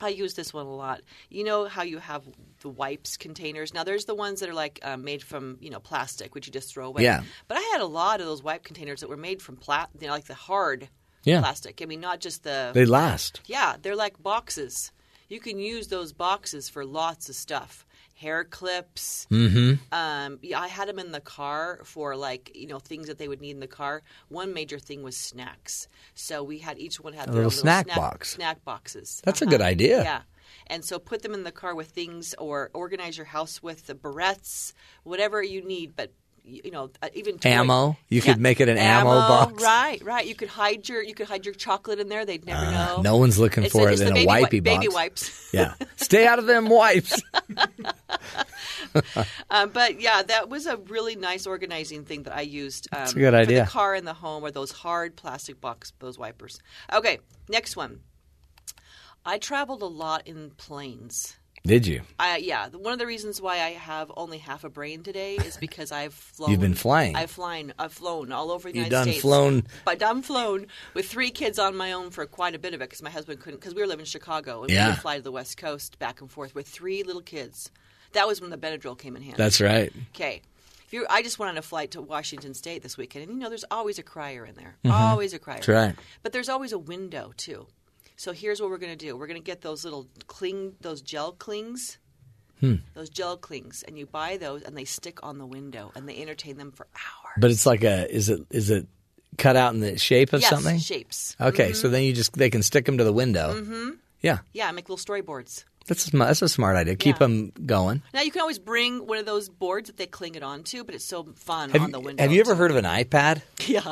I use this one a lot. You know how you have the wipes containers. Now there's the ones that are like um, made from you know plastic, which you just throw away. Yeah. But I had a lot of those wipe containers that were made from pla- you know, like the hard Yeah. plastic. I mean, not just the. They last. Yeah, they're like boxes. You can use those boxes for lots of stuff. Hair clips. Mm-hmm. Um, yeah, I had them in the car for like you know things that they would need in the car. One major thing was snacks. So we had each one had A their little own snack snack box. Snack boxes. That's a Uh-huh. good idea. Yeah. And so put them in the car with things, or organize your house with the barrettes, whatever you need. But you know, uh, even toy- Ammo. You could make it an ammo box. Right, right. You could hide your you could hide your chocolate in there. They'd never know. Uh, no one's looking It's for it in a baby wi- wipey baby wipes. *laughs* Yeah. Stay out of them wipes. *laughs* *laughs* um, but yeah, that was a really nice organizing thing that I used. Um, That's a good idea. the car in the home or those hard plastic box, those wipers. Okay, next one. I traveled a lot in planes. Did you? I, yeah, one of the reasons why I have only half a brain today is because I've *laughs* flown. You've been flying. I've flown. I've flown all over the United States. You've United done States. flown. But done flown with three kids on my own for quite a bit of it because my husband couldn't. Because we were living in Chicago and we Yeah. would fly to the West Coast back and forth with three little kids. That was when the Benadryl came in handy. That's right. Okay. If you, I just went on a flight to Washington State this weekend, and you know, there's always a crier in there. Mhm. Always a crier. That's right. But there's always a window too. So here's what we're going to do: we're going to get those little cling, those gel clings, Hmm. those gel clings, and you buy those, and they stick on the window, and they entertain them for hours. But it's like a is it is it cut out in the shape of Yes, something? shapes. Okay, so then you just they can stick them to the window. Mm-hmm. Yeah, Yeah, make little storyboards. that's a, sm- that's a smart idea. Keep Yeah. them going. Now you can always bring one of those boards that they cling it onto, but it's so fun Have on you, the window. have you ever heard of an iPad? *laughs* Yeah.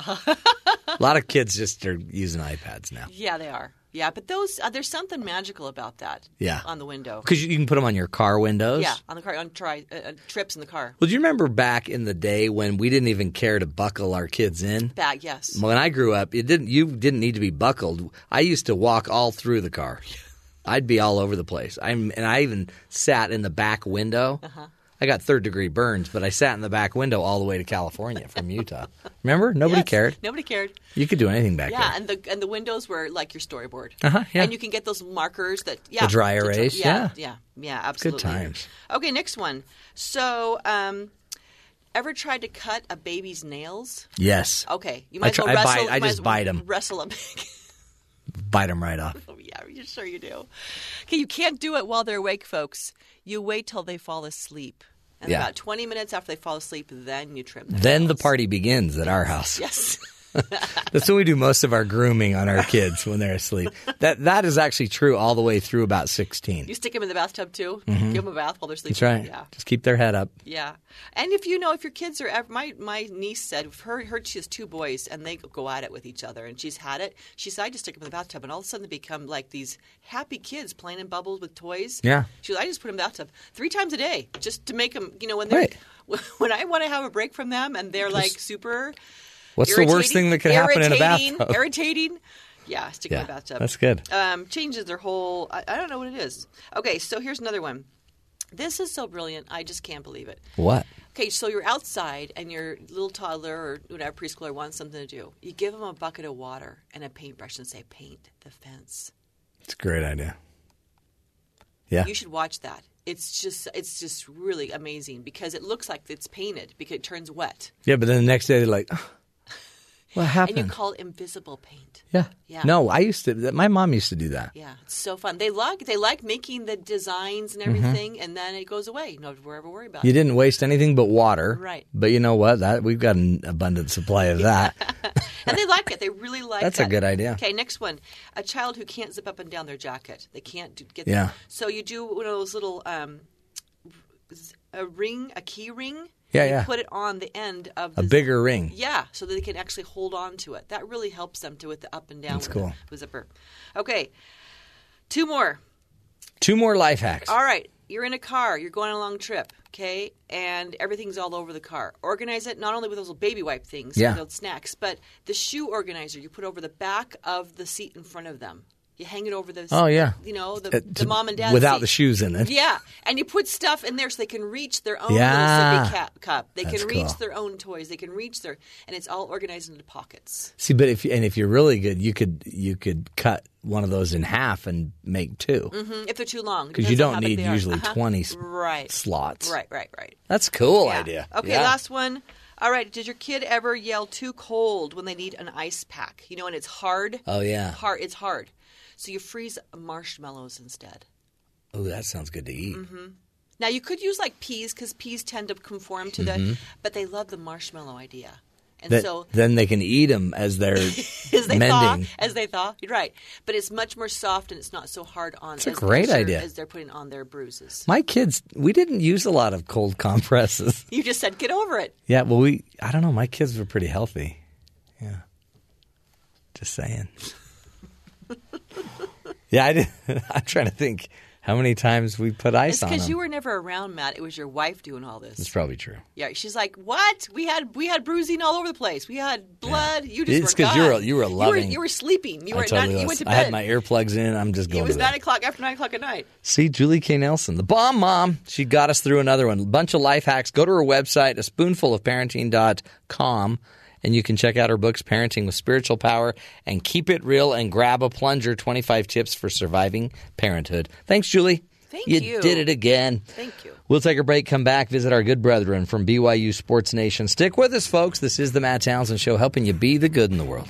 a lot of kids just are using iPads now. yeah, they are. Yeah, but those uh, there's something magical about that. Yeah. on the window. Because you can put them on your car windows. Yeah, on the car on tri- uh, uh, trips in the car. Well, do you remember back in the day when we didn't even care to buckle our kids in? Back, yes. When I grew up, it didn't. You didn't need to be buckled. I used to walk all through the car. *laughs* I'd be all over the place. I'm, and I even sat in the back window. Uh-huh. I got third degree burns, but I sat in the back window all the way to California from Utah. Remember? Nobody Yes, cared. Nobody cared. You could do anything back yeah, there. Yeah, and the and the windows were like your storyboard. Uh-huh, yeah. And you can get those markers that yeah, dry to try- erase, yeah, yeah. yeah, yeah, absolutely. times. Okay, next one. So, um, ever tried to cut a baby's nails? Yes. Okay, you I might as well try- I wrestle. bite- I just bite 'em. Wrestle them. *laughs* Bite them right off. oh yeah, you sure you do. Okay, you can't do it while they're awake, folks. You wait till they fall asleep. And Yeah. about 20 minutes after they fall asleep, then you trim them. Then the party begins at our house. Yes. *laughs* *laughs* That's when we do most of our grooming on our kids when they're asleep. That that is actually true all the way through about sixteen. You stick them in the bathtub too. Mhm. Give them a bath while they're sleeping. That's right. Yeah. Just keep their head up. Yeah, and if you know if your kids are ever, my my niece said her her she has two boys and they go at it with each other and she's had it. She said I just stick them in the bathtub and all of a sudden they become like these happy kids playing in bubbles with toys. Yeah. she goes, I just put them in the bathtub three times a day just to make them you know when they're *laughs* when I want to have a break from them and they're like super. What's the worst thing that could happen in a bathtub? Irritating. Yeah, stick 'em in Yeah, the bathtub. that's good. Um, changes their whole. I, I don't know what it is. Okay, so here's another one. This is so brilliant. I just can't believe it. What? Okay, so you're outside and your little toddler or whatever preschooler wants something to do. You give them a bucket of water and a paintbrush and say, "Paint the fence." It's a great idea. Yeah. You should watch that. It's just it's just really amazing because it looks like it's painted because it turns wet. Yeah, but then the next day they're like, "Oh, what happened? And you call it invisible paint. yeah. Yeah. No, I used to. My mom used to do that. Yeah, it's so fun. They like they like making the designs and everything, and then it goes away. No, never ever worry about Mm-hmm. You it. didn't waste anything but water. Right. But you know what? That we've got an abundant supply of *laughs* that. *laughs* and they like it. They really like. It. That's a good idea. Okay, next one: a child who can't zip up and down their jacket. They can't do, get. Yeah. So you do one of those little um, a ring, a key ring. Yeah, you yeah. Put it on the end of A the bigger ring. Yeah, so that they can actually hold on to it. That really helps them to with the up and down. That's cool. The, zipper. Okay, two more. Two more life hacks. All right, you're in a car, you're going on a long trip, okay, and everything's all over the car. Organize it not only with those little baby wipe things, Yeah. those snacks, but the shoe organizer you put over the back of the seat in front of them. You hang it over the, Oh, yeah. you know, the, Uh, the mom and dad without seat. the shoes in it. Yeah, and you put stuff in there so they can reach their own Yeah. cap, cup. They That's can reach cool. their own toys. They can reach their, and it's all organized into pockets. See, but if and if you're really good, you could you could cut one of those in half and make two. hmm if they're too long, Because you don't need usually Uh-huh. 20 s- right. slots. Right, right, right. That's a cool Yeah. idea. Okay, Yeah. last one. All right, did your kid ever yell too cold when they need an ice pack? You know, and it's hard. Oh, yeah. hard. It's hard. So you freeze marshmallows instead. Oh, that sounds good to eat. hmm Now you could use like peas because peas tend to conform to Mhm. the, but they love the marshmallow idea, and That- so then they can eat them as they're *laughs* as they mending. thaw, as they thaw, you're right. But it's much more soft and it's not so hard on. It's a great idea. as they're putting on their bruises. My kids, we didn't use a lot of cold compresses. *laughs* You just said get over it. yeah, well, we I don't know. My kids were pretty healthy. Yeah, just saying. *laughs* *laughs* yeah, I did. *laughs* I'm trying to think how many times we put ice It's on because you were never around, Matt. It was your wife doing all this. That's probably true. Yeah, she's like, "What? We had we had bruising all over the place. We had blood. You just It's were 'cause you were- you were You loving- You were, sleeping. You I were totally not, you went to bed. I had my earplugs in. I'm just going. it was nine o'clock after nine o'clock at night. See, Julie K. Nelson, the bomb mom. She got us through another one. A bunch of life hacks. Go to her website, a spoonful of parenting.com, and you can check out her books, Parenting with Spiritual Power and Keep It Real and Grab a Plunger 25 Tips for Surviving Parenthood. Thanks, Julie. Thank you. you. did it again. Thank you. We'll take a break, come back, visit our good brethren from BYU Sports Nation. Stick with us, folks. This is the Matt Townsend Show, helping you be the good in the world.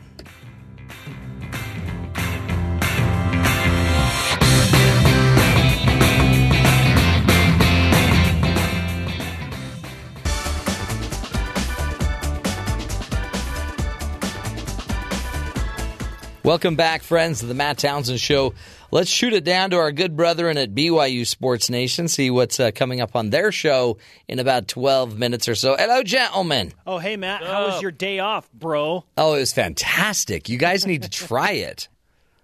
Welcome back, friends, to the Matt Townsend Show. Let's shoot it down to our good brethren at BYU Sports Nation, see what's uh, coming up on their show in about 12 minutes or so. Hello, gentlemen. Oh, hey, Matt. How was your day off, bro? Oh, it was fantastic. You guys need to try it. *laughs*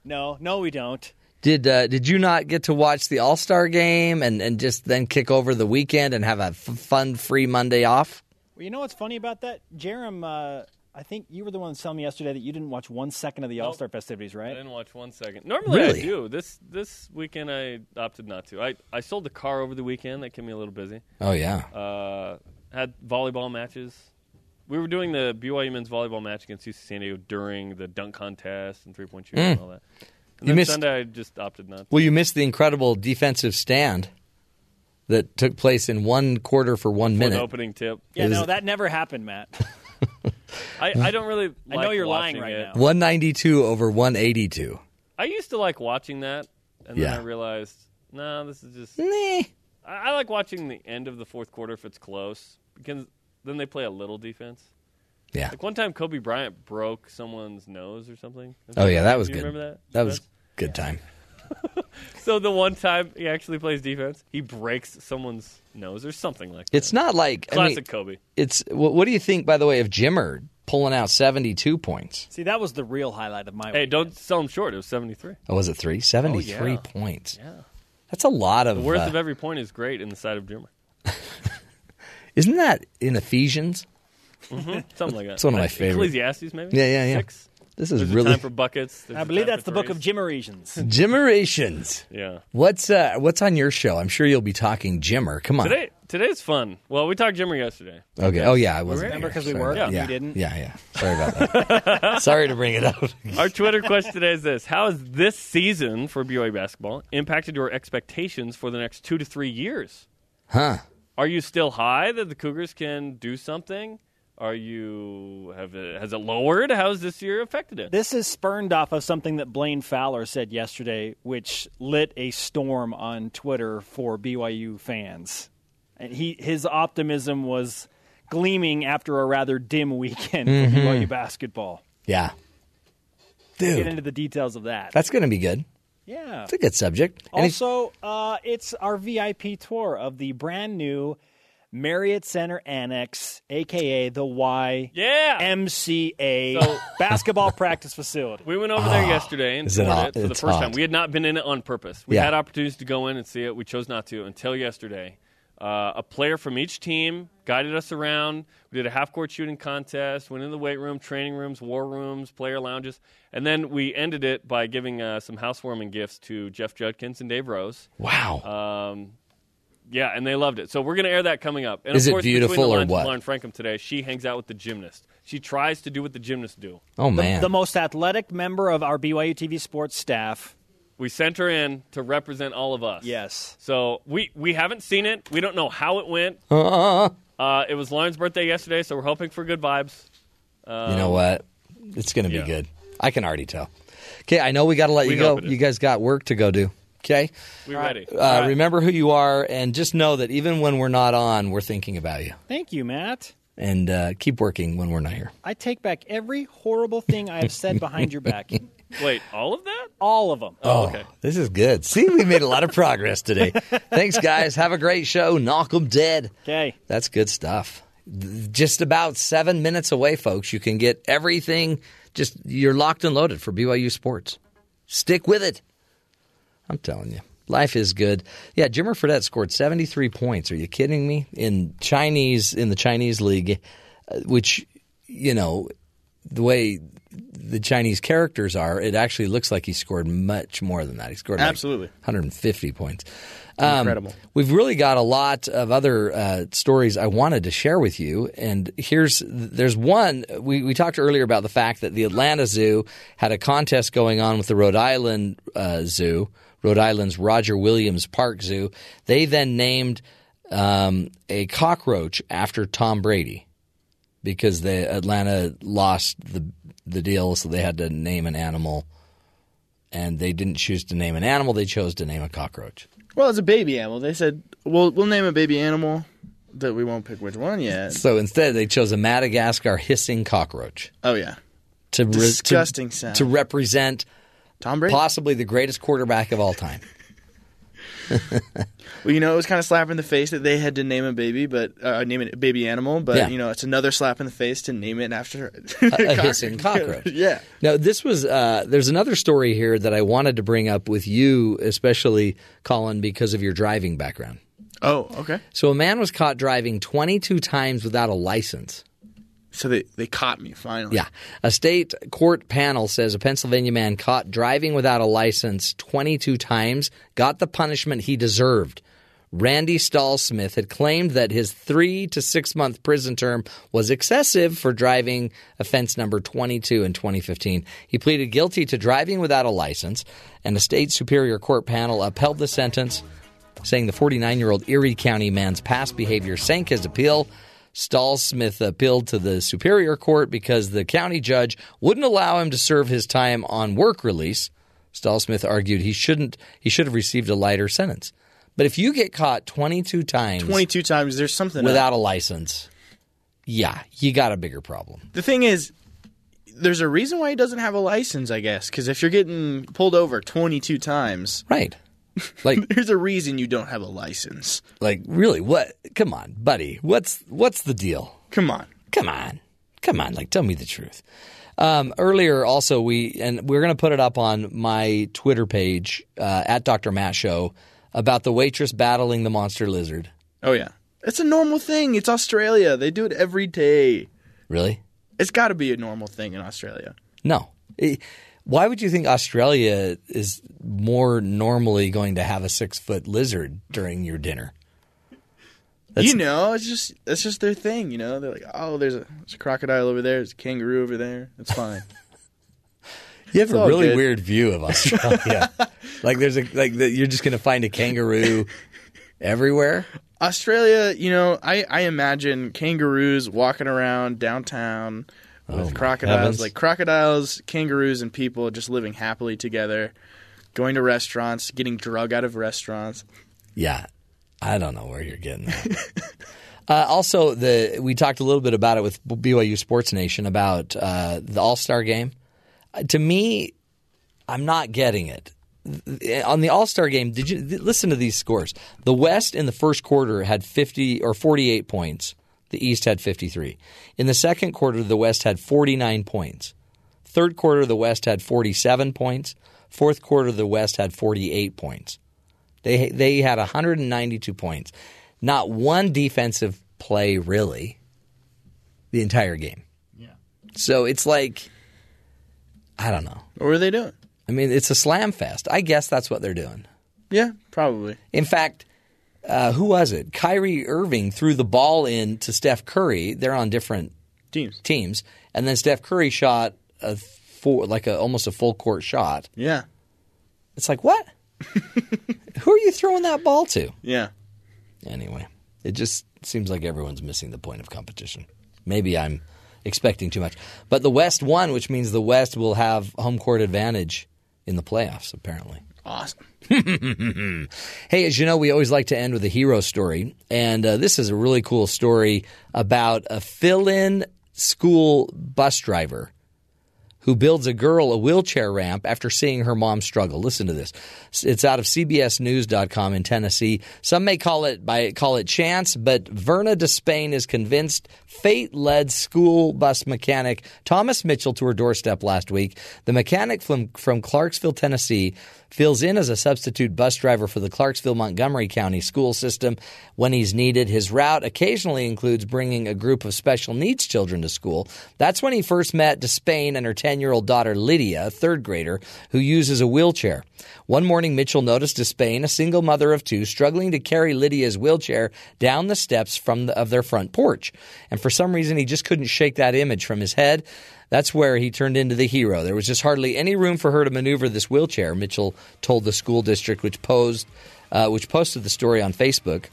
No, no, we don't. Did uh, did you not get to watch the All Star game and, and just then kick over the weekend and have a f- fun, free Monday off? Well, you know what's funny about that? Jerem, uh, I think you were the one telling me yesterday that you didn't watch one second of the All Star festivities, right? I didn't watch one second. Normally Really? I do. This this weekend I opted not to. I, I sold the car over the weekend. That kept me a little busy. Oh, yeah. Uh, had volleyball matches. We were doing the BYU men's volleyball match against UC San Diego during the dunk contest and three point shooting Mm. and all that. And You then missed- Sunday I just opted not. to. Well, you missed the incredible defensive stand that took place in one quarter for one For minute. the opening tip. Yeah, It was no, that never happened, Matt. *laughs* *laughs* I, I don't really. I know you're lying right it. now. 192 over 182. I used to like watching that, and then I realized, no, this is just. Nah. I, I like watching the end of the fourth quarter if it's close because then they play a little defense. Yeah. Like one time, Kobe Bryant broke someone's nose or something. Oh yeah, that was you good. Remember that? That was good time. *laughs* So the one time he actually plays defense, he breaks someone's nose or something like that. It's not like I mean, Classic Kobe. It's what, what do you think, by the way, of Jimmer pulling out seventy-two points? See, that was the real highlight of my. Hey, don't sell him short. It was seventy three. Oh, was it three? Seventy-three yeah. points. Yeah. That's a lot of. The worth uh, of every point is great in the side of Jimmer. *laughs* isn't that in Ephesians? hmm Something like that. It's one of my Uh, favorite. Ecclesiastes, maybe. Yeah, yeah, yeah. Six. This is There's really time for buckets. There's I a believe that's for the book of praise. Jimmerations. *laughs* Jimmerations. Yeah. What's uh what's on your show? I'm sure you'll be talking Jimmer. Come on. Today, today's fun. Well, we talked Jimmer yesterday. Okay. Oh yeah, I wasn't. Remember here. 'cause we Sorry worked yeah. you didn't? Yeah, yeah. Sorry about that. *laughs* Sorry to bring it up. *laughs* Our Twitter question today is this: How has this season for BYU basketball impacted your expectations for the next two to three years? Huh. Are you still high that the Cougars can do something? Are you have it, has it lowered? How has this year affected it? This is spurned off of something that Blaine Fowler said yesterday, which lit a storm on Twitter for BYU fans. And he his optimism was gleaming after a rather dim weekend Mhm. for BYU basketball. Yeah. dude, Get into the details of that. that's going to be good. yeah. It's a good subject. Any- Also, uh, it's our VIP tour of the brand new Marriott Center Annex, aka the Y Yeah. MCA So- *laughs* basketball practice facility. We went over there yesterday and Ah, is it it for the first hot. time. We had not been in it on purpose. We Yeah. had opportunities to go in and see it. We chose not to until yesterday. Uh, a player from each team guided us around. We did a half court shooting contest, went in the weight room, training rooms, war rooms, player lounges, and then we ended it by giving uh, some housewarming gifts to Jeff Judkins and Dave Rose. Wow. Um, yeah, and they loved it. So we're going to air that coming up. And Is of it course, beautiful between the or lines with what? Lauren Frankham today, she hangs out with the gymnast. She tries to do what the gymnasts do. oh The, man. the most athletic member of our BYU TV sports staff. We sent her in to represent all of us. Yes. So we we haven't seen it. We don't know how it went. *laughs* Uh, Uh, it was Lauren's birthday yesterday, so we're hoping for good vibes. Um, you know what? It's going to be yeah. good. I can already tell. Okay, I know we got to let We you go. hope it is. You guys got work to go do. Okay? We ready? Uh, Remember who you are, and just know that even when we're not on, we're thinking about you. Thank you, Matt. And uh, keep working when we're not here. I take back every horrible thing I have said behind your back. *laughs* Wait, all of that? All of them. Oh, okay. This is good. See, we made a lot of progress today. Thanks, guys. Have a great show. Knock Knock 'em dead. Okay. That's good stuff. Just about seven minutes away, folks. You can get everything. Just you're locked and loaded for BYU sports. Stick with it. I'm telling you, life is good. Yeah, Jimmer Fredette scored 73 points. Are you kidding me? In Chinese, in the Chinese league, uh, which you know, the way the Chinese characters are, it actually looks like he scored much more than that. He scored like Absolutely. 150 points. Um, Incredible. We've really got a lot of other uh, stories I wanted to share with you, and here's there's one we, we talked earlier about the fact that the Atlanta Zoo had a contest going on with the Rhode Island uh, Zoo, Rhode Island's Roger Williams Park Zoo. They then named um, a cockroach after Tom Brady because the Atlanta lost the the deal, so they had to name an animal, and they didn't choose to name an animal; they chose to name a cockroach. Well, it's a baby animal. They said, "We'll we'll name a baby animal that we won't pick which one yet." So instead, they chose a Madagascar hissing cockroach Oh yeah, to re- to- Disgusting sound. to represent Tom Brady. possibly the greatest quarterback of all time. *laughs* Well, you know, it was kind of slap in the face that they had to name a baby, but uh, name it a baby animal. But Yeah. you know, it's another slap in the face to name it after *laughs* a, a hissing cockroach. *laughs* yeah. Now, this was uh, there's another story here that I wanted to bring up with you, especially Colin, because of your driving background. Oh, okay. So, a man was caught driving 22 times without a license. So they they caught me finally. Yeah. A state court panel says a Pennsylvania man caught driving without a license 22 times got the punishment he deserved. Randy Stallsmith had claimed that his three to six month prison term was excessive for driving offense number 22 in 2015. He pleaded guilty to driving without a license, and a state superior court panel upheld the sentence, saying the 49 year old Erie County man's past behavior sank his appeal. Stallsmith appealed to the Superior Court because the county judge wouldn't allow him to serve his time on work release. Stallsmith argued he shouldn't he should have received a lighter sentence. But if you get caught 22 times Twenty two times. There's something without up. a license, yeah, you got a bigger problem. The thing is, there's a reason why he doesn't have a license, I guess. Because if you're getting pulled over 22 times, right? Like, *laughs* there's a reason you don't have a license. Like, really? What? Come on, buddy. What's what's the deal? Come on, come on, come on. Like, tell me the truth. Um, earlier, also we and we're going to put it up on my Twitter page uh, at Dr. Matt Show about the waitress battling the monster lizard. Oh yeah, it's a normal thing. It's Australia. They do it every day. Really? It's got to be a normal thing in Australia. No. It- why would you think Australia is more normally going to have a six foot lizard during your dinner? you know, it's just it's just their thing. You know, they're like, oh, there's a, there's a crocodile over there. There's a kangaroo over there. It's fine. *laughs* You have It's a really good. weird view of Australia. *laughs* like there's a like the, you're just going to find a kangaroo everywhere. Australia, you know, I, I imagine kangaroos walking around downtown with Oh, crocodiles, heavens. like crocodiles, kangaroos, and people just living happily together, going to restaurants, getting drug out of restaurants. Yeah, I don't know where you're getting that. *laughs* uh, also, the we talked a little bit about it with BYU Sports Nation about uh, the All Star game. Uh, to me, I'm not getting it. On the All Star game, did you listen to these scores? The West in the first quarter had 50 or 48 points. The East had 53. In the second quarter, the West had 49 points. Third quarter, the West had 47 points. Fourth quarter, the West had 48 points. They they had 192 points. Not one defensive play really. The entire game. Yeah. So it's like I don't know. What were they doing? I mean, it's a slam fest. I guess that's what they're doing. Yeah, probably. In fact, uh, who was it? Kyrie Irving threw the ball in to Steph Curry. They're on different teams. Teams, and then Steph Curry shot a full, like a almost a full court shot. Yeah. It's like what? *laughs* who are you throwing that ball to? Yeah. Anyway, it just seems like everyone's missing the point of competition. Maybe I'm expecting too much. But the West won, which means the West will have home court advantage in the playoffs, apparently. Awesome. *laughs* hey, as you know, we always like to end with a hero story. And uh, this is a really cool story about a fill in school bus driver who builds a girl a wheelchair ramp after seeing her mom struggle. Listen to this. It's out of CBSNews.com in Tennessee. Some may call it by call it chance, but Verna Despain is convinced fate led school bus mechanic Thomas Mitchell to her doorstep last week. The mechanic from from Clarksville, Tennessee, fills in as a substitute bus driver for the Clarksville Montgomery County school system when he's needed. His route occasionally includes bringing a group of special needs children to school. That's when he first met Despain and her 10 year old daughter Lydia, a third grader, who uses a wheelchair. One morning, Mitchell noticed Despain, a single mother of two, struggling to carry Lydia's wheelchair down the steps from the, of their front porch. And for some reason, he just couldn't shake that image from his head. That's where he turned into the hero. There was just hardly any room for her to maneuver this wheelchair. Mitchell told the school district, which posed, uh, which posted the story on Facebook.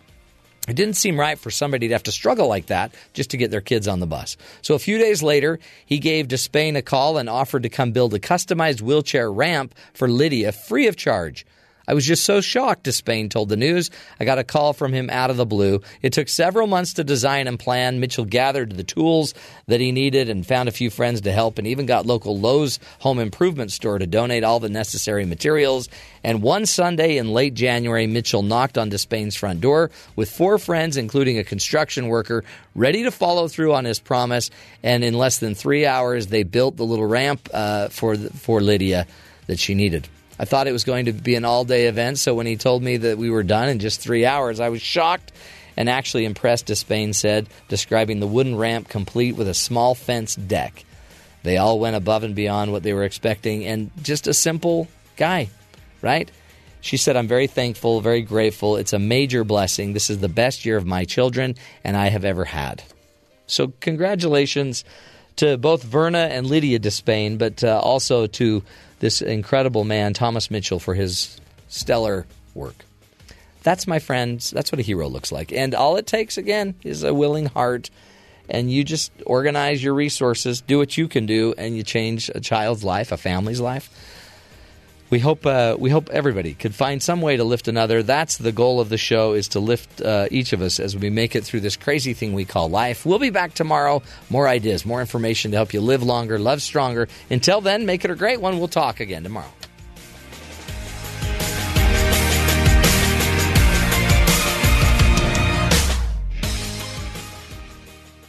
It didn't seem right for somebody to have to struggle like that just to get their kids on the bus. So a few days later, he gave Despain a call and offered to come build a customized wheelchair ramp for Lydia free of charge. I was just so shocked, Despain told the news. I got a call from him out of the blue. It took several months to design and plan. Mitchell gathered the tools that he needed and found a few friends to help and even got local Lowe's home improvement store to donate all the necessary materials. And one Sunday in late January, Mitchell knocked on Despain's front door with four friends, including a construction worker, ready to follow through on his promise. And in less than three hours, they built the little ramp uh, for, for Lydia that she needed. I thought it was going to be an all day event, so when he told me that we were done in just three hours, I was shocked and actually impressed, Despain said, describing the wooden ramp complete with a small fence deck. They all went above and beyond what they were expecting, and just a simple guy, right? She said, I'm very thankful, very grateful. It's a major blessing. This is the best year of my children and I have ever had. So, congratulations to both Verna and Lydia Despain, but uh, also to this incredible man, Thomas Mitchell, for his stellar work. That's my friends. That's what a hero looks like. And all it takes, again, is a willing heart. And you just organize your resources, do what you can do, and you change a child's life, a family's life. We hope uh, we hope everybody could find some way to lift another. That's the goal of the show: is to lift uh, each of us as we make it through this crazy thing we call life. We'll be back tomorrow. More ideas, more information to help you live longer, love stronger. Until then, make it a great one. We'll talk again tomorrow.